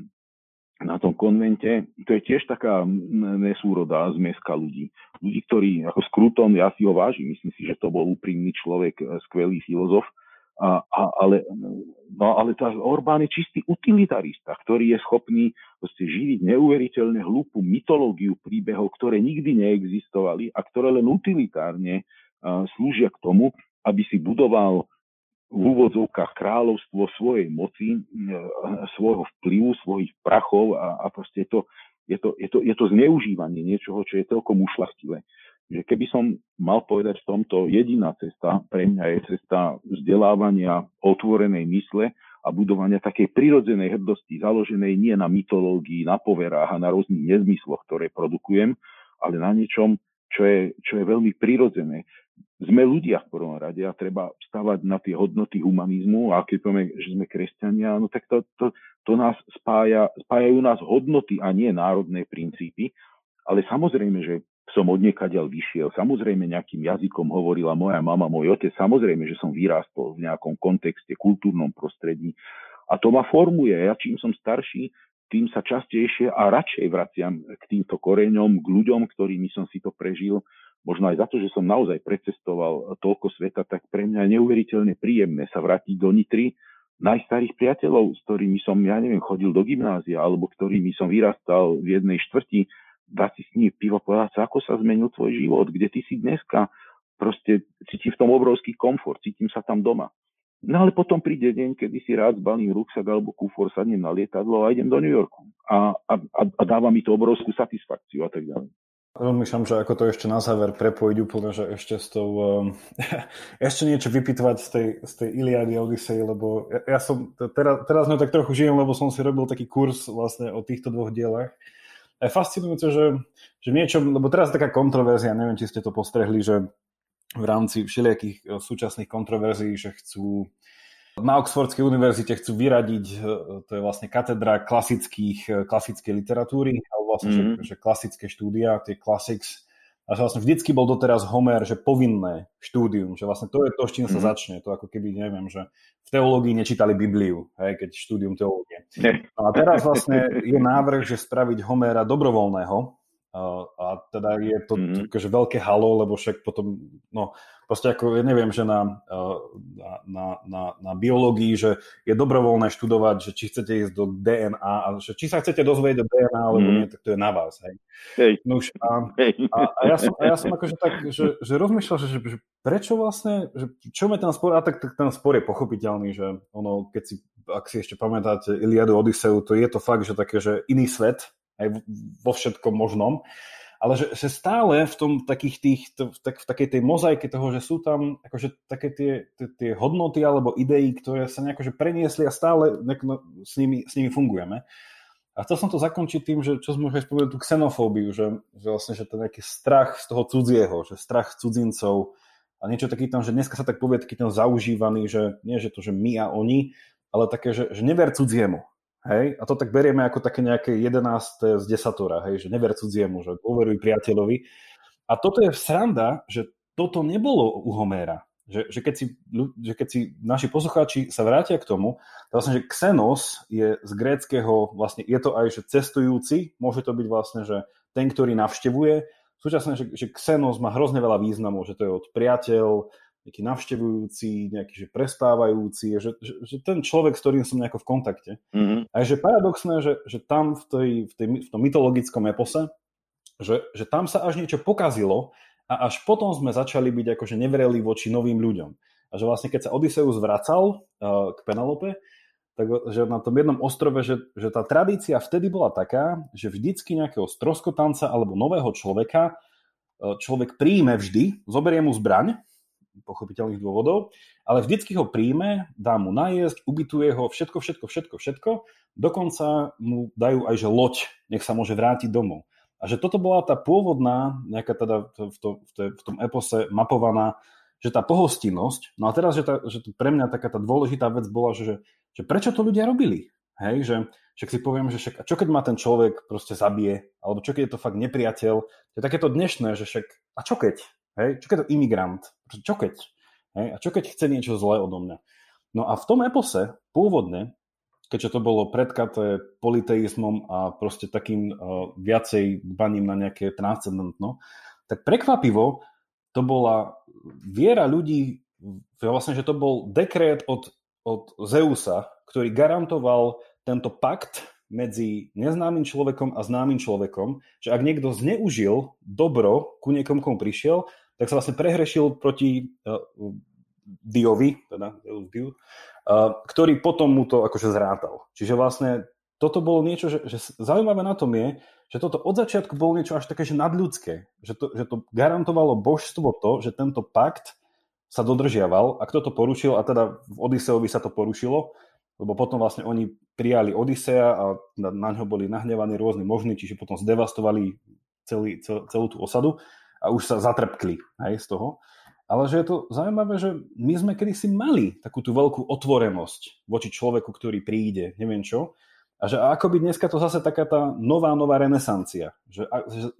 na tom konvente, to je tiež taká nesúrodá zmeska ľudí. Ľudí, ktorí ako skrutom, ja si ho vážim, myslím si, že to bol úprimný človek, skvelý filozof, a, a, ale, no, ale tá Orbán je čistý utilitarista, ktorý je schopný proste živiť neuveriteľne hlúpu mytológiu príbehov, ktoré nikdy neexistovali a ktoré len utilitárne uh, slúžia k tomu, aby si budoval v úvodzovkách kráľovstvo svojej moci, uh, svojho vplyvu, svojich prachov a, a proste to, je, to, je, to, je to zneužívanie niečoho, čo je celkom ušlachtivé že keby som mal povedať v tomto jediná cesta, pre mňa je cesta vzdelávania otvorenej mysle a budovania takej prirodzenej hrdosti, založenej nie na mytológii, na poverách a na rôznych nezmysloch, ktoré produkujem, ale na niečom, čo je, čo je veľmi prirodzené. Sme ľudia v prvom rade a treba stavať na tie hodnoty humanizmu a keď povieme, že sme kresťania, no tak to, to, to nás spája, spájajú nás hodnoty a nie národné princípy, ale samozrejme, že som od niekaďal vyšiel. Samozrejme nejakým jazykom hovorila moja mama, môj otec. Samozrejme, že som vyrástol v nejakom kontexte, kultúrnom prostredí. A to ma formuje. Ja čím som starší, tým sa častejšie a radšej vraciam k týmto koreňom, k ľuďom, ktorými som si to prežil. Možno aj za to, že som naozaj precestoval toľko sveta, tak pre mňa je neuveriteľne príjemné sa vrátiť do Nitry, najstarých priateľov, s ktorými som, ja neviem, chodil do gymnázia, alebo ktorými som vyrastal v jednej štvrti, dať si s nimi pivo, povedať sa, ako sa zmenil tvoj život, kde ty si dneska. Proste cítim v tom obrovský komfort, cítim sa tam doma. No ale potom príde deň, kedy si rád zbalím ruksak alebo kúfor, sadnem na lietadlo a idem do New Yorku. A, a, a dáva mi to obrovskú satisfakciu a tak ďalej. Rozmýšľam, že ako to ešte na záver prepojiť úplne, že ešte s tou, um, ešte niečo vypýtovať z tej, z tej Iliady Odyssey, lebo ja, ja som, teraz, teraz tak trochu žijem, lebo som si robil taký kurz vlastne o týchto dvoch dielach je fascinujúce, že, že niečo, lebo teraz je taká kontroverzia, neviem, či ste to postrehli, že v rámci všelijakých e, súčasných kontroverzií, že chcú na Oxfordskej univerzite chcú vyradiť, e, to je vlastne katedra klasických, e, klasickej literatúry, alebo vlastne, mm-hmm. že, mhm. že klasické štúdia, tie classics, a že vlastne vždycky bol doteraz Homer, že povinné štúdium, že vlastne to je to, s čím sa mm. začne. To ako keby, neviem, že v teológii nečítali Bibliu, hej, keď štúdium teológie. A teraz vlastne je návrh, že spraviť Homera dobrovoľného, a teda je to mm-hmm. akože veľké halo, lebo však potom, no proste ako, ja neviem, že na, na, na, na biológii, že je dobrovoľné študovať, že či chcete ísť do DNA, a že či sa chcete dozvedieť do DNA, alebo mm-hmm. nie, tak to je na vás, hej. hej. No už, a, a, a, ja som, a ja som akože tak, že, že rozmýšľal, že, že prečo vlastne, že čo je ten spor, a tak, tak ten spor je pochopiteľný, že ono, keď si, ak si ešte pamätáte Iliadu Odiseu, to je to fakt, že také, že iný svet, aj vo všetkom možnom. ale že, že stále v tom takých tých, to, tak, v takej tej mozaike toho, že sú tam akože také tie, tie, tie hodnoty alebo idei, ktoré sa nejako preniesli a stále nejako, s, nimi, s nimi fungujeme. A chcel som to zakončiť tým, že čo sme už spomenuli, tú xenofóbiu, že, že vlastne, že to nejaký strach z toho cudzieho, že strach cudzincov a niečo taký tam, že dneska sa tak povie taký ten zaužívaný, že nie, že to, že my a oni, ale také, že, že never cudziemu. Hej? A to tak berieme ako také nejaké 11. z desatora, hej? že never cudziemu, že dôveruj priateľovi. A toto je sranda, že toto nebolo u Homéra. Že, že, keď si, že keď si naši poslucháči sa vrátia k tomu, to vlastne, že Xenos je z gréckého, vlastne je to aj, že cestujúci, môže to byť vlastne, že ten, ktorý navštevuje, súčasne, že, že Xenos má hrozne veľa významov, že to je od priateľ, nejaký navštevujúci, nejaký že prespávajúci, že, že, že ten človek, s ktorým som nejako v kontakte. Mm-hmm. A je že paradoxné, že, že tam v, tej, v, tej, v tom mytologickom epose, že, že tam sa až niečo pokazilo a až potom sme začali byť akože nevreli voči novým ľuďom. A že vlastne keď sa Odysseus vracal uh, k Penelope, tak že na tom jednom ostrove, že, že tá tradícia vtedy bola taká, že vždycky nejakého stroskotanca alebo nového človeka uh, človek príjme vždy, zoberie mu zbraň, pochopiteľných dôvodov, ale vždycky ho príjme, dá mu najesť, ubytuje ho, všetko, všetko, všetko, všetko, dokonca mu dajú aj že loď, nech sa môže vrátiť domov. A že toto bola tá pôvodná, nejaká teda v, to, v, to, v tom epose mapovaná, že tá pohostinnosť, no a teraz, že, tá, že pre mňa taká tá dôležitá vec bola, že, že prečo to ľudia robili? Hej, že však si poviem, že však, čo keď ma ten človek proste zabije, alebo čo keď je to fakt nepriateľ, to je takéto dnešné, že však, a čo keď? Hej, čo keď to imigrant? Čo keď? Hej, a čo keď chce niečo zlé odo mňa? No a v tom epose pôvodne keďže to bolo predkaté politeizmom a proste takým uh, viacej dbaním na nejaké transcendentno, tak prekvapivo to bola viera ľudí, vlastne, že to bol dekret od, od Zeusa, ktorý garantoval tento pakt medzi neznámym človekom a známym človekom, že ak niekto zneužil dobro ku niekomu, komu prišiel, tak sa vlastne prehrešil proti uh, Diovi, teda Diu, ktorý potom mu to akože zrátal. Čiže vlastne toto bolo niečo, že, že zaujímavé na tom je, že toto od začiatku bolo niečo až také, že nadľudské. Že to, že to garantovalo božstvo to, že tento pakt sa dodržiaval a kto to porušil, a teda v Odiseovi sa to porušilo, lebo potom vlastne oni prijali Odisea a na, na ňo boli nahnevaní rôzni možní, čiže potom zdevastovali celý, cel, celú tú osadu a už sa zatrpkli aj z toho. Ale že je to zaujímavé, že my sme kedysi mali takú tú veľkú otvorenosť voči človeku, ktorý príde, neviem čo. A že akoby dneska to zase taká tá nová, nová renesancia. Že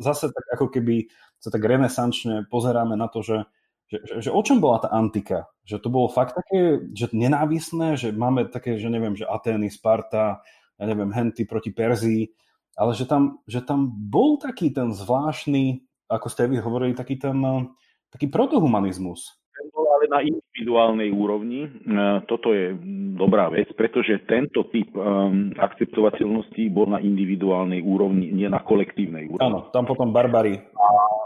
zase tak ako keby sa tak renesančne pozeráme na to, že, že, že, že o čom bola tá antika? Že to bolo fakt také, že nenávisné, že máme také, že neviem, že Atény, Sparta, ja neviem, Henty proti Perzii, ale že tam, že tam bol taký ten zvláštny, ako ste vy hovorili, taký ten taký protohumanizmus. Ale na individuálnej úrovni e, toto je dobrá vec, pretože tento typ um, akceptovateľnosti bol na individuálnej úrovni, nie na kolektívnej úrovni. Áno, tam potom barbary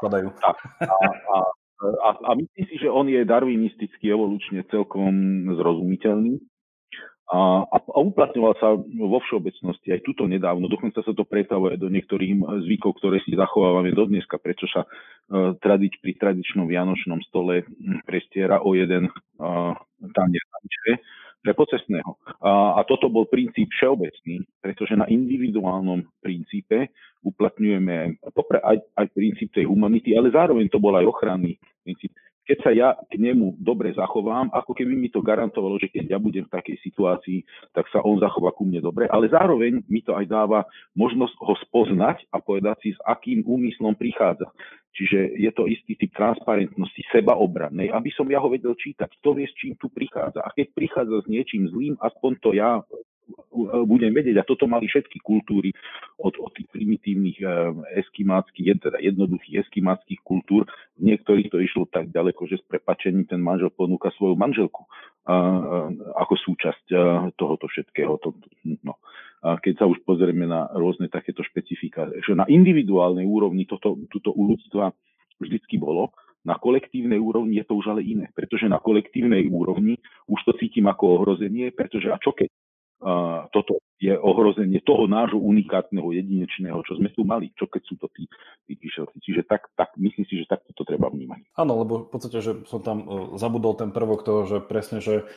padajú. A, a, a, a, a myslím si, že on je darwinisticky evolučne celkom zrozumiteľný a, a, uplatňoval sa vo všeobecnosti aj tuto nedávno. Dokonca sa to pretavuje do niektorých zvykov, ktoré si zachovávame do dneska, prečo sa uh, tradič, pri tradičnom vianočnom stole prestiera o jeden uh, tanier pre pocestného. A, a toto bol princíp všeobecný, pretože na individuálnom princípe uplatňujeme aj, aj princíp tej humanity, ale zároveň to bol aj ochranný princíp keď sa ja k nemu dobre zachovám, ako keby mi to garantovalo, že keď ja budem v takej situácii, tak sa on zachová ku mne dobre, ale zároveň mi to aj dáva možnosť ho spoznať a povedať si, s akým úmyslom prichádza. Čiže je to istý typ transparentnosti, sebaobrannej, aby som ja ho vedel čítať, kto vie, s čím tu prichádza. A keď prichádza s niečím zlým, aspoň to ja budem vedieť, a toto mali všetky kultúry od, od tých primitívnych eh, eskimáckých, teda jednoduchých eskimáckých kultúr, v niektorých to išlo tak ďaleko, že s prepačením ten manžel ponúka svoju manželku a, ako súčasť tohoto všetkého. To, no. a keď sa už pozrieme na rôzne takéto špecifika, že na individuálnej úrovni toto, toto u ľudstva vždycky bolo, na kolektívnej úrovni je to už ale iné, pretože na kolektívnej úrovni už to cítim ako ohrozenie, pretože a čo keď toto je ohrozenie toho nášho unikátneho, jedinečného, čo sme tu mali, čo keď sú to tí, tí píšelci. Čiže tak, tak, myslím si, že takto to treba vnímať. Áno, lebo v podstate, že som tam e, zabudol ten prvok toho, že presne, že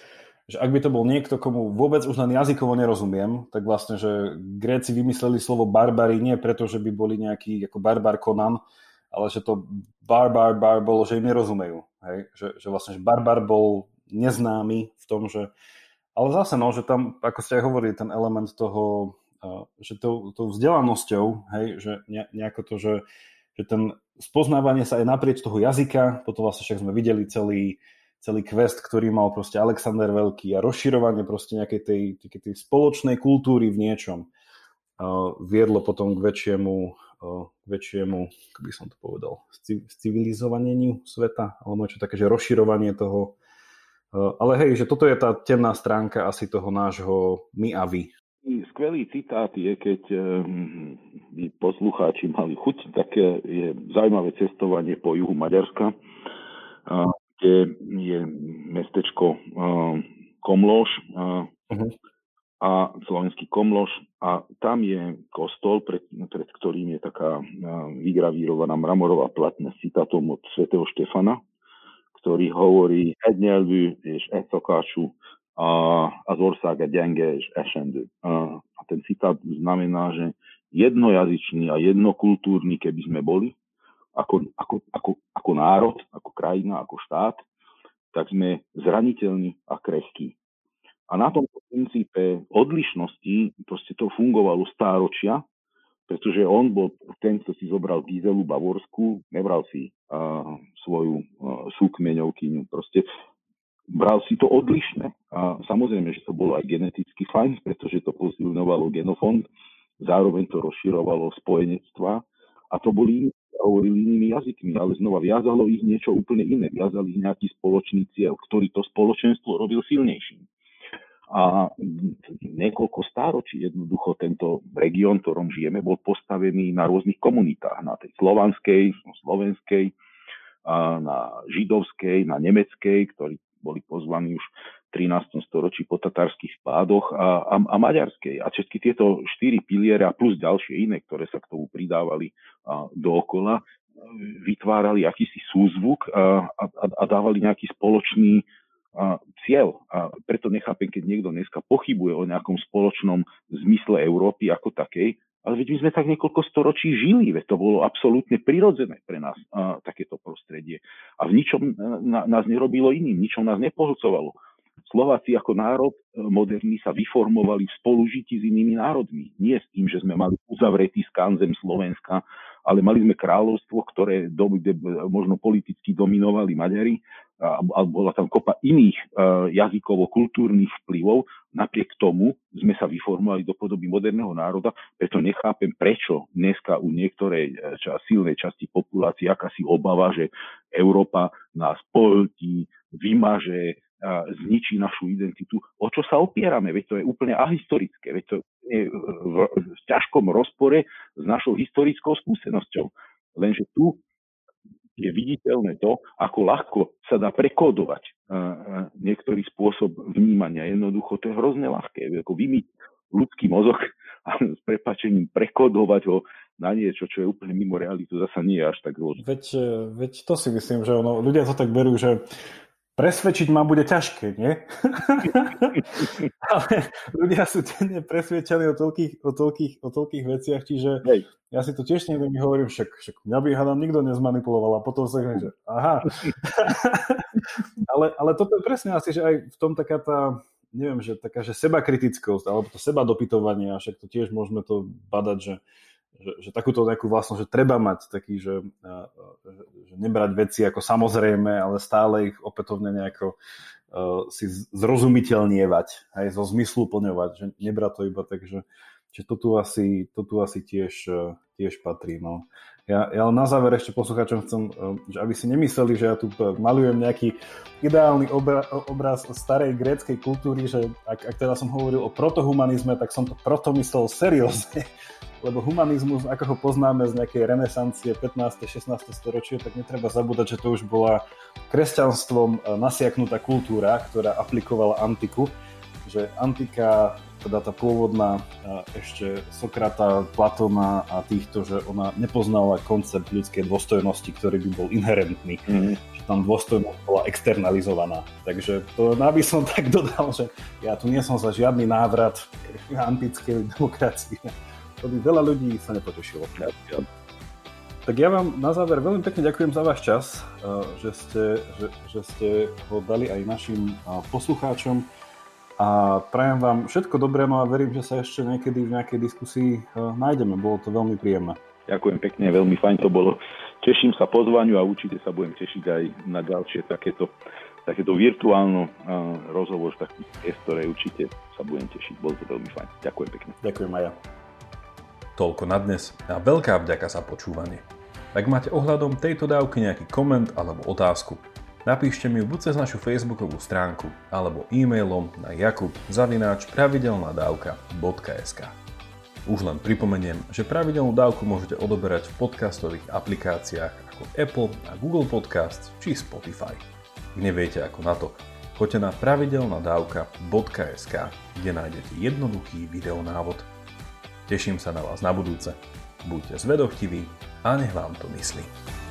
že ak by to bol niekto, komu vôbec už len jazykovo nerozumiem, tak vlastne, že Gréci vymysleli slovo barbary nie preto, že by boli nejaký ako barbar Conan, ale že to barbar bar bolo, že im nerozumejú. Hej? Že, že vlastne, že barbar bol neznámy v tom, že ale zase, no, že tam, ako ste aj hovorili, ten element toho, že tou, tou vzdelanosťou, hej, že nejako to, že, že ten spoznávanie sa aj naprieč toho jazyka, potom vlastne však sme videli celý, celý quest, ktorý mal proste Alexander Veľký a rozširovanie proste nejakej tej, tej, tej spoločnej kultúry v niečom viedlo potom k väčšiemu, uh, k väčšiemu, ako by som to povedal, civilizovaneniu sveta, alebo niečo také, že rozširovanie toho, ale hej, že toto je tá temná stránka asi toho nášho my a vy. Skvelý citát je, keď eh, by poslucháči mali chuť, také je zaujímavé cestovanie po juhu Maďarska, eh, kde je mestečko Komloš uh-huh. a slovenský Komloš a tam je kostol, pred, pred ktorým je taká vygravírovaná mramorová platna s citátom od svätého Štefana, ktorý hovorí egy nyelvű és egy szakácsú az ország gyenge és esendő. A ten citát znamená, že jednojazyčný a jednokultúrny, keby sme boli, ako, ako, ako, ako národ, ako krajina, ako štát, tak sme zraniteľní a krehkí. A na tomto princípe odlišnosti proste to fungovalo stáročia pretože on bol ten, kto si zobral Gizelu Bavorskú, nebral si uh, svoju uh, súkmeňovkyňu, proste bral si to odlišné. A samozrejme, že to bolo aj geneticky fajn, pretože to posilňovalo genofond, zároveň to rozširovalo spojenectva a to boli hovorili inými jazykmi, ale znova viazalo ich niečo úplne iné. Viazali ich nejaký spoločný cieľ, ktorý to spoločenstvo robil silnejším a niekoľko stáročí jednoducho tento región, ktorom žijeme, bol postavený na rôznych komunitách, na tej slovanskej, slovenskej, na židovskej, na nemeckej, ktorí boli pozvaní už v 13. storočí po tatárskych spádoch a, a, a maďarskej. A všetky tieto štyri piliere a plus ďalšie iné, ktoré sa k tomu pridávali a, dookola, vytvárali akýsi súzvuk a, a, a dávali nejaký spoločný cieľ. A preto nechápem, keď niekto dneska pochybuje o nejakom spoločnom zmysle Európy ako takej, ale veď my sme tak niekoľko storočí žili, veď to bolo absolútne prirodzené pre nás a, takéto prostredie. A v ničom na, nás nerobilo iným, ničom nás nepohlcovalo. Slováci ako národ e, moderní sa vyformovali v spolužití s inými národmi. Nie s tým, že sme mali uzavretý skanzem Slovenska, ale mali sme kráľovstvo, ktoré do, kde možno politicky dominovali Maďari a, a bola tam kopa iných uh, jazykovo-kultúrnych vplyvov. Napriek tomu sme sa vyformovali do podoby moderného národa, preto nechápem, prečo dneska u niektorej e, ča, silnej časti populácie akási obava, že Európa nás pohltí, vymaže, zničí našu identitu. O čo sa opierame? Veď to je úplne ahistorické, veď to je v, v ťažkom rozpore s našou historickou skúsenosťou. Lenže tu je viditeľné to, ako ľahko sa dá prekodovať niektorý spôsob vnímania. Jednoducho to je hrozne ľahké. Ako vymyť ľudský mozog a s prepačením prekodovať ho na niečo, čo je úplne mimo realitu, zasa nie je až tak rôzne. Veď, veď to si myslím, že ono, ľudia to tak berú, že presvedčiť ma bude ťažké, nie? Ale ľudia sú tenne presvedčení o toľkých, o toľkých, o toľkých veciach, čiže Hej. ja si to tiež niekde mi hovorím, však, však mňa by hádam nikto nezmanipuloval a potom sa hovorím, že aha. ale, ale toto je presne asi, že aj v tom taká tá, neviem, že taká, že seba kritickosť, alebo to seba dopytovanie, a však to tiež môžeme to badať, že že, že takúto nejakú vlastnosť, že treba mať taký, že, že nebrať veci ako samozrejme, ale stále ich opätovne nejako si zrozumiteľnievať, aj zo zmyslu plňovať, že nebrať to iba tak, že, že to tu asi, to tu asi tiež, tiež patrí. No. Ja, ja na záver ešte poslucháčom chcem, že aby si nemysleli, že ja tu malujem nejaký ideálny obra, obraz starej gréckej kultúry, že ak, ak teda som hovoril o protohumanizme, tak som to proto myslel seriózne lebo humanizmus, ako ho poznáme z nejakej renesancie 15. 16. storočie, tak netreba zabúdať, že to už bola kresťanstvom e, nasiaknutá kultúra, ktorá aplikovala antiku, že antika teda tá pôvodná ešte Sokrata, Platona a týchto, že ona nepoznala koncept ľudskej dôstojnosti, ktorý by bol inherentný. Mm-hmm. Že tam dôstojnosť bola externalizovaná. Takže to aby som tak dodal, že ja tu nie som za žiadny návrat k antickej demokracii. To by veľa ľudí sa nepotešilo. Ja, ja. Tak ja vám na záver veľmi pekne ďakujem za váš čas, že ste, že, že ste ho dali aj našim poslucháčom a prajem vám všetko dobré, no a verím, že sa ešte niekedy v nejakej diskusii uh, nájdeme. Bolo to veľmi príjemné. Ďakujem pekne, veľmi fajn to bolo. Teším sa pozvaniu a určite sa budem tešiť aj na ďalšie takéto, takéto virtuálno uh, rozhovor v takých priestore. Určite sa budem tešiť, bolo to veľmi fajn. Ďakujem pekne. Ďakujem aj ja. Toľko na dnes a veľká vďaka za počúvanie. Ak máte ohľadom tejto dávky nejaký koment alebo otázku, Napíšte mi ju buď cez našu facebookovú stránku alebo e-mailom na jakub.pravidelnadavka.sk Už len pripomeniem, že pravidelnú dávku môžete odoberať v podcastových aplikáciách ako Apple a Google Podcasts či Spotify. Neviete ako na to, choďte na pravidelnadavka.sk, kde nájdete jednoduchý videonávod. Teším sa na vás na budúce. Buďte zvedochtiví a nech vám to myslí.